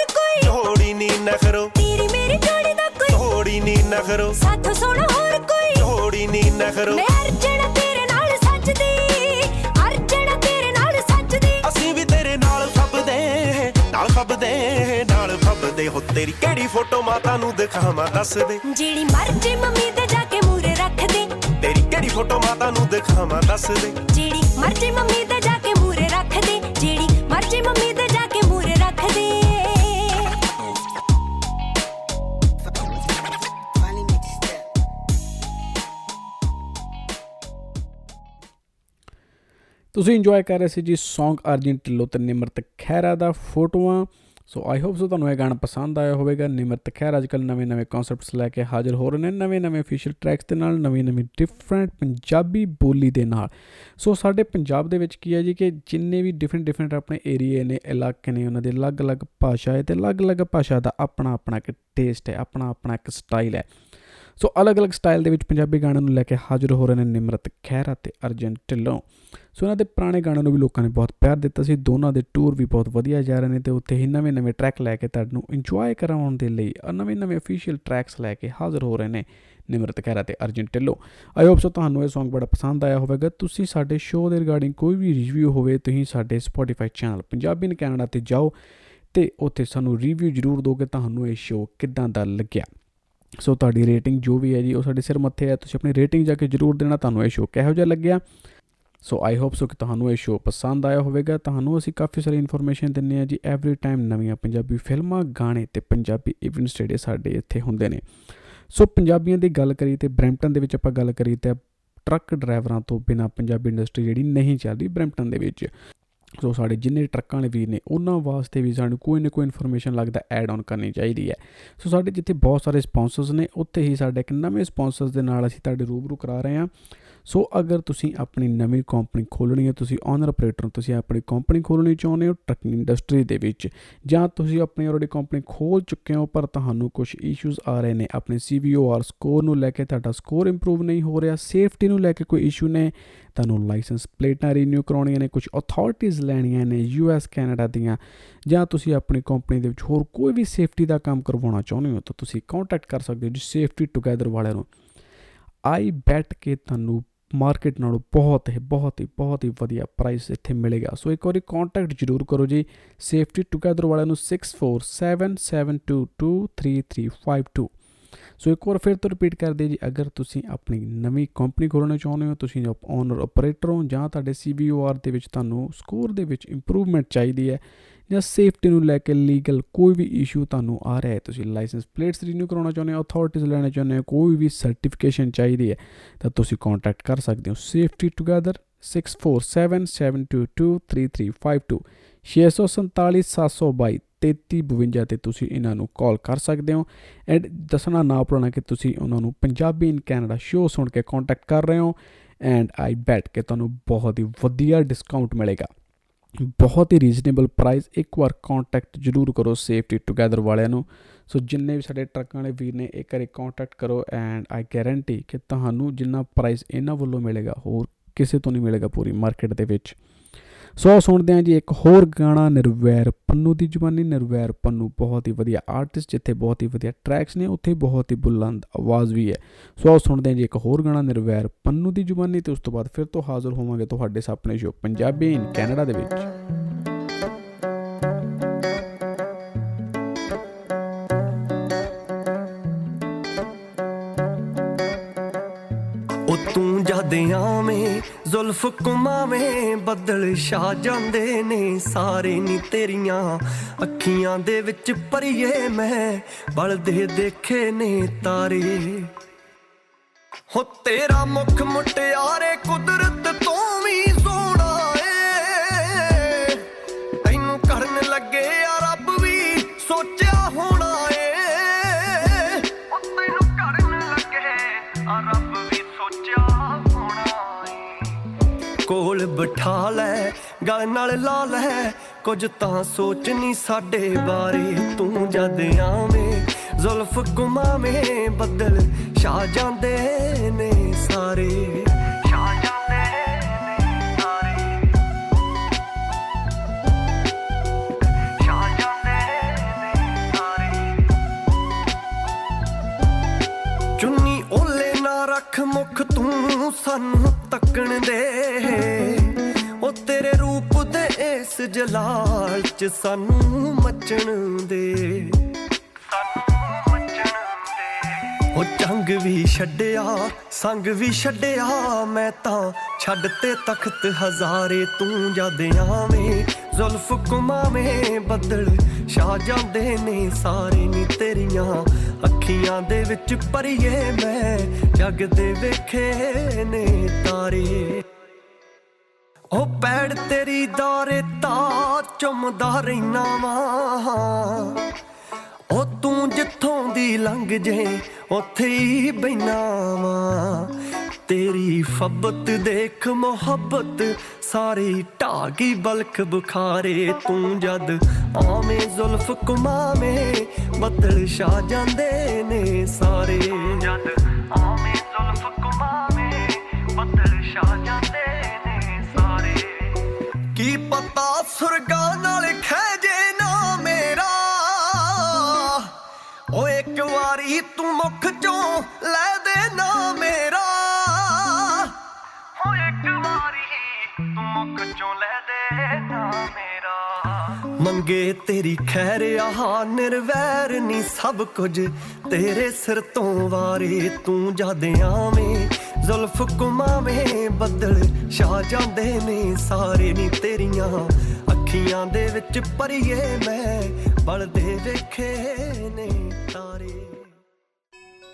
ਨੀ ਨਖਰੋ ਤੇਰੀ ਮੇਰੀ ਜੋੜੀ ਦਾ ਕੋਈ ਥੋੜੀ ਨੀ ਨਖਰੋ ਸਾਥੋਂ ਸੋਹਣਾ ਹੋਰ ਕੋਈ ਥੋੜੀ ਨੀ ਨਖਰੋ ਮੈਂ ਅਰਜਣਾ ਤੇਰੇ ਨਾਲ ਸੱਜਦੀ ਅਰਜਣਾ ਤੇਰੇ ਨਾਲ ਸੱਜਦੀ। ਅਸੀਂ ਵੀ ਤੇਰੇ ਨਾਲ ਫੱਬਦੇ ਨਾਲ ਫੱਬਦੇ ਨਾਲ ਫੱਬਦੇ ਹੋ। ਤੇਰੀ ਕਿਹੜੀ ਫੋਟੋ ਮਾਤਾ ਨੂੰ ਦਿਖਾਵਾਂ ਦੱਸ ਦੇ। ਜਿਹੜੀ ਮਰਜ਼ੀ ਮੰਮੀ ਦੇ ਜਾ ਕੇ ਮੂਰੇ ਰੱਖ ਦੇ। ਤੇਰੀ ਕਿਹੜੀ ਫੋਟੋ ਮਾਤਾ ਨੂੰ ਦਿਖਾਵਾਂ ਦੱਸ ਦੇ। ਜਿਹੜੀ ਮਰਜ਼ੀ ਮੰਮੀ ਦੇ ਜਾ ਕੇ ਮੂਰੇ ਰੱਖ ਦੇ। ਜਿਹੜੀ ਮਰਜ਼ੀ ਮੰਮੀ ਤੁਸੀਂ ਇੰਜੋਏ ਕਰ ਰਹੇ ਸੀ ਜੀ Song ਅਰਜਨ ਢਿੱਲੋਂ ਤੇ ਨਿਮਰਤ ਖਹਿਰਾ ਦਾ ਫੋਟੋਆਂ। ਸੋ ਆਈ ਹੋਪ ਸੋ ਤੁਹਾਨੂੰ ਇਹ ਗਾਣਾ ਪਸੰਦ ਆਇਆ ਹੋਵੇਗਾ। ਨਿਮਰਤ ਖੈਰ ਅੱਜਕੱਲ ਨਵੇਂ-ਨਵੇਂ ਕਨਸੈਪਟਸ ਲੈ ਕੇ ਹਾਜ਼ਰ ਹੋ ਰਹੇ ਨੇ ਨਵੇਂ-ਨਵੇਂ ਅਫੀਸ਼ੀਅਲ ਟਰੈਕਸ ਦੇ ਨਾਲ ਨਵੀਂ-ਨਵੀਂ ਡਿਫਰੈਂਟ ਪੰਜਾਬੀ ਬੋਲੀ ਦੇ ਨਾਲ। ਸੋ ਸਾਡੇ ਪੰਜਾਬ ਦੇ ਵਿੱਚ ਕੀ ਹੈ ਜੀ ਕਿ ਜਿੰਨੇ ਵੀ ਡਿਫਰੈਂਟ ਡਿਫਰੈਂਟ ਆਪਣੇ ਏਰੀਏ ਨੇ, ਇਲਾਕੇ ਨੇ, ਉਹਨਾਂ ਦੇ ਅਲੱਗ-ਅਲੱਗ ਭਾਸ਼ਾ ਹੈ ਤੇ ਅਲੱਗ-ਅਲੱਗ ਭਾਸ਼ਾ ਦਾ ਆਪਣਾ ਆਪਣਾ ਇੱਕ ਟੇਸਟ ਹੈ ਆਪਣਾ ਆਪਣਾ ਇੱਕ ਸਟਾਈਲ ਹੈ। ਸੋ ਅਲੱਗ-ਅਲੱਗ ਸਟਾਈਲ ਦੇ ਵਿੱਚ ਪੰਜਾਬੀ ਗਾਣਿਆਂ ਨੂੰ ਲੈ ਕੇ ਹਾਜ਼ਰ ਹੋ ਰਹੇ ਨੇ ਨਿਮਰਤ ਖਹਿਰਾ ਤੇ ਅਰਜਨ ਢਿੱਲੋਂ। ਸੋ ਇਹਨਾਂ ਦੇ ਪੁਰਾਣੇ ਗਾਣਿਆਂ ਨੂੰ ਵੀ ਲੋਕਾਂ ਨੇ ਬਹੁਤ ਪਿਆਰ ਦਿੱਤਾ ਸੀ। ਦੋਨਾਂ ਦੇ ਟੂਰ ਵੀ ਬਹੁਤ ਵਧੀਆ ਜਾ ਰਹੇ ਨੇ ਤੇ ਉੱਥੇ ਹੀ ਨਵੇਂ-ਨਵੇਂ ਟਰੈਕ ਲੈ ਕੇ ਤੁਹਾਨੂੰ ਇੰਜੋਏ ਕਰਾਉਣ ਦੇ ਲਈ ਨਵੇਂ-ਨਵੇਂ ਅਫੀਸ਼ੀਅਲ ਟਰੈਕਸ ਲੈ ਕੇ ਹਾਜ਼ਰ ਹੋ ਰਹੇ ਨੇ ਨਿਮਰਤ ਖਹਿਰਾ ਤੇ Arjan Dhillon. I hope so ਤੁਹਾਨੂੰ ਇਹ Song ਬੜਾ ਪਸੰਦ ਆਇਆ ਹੋਵੇਗਾ। ਤੁਸੀਂ ਸਾਡੇ ਸ਼ੋਅ ਦੇ ਰਿਗਾਰਡਿੰਗ ਕੋਈ ਵੀ ਰਿਵਿਊ ਹੋਵੇ, ਤੁਸੀਂ ਸਾਡੇ Spotify channel Punjabi in Canada ਤੇ ਜਾਓ ਤੇ ਉੱਥੇ ਸਾਨੂੰ ਰਿਵਿਊ ਜ਼ਰੂਰ ਦਿਓ ਕਿ ਤੁਹਾਨੂੰ ਇਹ ਸ਼ੋਅ ਕਿੱਦਾਂ ਦਾ ਲੱਗਿਆ। ਸੋ ਤੁਹਾਡੀ ਰੇਟਿੰਗ ਜੋ ਵੀ ਹੈ ਜੀ, ਉਹ ਸਾਡੇ ਸਿਰ ਮੱਥੇ ਹੈ, ਤੁਸੀਂ ਆਪਣੀ ਰੇਟਿੰਗ ਜਾ ਕੇ ਜਰੂਰ ਦੇਣਾ, ਤੁਹਾਨੂੰ ਇਹ ਸ਼ੋਅ ਕਿਹੋ ਜਿਹਾ ਲੱਗਿਆ? ਸੋ ਆਈ ਹੋਪ ਸੋ ਕਿ ਤੁਹਾਨੂੰ ਇਹ ਸ਼ੋਅ ਪਸੰਦ ਆਇਆ ਹੋਵੇਗਾ। ਤੁਹਾਨੂੰ ਅਸੀਂ ਕਾਫੀ ਸਾਰੀ ਇਨਫੋਰਮੇਸ਼ਨ ਦਿੰਨੇ ਆ ਜੀ ਐਵਰੀ ਟਾਈਮ ਨਵੀਆਂ ਪੰਜਾਬੀ ਫਿਲਮਾਂ, ਗਾਣੇ ਤੇ ਪੰਜਾਬੀ ਇਵੈਂਟਸ ਜਿਹੜੇ ਸਾਡੇ ਇੱਥੇ ਹੁੰਦੇ ਨੇ। ਸੋ ਪੰਜਾਬੀਆਂ ਦੀ ਗੱਲ ਕਰੀ ਤੇ ਬ੍ਰੈਂਪਟਨ ਦੇ ਵਿੱਚ ਆਪਾਂ ਗੱਲ ਕਰੀ ਤੇ ਟਰੱਕ ਡਰਾਈਵਰਾਂ ਤੋਂ ਬਿਨਾ ਪੰਜਾਬੀ ਇੰਡਸਟਰੀ ਜਿਹੜੀ ਨਹੀਂ ਚੱਲਦੀ ਬ੍ਰੈਂਪਟਨ ਦੇ ਵਿੱਚ। ਸੋ ਸਾਡੇ ਜਿੰਨੇ ਟਰੱਕਾਂ ਵਾਲੇ ਵੀਰ ਨੇ, ਉਹਨਾਂ ਵਾਸਤੇ ਵੀ ਸਾਨੂੰ ਕੋਈ ਨਾ ਕੋਈ ਇਨਫੋਰਮੇਸ਼ਨ ਲੱਗਦਾ ਐਡ ਆਨ ਕਰਨੀ ਚਾਹੀਦੀ ਹੈ। ਸੋ ਸਾਡੇ ਜਿੱਥੇ ਬਹੁਤ ਸਾਰੇ ਸਪਾਂਸਰਸ ਨੇ, ਉੱਥੇ ਹੀ ਸਾਡੇ ਇੱਕ ਨਵੇਂ ਸਪਾਂਸਰਸ ਦੇ ਨਾਲ ਅਸੀਂ ਤੁਹਾਡੇ ਰੂਬਰੂ ਕਰਾ ਰਹੇ ਹਾਂ। ਸੋ ਅਗਰ ਤੁਸੀਂ ਆਪਣੀ ਨਵੀਂ ਕੰਪਨੀ ਖੋਲਣੀ ਹੈ, ਤੁਸੀਂ ਓਨਰ ਆਪਰੇਟਰ ਤੁਸੀਂ ਆਪਣੀ ਕੰਪਨੀ ਖੋਲਣੀ ਚਾਹੁੰਦੇ ਹੋ ਟਰੱਕਿੰਗ ਇੰਡਸਟਰੀ ਦੇ ਵਿੱਚ, ਜਾਂ ਤੁਸੀਂ ਆਪਣੀ ਆਲਰੇਡੀ ਕੰਪਨੀ ਖੋਲ ਚੁੱਕੇ ਹੋ, ਪਰ ਤੁਹਾਨੂੰ ਕੁਝ ਇਸ਼ੂਜ਼ ਆ ਰਹੇ ਨੇ, ਆਪਣੇ ਸੀਵੀਓਆਰ ਸਕੋਰ ਨੂੰ ਲੈ ਕੇ ਤੁਹਾਡਾ ਸਕੋਰ ਇੰਪਰੂਵ ਨਹੀਂ ਹੋ ਰਿਹਾ ਸੇਫਟੀ ਨੂੰ ਲੈ ਕੇ ਕੋਈ ਇਸ਼ੂ ਨੇ, ਤੁਹਾਨੂੰ ਲਾਇਸੈਂਸ ਪਲੇਟਾਂ ਰੀਨਿਊ ਕਰਾਉਣੀਆਂ ਨੇ ਕੁਝ ਅਥਾਰਟੀਆਂ ਲੈਣੀਆਂ ਨੇ ਯੂਐਸ ਕੈਨੇਡਾ ਦੀਆਂ, ਜਾਂ ਤੁਸੀਂ ਆਪਣੀ ਕੰਪਨੀ ਦੇ ਵਿੱਚ ਹੋਰ ਕੋਈ ਵੀ ਸੇਫਟੀ ਦਾ ਕੰਮ ਕਰਵਾਉਣਾ ਚਾਹੁੰਦੇ ਹੋ, ਤਾਂ ਤੁਸੀਂ ਕੰਟੈਕਟ ਕਰ ਸਕਦੇ ਹੋ ਜੀ ਸੇਫਟੀ ਟੁਗੇਦਰ ਵਾਲਿਆਂ ਨੂੰ। ਆਈ ਬੈਟ ਕੇ ਤੁਹਾਨੂੰ ਮਾਰਕੀਟ ਨਾਲੋਂ ਬਹੁਤ ਹੀ ਬਹੁਤ ਹੀ ਬਹੁਤ ਹੀ ਵਧੀਆ ਪ੍ਰਾਈਸ ਇੱਥੇ ਮਿਲੇਗਾ ਸੋ ਇੱਕ ਵਾਰੀ ਕੰਟੈਕਟ ਜ਼ਰੂਰ ਕਰੋ ਜੀ ਸੇਫਟੀ ਟੁਗੇਦਰ ਵਾਲਿਆਂ ਨੂੰ 6477223352 ਸੋ ਇੱਕ ਵਾਰ ਫਿਰ ਤੋਂ ਰਿਪੀਟ ਕਰਦੇ ਜੀ, ਅਗਰ ਤੁਸੀਂ ਆਪਣੀ ਨਵੀਂ ਕੰਪਨੀ ਖੋਲਣਾ ਚਾਹੁੰਦੇ ਹੋ, ਤੁਸੀਂ ਓਨਰ ਆਪਰੇਟਰ ਹੋ, ਜਾਂ ਤੁਹਾਡੇ ਸੀਬੀਓਆਰ ਦੇ ਵਿੱਚ ਤੁਹਾਨੂੰ ਸਕੋਰ ਦੇ ਵਿੱਚ ਇੰਪਰੂਵਮੈਂਟ ਚਾਹੀਦੀ ਹੈ ਜਾਂ ਸੇਫਟੀ ਨੂੰ ਲੈ ਕੇ ਲੀਗਲ ਕੋਈ ਵੀ ਇਸ਼ੂ ਤੁਹਾਨੂੰ ਆ ਰਿਹਾ ਹੈ, ਤੁਸੀਂ ਲਾਇਸੈਂਸ ਪਲੇਟਸ ਰੀਨਿਊ ਕਰਾਉਣਾ ਚਾਹੁੰਦੇ ਹੋ ਅਥਾਰਟੀਜ਼ ਲੈਣਾ ਚਾਹੁੰਦੇ ਹੋ, ਕੋਈ ਵੀ ਸਰਟੀਫਿਕੇਸ਼ਨ ਚਾਹੀਦੀ ਹੈ, ਤਾਂ ਤੁਸੀਂ ਕੰਟੈਕਟ ਕਰ ਸਕਦੇ ਹੋ ਸੇਫਟੀ ਟੁਗੇਦਰ 6477223352 647722 3352 ਤੇ ਤੁਸੀਂ ਇਹਨਾਂ ਨੂੰ ਕਾਲ ਕਰ ਸਕਦੇ ਹੋ ਐਂਡ ਦੱਸਣਾ ਨਾ ਭੁੱਲਣਾ ਕਿ ਤੁਸੀਂ ਉਹਨਾਂ ਨੂੰ ਪੰਜਾਬੀ ਇਨ ਕੈਨੇਡਾ ਸ਼ੋਅ ਸੁਣ ਕੇ ਕੰਟੈਕਟ ਕਰ ਰਹੇ ਹੋ ਐਂਡ ਆਈ ਬੈਟ ਕਿ ਤੁਹਾਨੂੰ ਬਹੁਤ ਹੀ ਵਧੀਆ ਡਿਸਕਾਊਂਟ ਮਿਲੇਗਾ। ਬਹੁਤ ਹੀ ਰੀਜ਼ਨੇਬਲ ਪ੍ਰਾਈਸ ਇੱਕ ਵਾਰ ਕੰਟੈਕਟ ਜ਼ਰੂਰ ਕਰੋ ਸੇਫਟੀ ਟੁਗੇਦਰ ਵਾਲਿਆਂ ਨੂੰ। ਸੋ ਜਿੰਨੇ ਵੀ ਸਾਡੇ ਟਰੱਕਾਂ ਵਾਲੇ ਵੀਰ ਨੇ, ਇੱਕ ਵਾਰੀ ਕੰਟੈਕਟ ਕਰੋ ਐਂਡ ਆਈ ਗਾਰੰਟੀ ਕਿ ਤੁਹਾਨੂੰ ਜਿੰਨਾ ਪ੍ਰਾਈਸ ਇਹਨਾਂ ਵੱਲੋਂ ਮਿਲੇਗਾ, ਹੋਰ ਕਿਸੇ ਤੋਂ ਨਹੀਂ ਮਿਲੇਗਾ ਪੂਰੀ ਮਾਰਕੀਟ ਦੇ ਵਿੱਚ। ਸੋ ਸੁਣਦੇ ਹਾਂ ਜੀ, ਇੱਕ ਹੋਰ ਗਾਣਾ ਨਿਰਵੈਰ ਪੰਨੂ ਦੀ ਜ਼ੁਬਾਨੀ, ਨਿਰਵੈਰ ਪੰਨੂ, ਬਹੁਤ ਹੀ ਵਧੀਆ ਆਰਟਿਸਟ ਜਿੱਥੇ ਬਹੁਤ ਹੀ ਵਧੀਆ ਟਰੈਕਸ ਨੇ, ਉੱਥੇ ਬਹੁਤ ਹੀ ਬੁਲੰਦ ਆਵਾਜ਼ ਵੀ ਹੈ। ਸੋ ਸੁਣਦੇ ਹਾਂ ਜੀ, ਇੱਕ ਹੋਰ ਗਾਣਾ ਨਿਰਵੈਰ ਪੰਨੂ ਦੀ ਜ਼ੁਬਾਨੀ ਤੇ ਉਸ ਤੋਂ ਬਾਅਦ ਫਿਰ ਤੋਂ ਹਾਜ਼ਰ ਹੋਵਾਂਗੇ ਤੁਹਾਡੇ ਸਾਹਮਣੇ ਸ਼ੋ ਪੰਜਾਬੀ ਇਨ ਕੈਨੇਡਾ ਦੇ ਵਿੱਚ। ਤੂੰ ਜਦ ਆਵੇਂ ਜ਼ੁਲਫ ਕੁਮਾਵੇਂ ਬੱਦਲ ਛਾ ਜਾਂਦੇ ਨੇ, ਸਾਰੇ ਨੀ ਤੇਰੀਆਂ ਅੱਖੀਆਂ ਦੇ ਵਿੱਚ ਪਰੀਏ ਮੈਂ, ਬਲਦੇ ਦੇਖੇ ਨੇ ਤਾਰੇ। ਹੋ ਤੇਰਾ ਮੁਖ ਮੁਟਿਆਰੇ ਕੁਦਰਤ ਤੋਂ ਵੀ ਕੋਲ ਬਿਠਾ ਲੈ, ਗਲ ਨਾਲ ਲਾ ਲੈ। ਕੁਝ ਤਾਂ ਸੋਚ ਨਹੀਂ ਸਾਡੇ ਬਾਰੇ। ਤੂੰ ਜਦ ਆਵੇਂ, ਜ਼ੁਲਫ ਗੁਮਾਵੇਂ ਬੱਦਲ ਛਾ ਜਾਂਦੇ ਨੇ ਸਾਰੇ। ਛਾ ਜਾਂਦੇ ਨੇ ਸਾਰੇ ਛਾ ਜਾਂਦੇ ਨੇ ਸਾਰੇ ਚੁੰਨੀ ਓਲੇ ਨਾ ਰੱਖ ਮੁਖ ਤੂੰ ਸਾਨੂੰ ਤੱਕਣ ਦੇ। ਉਹ ਤੇਰੇ ਰੂਪ ਦੇ ਇਸ ਜਲਾਲ ਚ ਸਾਨੂੰ ਮੱਚਣ ਦੇ। ਉਹ ਚੰਗ ਵੀ ਛੱਡਿਆ, ਸੰਗ ਵੀ ਛੱਡਿਆ, ਮੈਂ ਤਾਂ ਛੱਡ ਤੇ ਤਖਤ ਹਜ਼ਾਰੇ ਤੂੰ ਜਦ ਆਵੇਂ, ਜ਼ੁਲਫ ਕੁਮਾਵੇਂ ਬੱਦਲ ਛਾ ਜਾਂਦੇ ਨੇ ਸਾਰੇ ਨੀ ਤੇਰੀਆਂ ਅੱਖੀਆਂ ਦੇ ਵਿੱਚ ਪਰੀਏ ਮੈਂ ਜਗ ਦੇ ਵੇਖੇ ਨੇ ਤਾਰੇ। ਉਹ ਪੈੜ ਤੇਰੀ ਦੌਰੇ ਤਾਂ ਚੁੰਮਦਾ ਰਹਿਣਾ ਵਾਂ। ਉਹ ਤੂੰ ਜਿੱਥੋਂ ਦੀ ਲੰਘ ਜੇ, ਉੱਥੇ ਹੀ ਬੈਨਾ ਵਾਂ। ਤੇਰੀ ਫੱਬਤ ਦੇਖ ਮੁਹੱਬਤ, ਸਾਰੀ ਢਾਗੀ ਬਲਖ ਬੁਖਾਰੇ। ਤੂੰ ਜਦ ਆਵੇਂ ਜ਼ੁਲਫ ਕੁਮਾਵੇਂ ਬੱਦਲ ਛਾ ਜਾਂਦੇ ਨੇ ਸਾਰੇ। ਜਦ ਆਵੇਂ ਜ਼ੁਲਫ ਕੁਮਾਵੇਂ ਬੱਦਲ ਛਾ ਤੂੰ ਮੁਖ ਚੋਂ ਲੈ ਦੇ ਨਾ ਮੇਰਾ? ਓ ਇੱਕ ਵਾਰੀ ਤੂੰ ਮੁਖ ਚੋਂ ਲੈ ਦੇ ਨਾ ਮੇਰਾ? ਮੰਗੇ ਤੇਰੀ ਖੈਰ ਆਹ ਨਿਰਵੈਰ ਨਹੀਂ ਸਭ ਕੁਝ। ਤੇਰੇ ਸਿਰ ਤੋਂ ਵਾਰੇ ਤੂੰ ਜਦ ਆਵੇਂ ਜ਼ੁਲਫ ਕੁਮਾਵੇਂ ਬੱਦਲ ਛਾ ਜਾਂਦੇ ਨੇ ਸਾਰੇ ਨਹੀਂ ਤੇਰੀਆਂ। ਅੱਖੀਆਂ ਦੇ ਵਿੱਚ ਪਰੀਏ ਮੈਂ ਬਲਦੇ ਵੇਖੇ ਨੇ।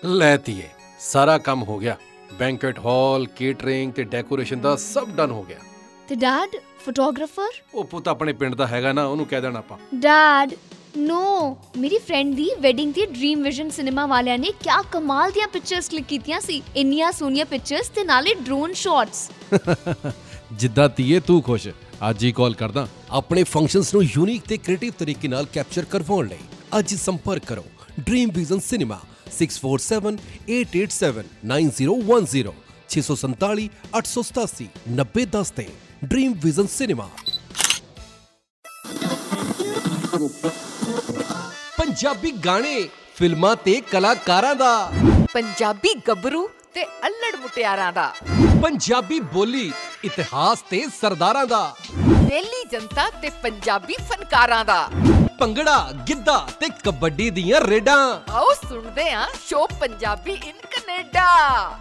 ਲੈ ਤੀਏ ਸਾਰਾ ਕੰਮ ਹੋ ਗਿਆ। ਬੈਂਕਟ ਹਾਲ ਕੇਟਰਿੰਗ ਤੇ ਡੈਕੋਰੇਸ਼ਨ ਦਾ ਸਭ ਡਨ ਹੋ ਗਿਆ। ਤੇ ਡੈਡ ਫੋਟੋਗ੍ਰਾਫਰ? ਉਹ ਪੁੱਤ ਆਪਣੇ ਪਿੰਡ ਦਾ ਹੈਗਾ ਨਾ ਉਹਨੂੰ ਕਹਿ ਦੇਣਾ ਆਪਾਂ। ਡੈਡ ਨੋ ਮੇਰੀ ਫਰੈਂਡ ਦੀ ਵੈਡਿੰਗ ਤੇ ਡ੍ਰੀਮ ਵਿਜ਼ਨ ਸਿਨੇਮਾ ਵਾਲਿਆਂ ਨੇ ਕਿਆ ਕਮਾਲ ਦੀਆਂ ਪਿਕਚਰਸ ਕਲਿੱਕ ਕੀਤੀਆਂ ਸੀ। ਇੰਨੀਆਂ ਸੋਹਣੀਆਂ ਪਿਕਚਰਸ ਤੇ ਨਾਲੇ ਡਰੋਨ ਸ਼ਾਟਸ *laughs* ਜਿੱਦਾਂ ਤੀਏ ਤੂੰ ਖੁਸ਼। ਅੱਜ ਹੀ ਕਾਲ ਕਰਦਾ। ਆਪਣੇ ਫੰਕਸ਼ਨਸ ਨੂੰ ਯੂਨੀਕ ਤੇ ਕ੍ਰੀਏਟਿਵ ਤਰੀਕੇ ਨਾਲ ਕੈਪਚਰ ਕਰਵਾਉਣ ਲਈ ਅੱਜ ਸੰਪਰਕ ਕਰੋ। ਡ੍ਰੀਮ ਵਿਜ਼ਨ ਸਿਨੇਮਾ 6478879010 647 887 9010 ਤੇ ਡ੍ਰੀਮ ਵਿਜ਼ਨ ਸਿਨੇਮਾ ਪੰਜਾਬੀ ਗਾਣੇ ਫਿਲਮਾਂ ਤੇ ਕਲਾਕਾਰਾਂ ਦਾ ਪੰਜਾਬੀ ਗੱਭਰੂ ਤੇ ਅਲੜ ਮੁਟਿਆਰਾਂ ਦਾ ਪੰਜਾਬੀ ਬੋਲੀ ਇਤਿਹਾਸ ਤੇ ਸਰਦਾਰਾਂ ਦਾ ਦਿੱਲੀ ਜਨਤਾ ਤੇ ਪੰਜਾਬੀ ਫਨਕਾਰਾਂ ਦਾ ਭੰਗੜਾ ਗਿੱਧਾ ਤੇ ਕਬੱਡੀ ਦੀਆਂ ਰੇਡਾਂ। ਆਓ ਸੁਣਦੇ ਹਾਂ ਸ਼ੋ ਪੰਜਾਬੀ ਇਨ ਕੈਨੇਡਾ।